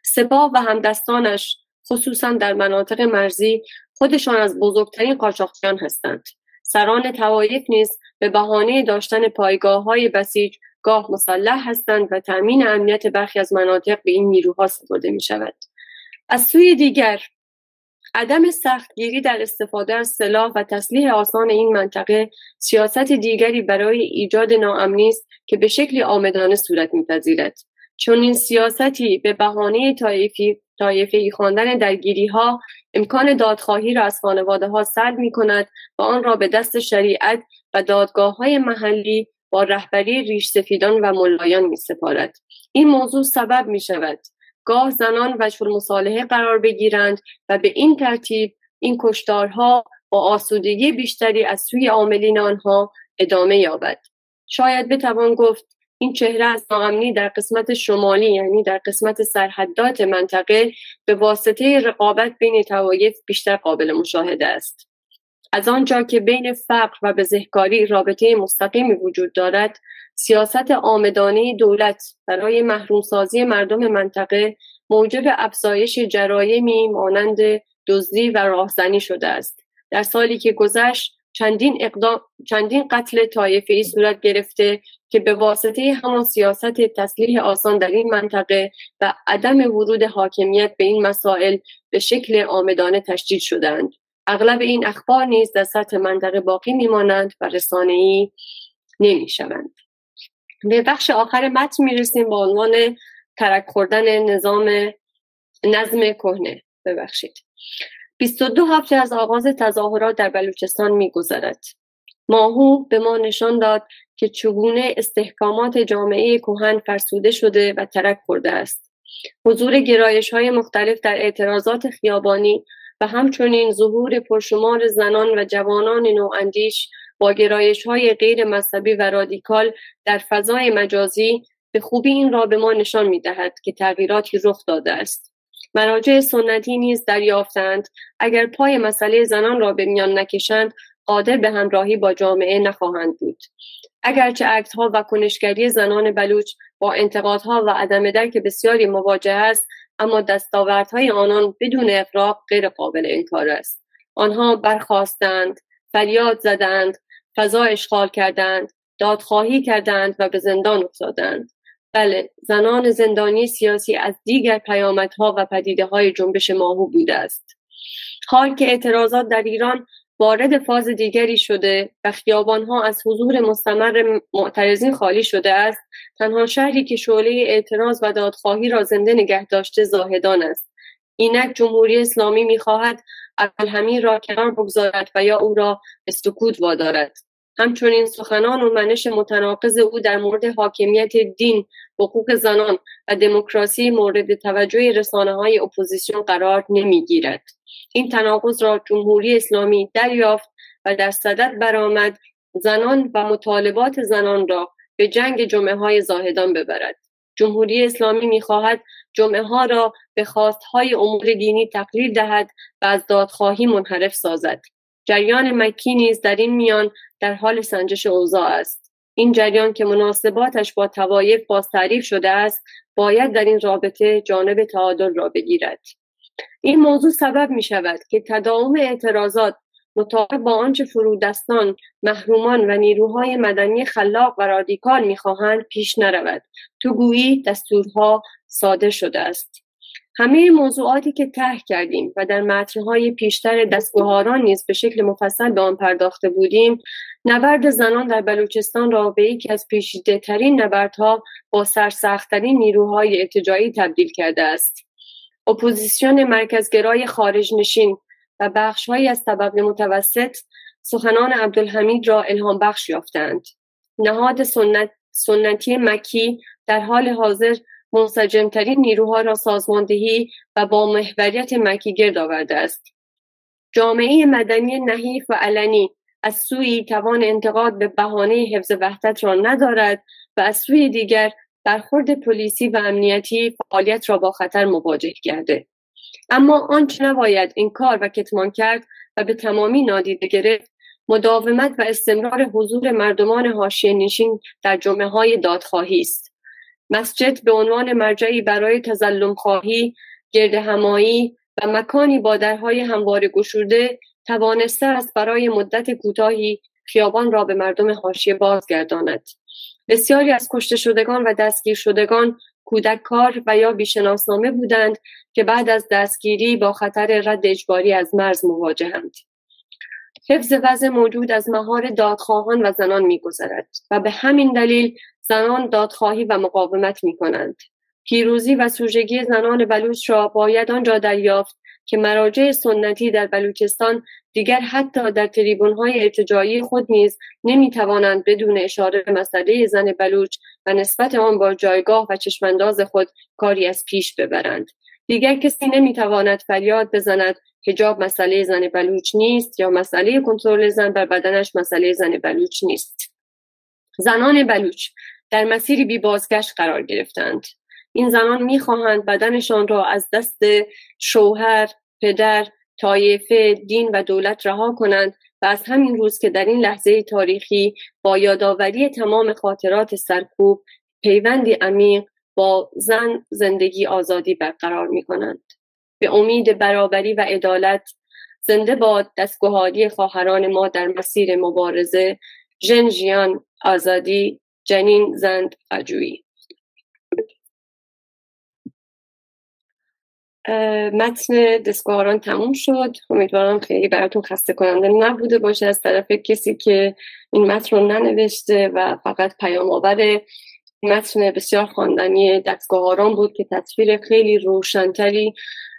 سپاه و همدستانش خصوصا در مناطق مرزی خودشان از بزرگترین قاچاقچیان هستند سران توایف نیز به بهانه داشتن پایگاه های بسیج گاه مسلح هستند و تأمین امنیت برخی از مناطق به این نیروها سپرده می شود. از سوی دیگر عدم سختگیری در استفاده از سلاح و تسلیح آسان این منطقه سیاست دیگری برای ایجاد ناامنی است که به شکلی آمدانه صورت میپذیرد چون این سیاستی به بهانه طایفی طایفه خواندن درگیری ها امکان دادخواهی را از خانواده ها سلب می و آن را به دست شریعت و دادگاه های محلی با رهبری ریش سفیدان و ملایان می سپارد. این موضوع سبب می شود گاه زنان وجه مصالحه قرار بگیرند و به این ترتیب این کشتارها با آسودگی بیشتری از سوی عاملین آنها ادامه یابد. شاید بتوان گفت این چهره از ناامنی در قسمت شمالی یعنی در قسمت سرحدات منطقه به واسطه رقابت بین توایف بیشتر قابل مشاهده است. از آنجا که بین فقر و بزهکاری رابطه مستقیمی وجود دارد سیاست آمدانه دولت برای محرومسازی مردم منطقه موجب افزایش جرایمی مانند دزدی و راهزنی شده است در سالی که گذشت چندین, اقدام، چندین قتل طایفه ای صورت گرفته که به واسطه همان سیاست تسلیح آسان در این منطقه و عدم ورود حاکمیت به این مسائل به شکل آمدانه تشدید شدند. اغلب این اخبار نیز در سطح منطقه باقی میمانند و رسانه‌ای نمی‌شوند. به بخش آخر متن می‌رسیم با عنوان ترک خوردن نظام نظم کهنه. ببخشید. 22 هفته از آغاز تظاهرات در بلوچستان میگذرد. ماهو به ما نشان داد که چگونه استحکامات جامعه کهن فرسوده شده و ترک خورده است. حضور گرایش های مختلف در اعتراضات خیابانی و همچنین ظهور پرشمار زنان و جوانان نواندیش با گرایش های غیر مذهبی و رادیکال در فضای مجازی به خوبی این را به ما نشان می دهد که تغییراتی رخ داده است. مراجع سنتی نیز دریافتند اگر پای مسئله زنان را به میان نکشند قادر به همراهی با جامعه نخواهند بود. اگرچه اکت ها و کنشگری زنان بلوچ با انتقادها و عدم درک بسیاری مواجه است اما دستاوردهای آنان بدون اقراق غیر قابل انکار است. آنها برخواستند، فریاد زدند، فضا اشغال کردند دادخواهی کردند و به زندان افتادند بله زنان زندانی سیاسی از دیگر پیامدها و پدیده های جنبش ماهو بوده است حال که اعتراضات در ایران وارد فاز دیگری شده و خیابانها از حضور مستمر معترضین خالی شده است. تنها شهری که شعله اعتراض و دادخواهی را زنده نگه داشته زاهدان است. اینک جمهوری اسلامی می‌خواهد همین را کنار بگذارد و یا او را به سکوت وادارد. همچنین سخنان و منش متناقض او در مورد حاکمیت دین حقوق زنان و دموکراسی مورد توجه رسانه های اپوزیسیون قرار نمی‌گیرد. این تناقض را جمهوری اسلامی دریافت و در صدد برآمد زنان و مطالبات زنان را به جنگ جمعه های زاهدان ببرد. جمهوری اسلامی می‌خواهد جمعه ها را به خواستهای امور دینی تقلیل دهد و از دادخواهی منحرف سازد. جریان مکی نیز در این میان در حال سنجش اوضاع است. این جریان که مناسباتش با توایف باز تعریف شده است باید در این رابطه جانب تعادل را بگیرد. این موضوع سبب می شود که تداوم اعتراضات مطابق با آنچه فرودستان محرومان و نیروهای مدنی خلاق و رادیکال می‌خواهند پیش نرود. تو گویی دستورها صادر شده است. همه موضوعاتی که ته کردیم و در متنهای پیشتر دستگوهاران نیز به شکل مفصل به آن پرداخته بودیم نبرد زنان در بلوچستان را به یکی از پیچیده ترین نبردها با سرسختترین نیروهای ارتجاعی تبدیل کرده است. اپوزیسیون مرکزگرای خارج نشین و بخشهایی از طبقه متوسط سخنان عبدالحمید را الهام بخش یافتند. نهاد سنت، سنتی مکی در حال حاضر منسجمترین نیروها را سازماندهی و با محوریت مکی گرد آورده است. جامعه مدنی نحیف و علنی از سوی توان انتقاد به بهانه حفظ وحدت را ندارد و از سوی دیگر برخورد پلیسی و امنیتی فعالیت را با خطر مواجه کرده. اما آنچه نباید کار و کتمان کرد و به تمامی نادیده گرفت مداومت و استمرار حضور مردمان حاشیه نشین در جمعه های دادخواهی است. مسجد به عنوان مرجعی برای تظلم خواهی گرد همایی و مکانی با درهای هموار گشوده توانسته است برای مدت کوتاهی خیابان را به مردم حاشیه بازگرداند بسیاری از کشته شدگان و دستگیر شدگان کودک کار و یا بیشناسنامه بودند که بعد از دستگیری با خطر رد اجباری از مرز مواجهند. حفظ وضع موجود از مهار دادخواهان و زنان میگذرد و به همین دلیل زنان دادخواهی و مقاومت می کنند. پیروزی و سوژگی زنان بلوچ را باید آنجا دریافت که مراجع سنتی در بلوچستان دیگر حتی در های ارتجاعی خود نیز نمی توانند بدون اشاره به مسئله زن بلوچ و نسبت آن با جایگاه و چشمانداز خود کاری از پیش ببرند. دیگر کسی نمی‌تواند فریاد بزند حجاب مسئله زن بلوچ نیست یا مسئله کنترل زن بر بدنش مسئله زن بلوچ نیست. زنان بلوچ در مسیری بی بازگشت قرار گرفتند. این زنان می‌خواهند بدنشان را از دست شوهر پدر طایفه دین و دولت رها کنند و از همین روز که در این لحظه تاریخی با یادآوری تمام خاطرات سرکوب پیوندی عمیق با زن زندگی آزادی برقرار می کنند. به امید برابری و عدالت زنده باد دستگهاری خواهران ما در مسیر مبارزه ژن آزادی جنین زند اجویی متن دستگاهاران تموم شد. امیدوارم خیلی براتون خسته کننده نبوده باشه از طرف کسی که این متن رو ننوشته و فقط پیام آور متن بسیار خواندنی دستگاهاران بود که تصویر خیلی روشنتری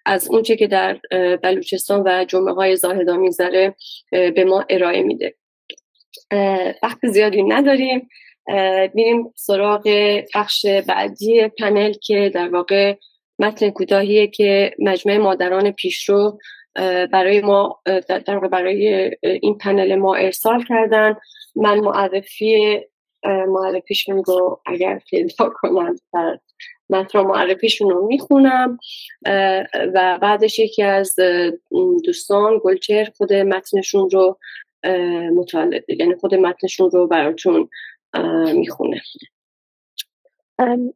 از اونچه که در بلوچستان و جمعه های زاهدا به ما ارائه میده. وقت زیادی نداریم. میریم سراغ بخش بعدی پنل که در واقع متن کوتاهیه که مجمع مادران پیشرو برای ما در برای این پنل ما ارسال کردن. من معرفی معرفیشون رو اگر پیدا کنم در متن معرفیشون رو می‌خونم. و بعدش یکی از دوستان گلچر خود متنشون رو مطالعه یعنی خود متنشون رو براتون می‌خونه.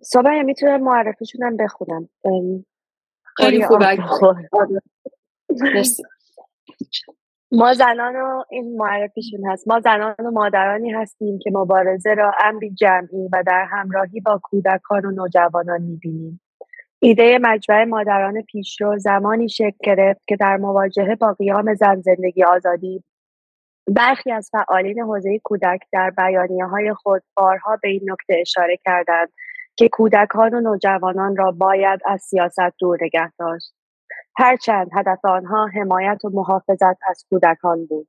صبح می‌تونم معرفیشونم بخونم. خیلی خوب ما زنان و این معرفیشون هست. ما زنان و مادرانی هستیم که مبارزه را امری جمعی و در همراهی با کودکان و نوجوانان می‌بینیم. ایده مجمع مادران پیشرو زمانی شکل گرفت که در مواجهه با قیام زن زندگی آزادی برخی از فعالین حوزه کودک در بیانیه های خود بارها به این نکته اشاره کردند. که کودکان و نوجوانان را باید از سیاست دور نگه داشت. هرچند هدف آنها حمایت و محافظت از کودکان بود.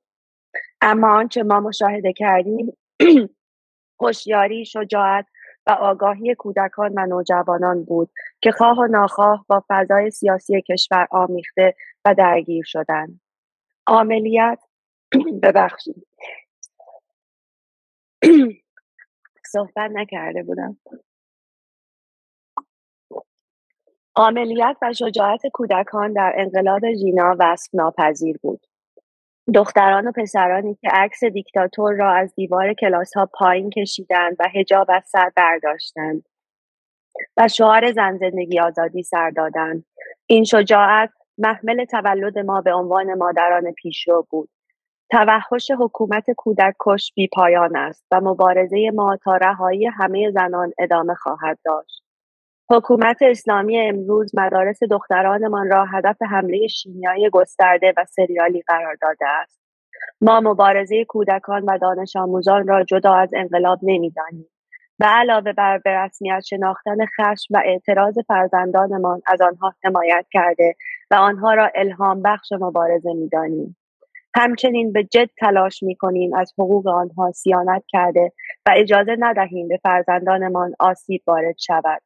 اما آنچه ما مشاهده کردیم هوشیاری شجاعت و آگاهی کودکان و نوجوانان بود که خواه و ناخواه با فضای سیاسی کشور آمیخته و درگیر شدند. عملیات ببخشید. صحبت نکرده بودم. عملیات و شجاعت کودکان در انقلاب ژینا وصف ناپذیر بود. دختران و پسرانی که عکس دیکتاتور را از دیوار کلاس ها پایین کشیدند و هجاب از سر برداشتند و شعار زن زندگی آزادی سر دادند. این شجاعت محمل تولد ما به عنوان مادران پیشرو بود. توحش حکومت کودک کش بی پایان است و مبارزه ما تا رهایی همه زنان ادامه خواهد داشت. حکومت اسلامی امروز مدارس دخترانمان را هدف حمله شیمیایی گسترده و سریالی قرار داده است. ما مبارزه کودکان و دانش آموزان را جدا از انقلاب نمی‌دانیم. و علاوه بر به رسمیت شناختن خشم و اعتراض فرزندانمان از آنها حمایت کرده و آنها را الهام بخش مبارزه می‌دانیم. همچنین به جد تلاش می کنیم از حقوق آنها سیانت کرده و اجازه ندهیم به فرزندانمان آسیب وارد شود.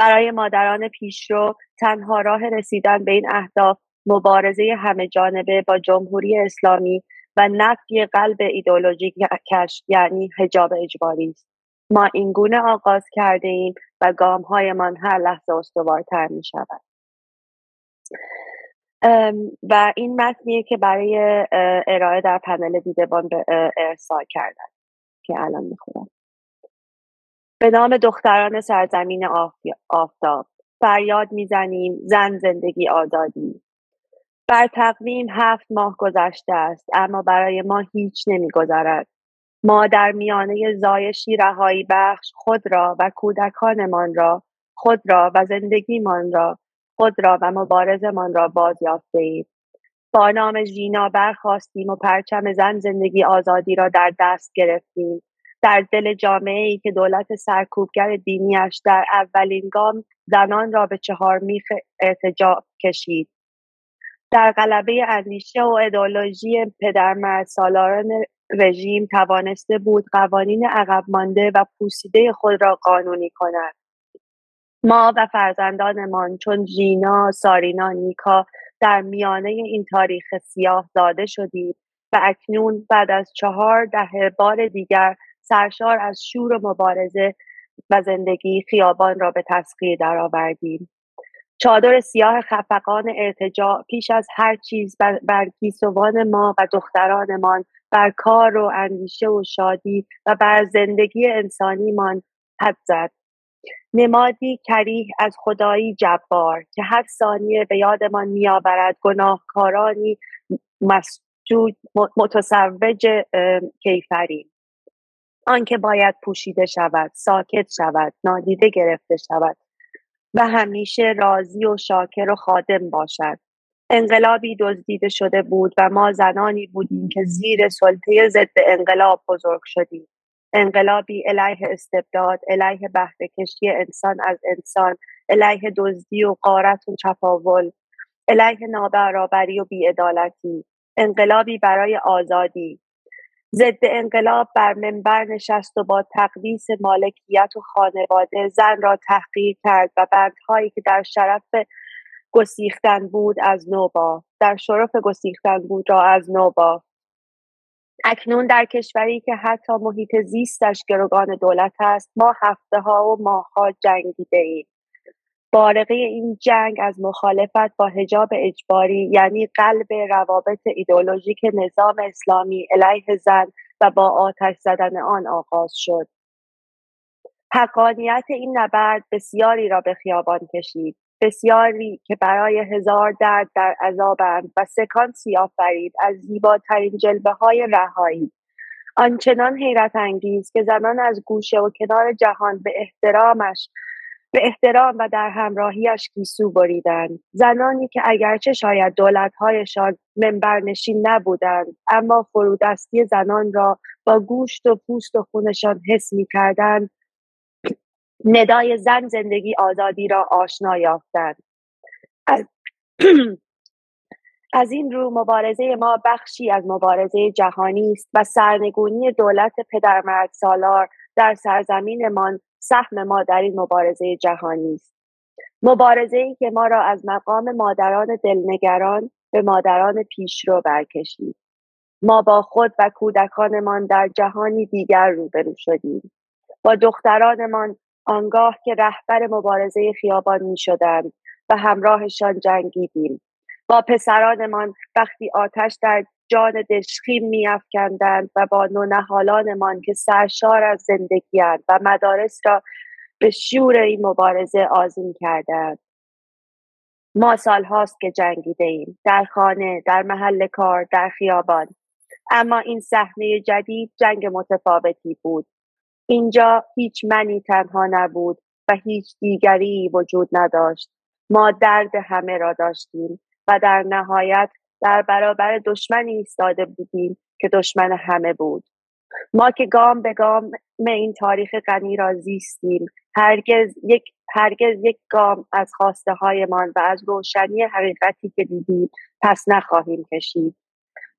برای مادران پیشرو تنها راه رسیدن به این اهداف مبارزه همه جانبه با جمهوری اسلامی و نفی قلب ایدولوژیک کش یعنی حجاب اجباری است. ما این گونه آغاز کرده ایم و گام هایمان هر لحظه استوارتر می شود و این متنیه که برای ارائه در پنل دیدبان به ارسال کردن که الان می‌خونم. به نام دختران سرزمین آفتاب. فریاد می‌زنیم زن زندگی آزادی. بر تقویم هفت ماه گذشته است اما برای ما هیچ نمیگذرد. ما در میانه زایشی رهایی بخش خود را و کودکانمان را خود را و زندگیمان را خود را و مبارزمان را باز یافته ایم با نام ژینا برخواستیم و پرچم زن زندگی آزادی را در دست گرفتیم. در دل جامعه ای که دولت سرکوبگر دینیش در اولین گام زنان را به چهار میخ ارتجاع کشید. در غلبه اندیشه و ایدئولوژی پدرمرد سالاران رژیم توانسته بود قوانین عقب مانده و پوسیده خود را قانونی کند. ما و فرزندانمان چون ژینا سارینا نیکا در میانه این تاریخ سیاه زاده شدیم و اکنون بعد از چهار ده بار دیگر سرشار از شور و مبارزه و زندگی خیابان را به تسخیر درآوردیم. چادر سیاه خفقان ارتجاع پیش از هر چیز بر, بر ما و دخترانمان بر کار و اندیشه و شادی و بر زندگی انسانیمان حد زد. نمادی کریه از خدایی جبار که هر ثانیه به یادمان میآورد گناهکارانی مسجود متصوج کیفری. آنکه باید پوشیده شود ساکت شود نادیده گرفته شود و همیشه راضی و شاکر و خادم باشد. انقلابی دزدیده شده بود و ما زنانی بودیم که زیر سلطه ضد انقلاب بزرگ شدیم. انقلابی علیه استبداد علیه بهره کشی انسان از انسان علیه دزدی و قارت و چپاول علیه نابرابری و بیعدالتی. انقلابی برای آزادی. ضد انقلاب بر منبر نشست و با تقدیس مالکیت و خانواده زن را تحقیر کرد و بندهایی که در شرف گسیختن بود از نوبا در شرف گسیختن بود را از نوبا اکنون در کشوری که حتی محیط زیستش گروگان دولت است ما هفته ها و ماهها جنگیده ایم بارقه این جنگ از مخالفت با حجاب اجباری یعنی قلب روابط ایدولوژیک نظام اسلامی علیه زن و با آتش زدن آن آغاز شد. حقانیت این نبرد بسیاری را به خیابان کشید. بسیاری که برای هزار درد در عذابند و سکانسی آفرید از زیباترین جلبه های رهایی. آنچنان حیرت انگیز که زنان از گوشه و کنار جهان به احترامش به احترام و در همراهیش گیسو بریدند. زنانی که اگرچه شاید دولتهایشان منبرنشین نبودند اما فرودستی زنان را با گوشت و پوست و خونشان حس می‌کردند. ندای زن زندگی آزادی را آشنا یافتند. از, از این رو مبارزه ما بخشی از مبارزه جهانی است و سرنگونی دولت پدرمرد سالار در سرزمینمان سهم ما در این مبارزه جهانی است. مبارزه ای که ما را از مقام مادران دلنگران به مادران پیشرو برکشید. ما با خود و کودکانمان در جهانی دیگر روبرو شدیم. با دخترانمان آنگاه که رهبر مبارزه خیابان می شدند و همراهشان جنگیدیم. با پسرانمان وقتی آتش در جان دشخیم میافکندند و با نونهالانمان که سرشار از زندگیاند و مدارس را به شور این مبارزه آزین کردند. ما سالهاست که جنگیده ایم در خانه در محل کار در خیابان. اما این صحنه جدید جنگ متفاوتی بود. اینجا هیچ منی تنها نبود و هیچ دیگری وجود نداشت. ما درد همه را داشتیم و در نهایت در برابر دشمنی ایستاده بودیم که دشمن همه بود. ما که گام به گام این تاریخ غنی را زیستیم. هرگز یک هرگز یک گام از خواسته هایمان و از روشنی حقیقتی که دیدیم پس نخواهیم کشید.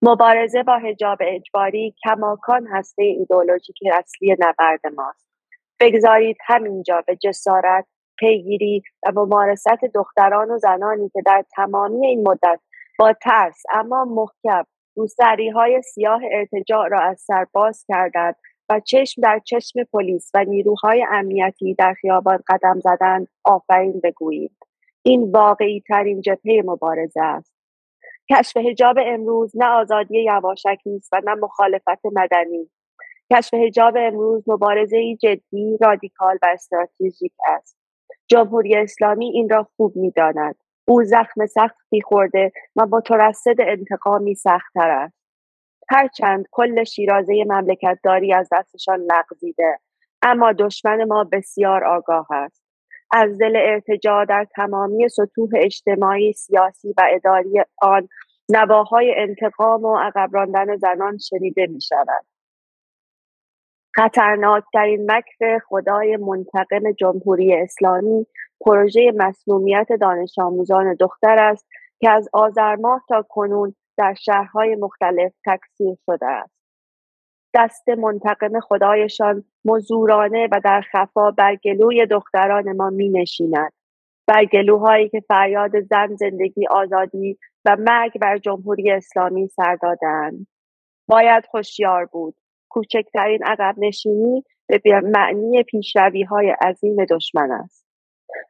مبارزه با حجاب اجباری کماکان هسته ایدولوژیک اصلی نبرد ماست. بگذارید همینجا به جسارت پیگیری و ممارست دختران و زنانی که در تمامی این مدت ترس اما محکم. روسری های سیاه ارتجاع را از سر باز کردند و چشم در چشم پلیس و نیروهای امنیتی در خیابان قدم زدند آفرین بگویید. این واقعی ترین جبهه مبارزه است. کشف هجاب امروز نه آزادی یواشک نیست و نه مخالفت مدنی. کشف هجاب امروز مبارزه جدی رادیکال و استراتژیک است. جمهوری اسلامی این را خوب می‌داند. او زخم سختی خورده و مترصد انتقامی سختتر است هرچند کل شیرازه مملکتداری از دستشان لغزیده اما دشمن ما بسیار آگاه است از دل ارتجاع در تمامی سطوح اجتماعی سیاسی و اداری آن نواهای انتقام و عقب زنان شنیده می شود. خطرناکترین مکر خدای منتقم جمهوری اسلامی پروژه مسمومیت دانش آموزان دختر است که از آذر ماه تا کنون در شهرهای مختلف تکثیر شده است. دست منتقم خدایشان مزورانه و در خفا بر گلوی دختران ما می نشیند. بر گلوهایی که فریاد زن زندگی آزادی و مرگ بر جمهوری اسلامی سر دادند. باید خوشیار بود. کوچکترین عقب نشینی به معنی پیشروی های عظیم دشمن است.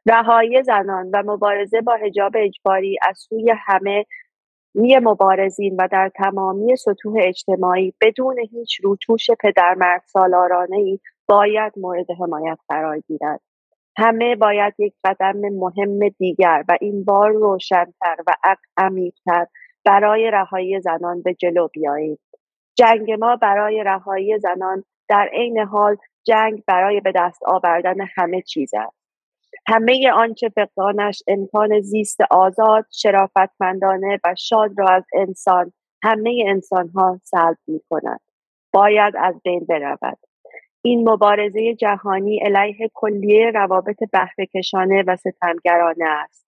رهایی زنان و مبارزه با حجاب اجباری از سوی همه می مبارزین و در تمامی سطوح اجتماعی بدون هیچ روچوش پدرمرد سالارانه ای باید مورد حمایت قرار گیرد. همه باید یک قدم مهم دیگر و این بار روشنتر و عمیقتر برای رهایی زنان به جلو بیایید. جنگ ما برای رهایی زنان در عین حال جنگ برای به دست آوردن همه چیز است. همه آنچه فقدانش امکان زیست آزاد شرافتمندانه و شاد را از انسان همه انسان ها سلب می کند. باید از بین برود. این مبارزه جهانی علیه کلیه روابط بهرهکشانه و ستمگرانه است.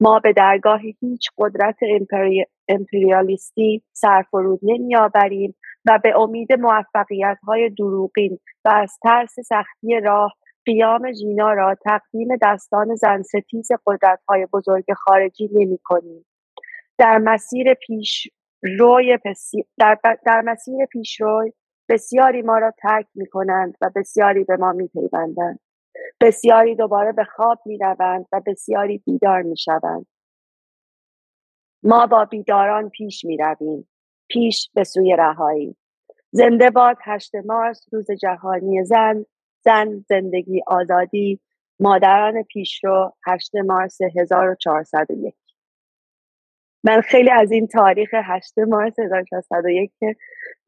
ما به درگاه هیچ قدرت امپری... امپریالیستی سرفرود نمیآوریم و به امید موفقیت های دروغین و از ترس سختی راه قیام ژینا را تقدیم دستان زن ستیز قدرت های بزرگ خارجی نمی کنیم. در مسیر پیش روی در, در مسیر پیشروی بسیاری ما را ترک می کنند و بسیاری به ما می پیوندند. بسیاری دوباره به خواب می روند و بسیاری بیدار می شوند. ما با بیداران پیش می رویم. پیش به سوی رهایی. زنده باد هشت مارس روز جهانی زن. زن زندگی آزادی. مادران پیشرو 8 مارس 1401 من خیلی از این تاریخ 8 مارس 1401 که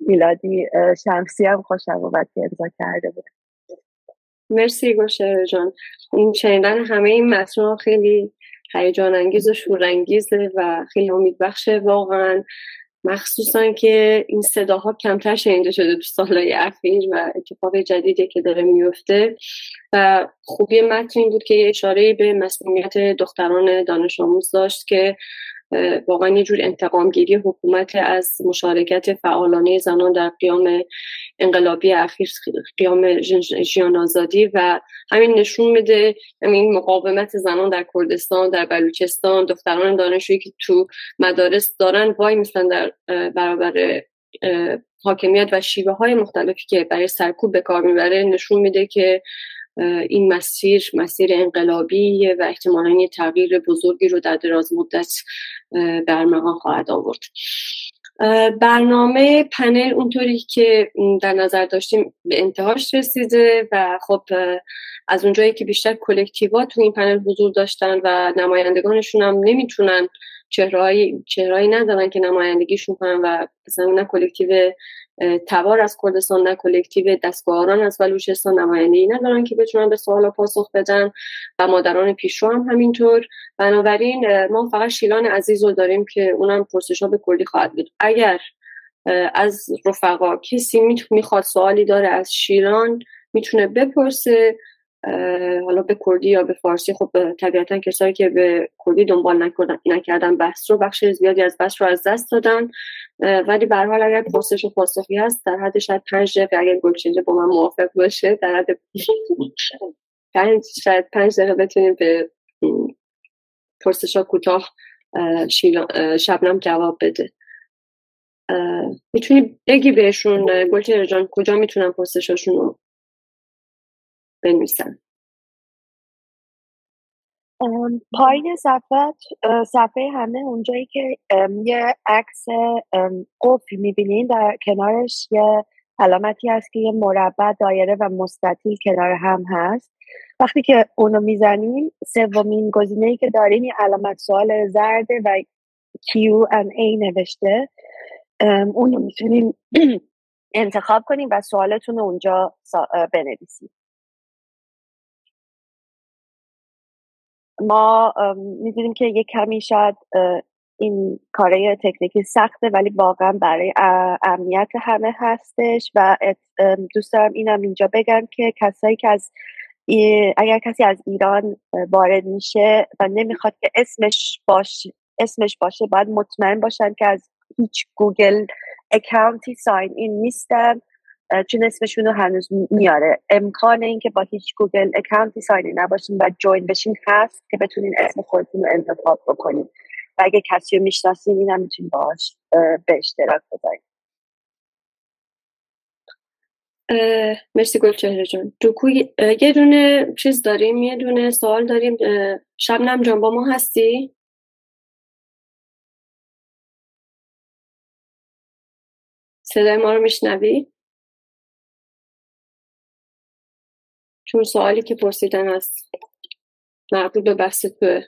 میلادی شمسی هم خوشم اومد که امضا کرده بود. مرسی گوشه جان. این شنیدن همه این متن خیلی هیجان انگیز و شورانگیزه و خیلی امیدبخشه. واقعا مخصوصا که این صداها کمتر شنیده شده تو سالهای اخیر و اتفاق جدیدی که داره میفته و خوبی متن این بود که یه اشاره به مسئولیت دختران دانش آموز داشت که واقعا یه جور انتقام گیری حکومت از مشارکت فعالانه زنان در قیام انقلابی اخیر قیام جیان آزادی و همین نشون میده همین مقاومت زنان در کردستان در بلوچستان دختران دانشجویی که تو مدارس دارن وای میسن در برابر حاکمیت و شیوه های مختلفی که برای سرکوب به کار می‌بره نشون میده که این مسیر مسیر انقلابی و احتمالا یه تغییر بزرگی رو در دراز مدت برمغان خواهد آورد. برنامه پنل اونطوری که در نظر داشتیم به انتهاش رسیده و خب از اونجایی که بیشتر collective ات تو این پنل حضور داشتن و نمایندگانشون هم نمی‌تونن چهرهایی چهرهایی ندارن که نمایندگیشون کنن و مثلا نه collective تبار از کردستان نه collective دسگوهاران از بلوچستان نمایندگی ندارن که بتونن به سوال پاسخ بدن و مادران پیشرو هم همینطور. بنابراین ما فقط شیلان عزیز رو داریم که اونم پرسش ها به کلی خواهد بود. اگر از رفقا کسی می‌خواد سوالی داره از شیران می‌تونه بپرسه. حالا به کردی یا به فارسی خب طبیعتا کسایی که به کردی دنبال نکردن بحث رو بخش زیادی از بحث رو از دست دادن. ولی به حال اگر پرسش و پاسخی هست در حد شاید پنج دقیقه اگر گلچینجه با من موافق باشه در حد پنج شاید پنج دقیقه بتونیم به پرسش ها کوتاه شبنم جواب بده. می‌تونی بگی بهشون گلچینجه جان کجا می‌تونن پرسشاشون رو بنویسن. پایین صفحه صفحه همه اونجایی که یه عکس قفل می‌بینین در کنارش یه علامتی هست که یه مربع دایره و مستطیل کنار هم هست. وقتی که اونو می‌زنین سومین گزینه ای که دارین یه علامت سوال زرده و Q and A نوشته. اونو می‌تونین انتخاب کنین و سوالتون رو اونجا بنویسید ما می‌دونیم که یه کمی شاید این کاره تکنیکی سخته ولی واقعا برای امنیت همه هستش و دوست دارم اینم اینجا بگم که کسایی که از اگر کسی از ایران وارد میشه و نمی‌خواد که اسمش باش اسمش باشه باید مطمئن باشن که از هیچ Google account ی sign in نیستن. چون اسمشون رو هنوز میاره. امکان اینکه با هیچ Google account ی sign in نباشین و join بشین هست که بتونین اسم خودتون رو انتخاب بکنین. و اگه کسی رو می‌شناسین این هم می‌تونین باش به اشتراک بذارین. مرسی گلچهره جان. دوکو یه دونه چیز داریم یه دونه سوال داریم. شبنم جان با ما هستی؟ صدای ما رو میشنوی؟ چون سوالی که پرسیدن هست مربوط به بحث توه.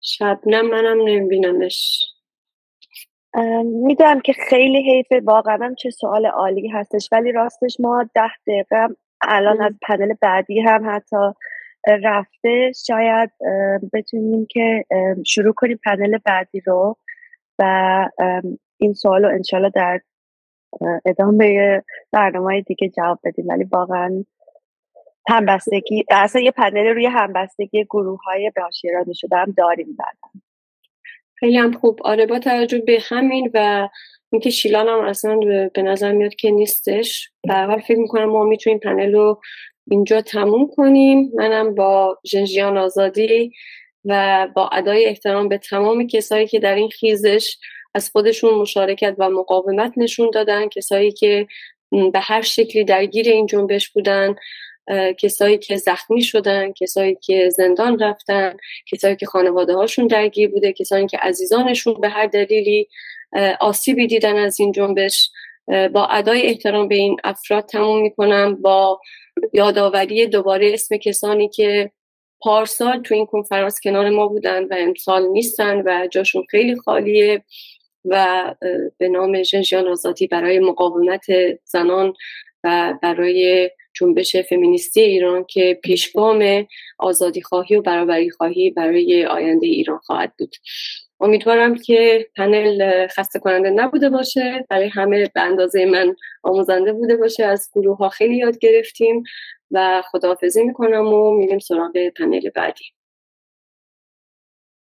شبنم منم نمیبینمش. می‌دونم که خیلی حیفه واقعا چه سوال عالی هستش ولی راستش ما ده دقیقه الان از پنل بعدی هم حتی رفته. شاید بتونیم که شروع کنیم پنل بعدی رو و این سوال رو انشالله در ادامه برنامه دیگه جواب بدیم. ولی واقعا همبستگی اصلا یه پنل روی همبستگی گروه های به شده هم داریم بعدا. خیلی هم خوب. آره با توجه به همین و اینکه شیلان هم اصلا به نظر میاد که نیستش. حال فکر می‌کنم ما می‌تونیم پنل رو اینجا تموم کنیم. منم با جنجیان آزادی و با ادای احترام به تمام کسایی که در این خیزش از خودشون مشارکت و مقاومت نشون دادن. کسایی که به هر شکلی درگیر این جنبش بودن کسایی که زخمی شدن کسایی که زندان رفتن کسایی که خانواده هاشون درگیر بوده کسایی که عزیزانشون به هر دلیلی آسیبی دیدن از این جنبش. با ادای احترام به این افراد تموم می‌کنم. با یادآوری دوباره اسم کسانی که پارسال تو این کنفرانس کنار ما بودن و امسال نیستن و جاشون خیلی خالیه. و به نام ژنژیان آزادی برای مقاومت زنان و برای جنبش فمینیستی ایران که پیشگام آزادی خواهی و برابری خواهی برای آینده ایران خواهد بود. امیدوارم که پنل خسته کننده نبوده باشه. برای همه به اندازه من آموزنده بوده باشه. از گروه ها خیلی یاد گرفتیم و خداحافظی می‌کنم و میریم سراغ پنل بعدی.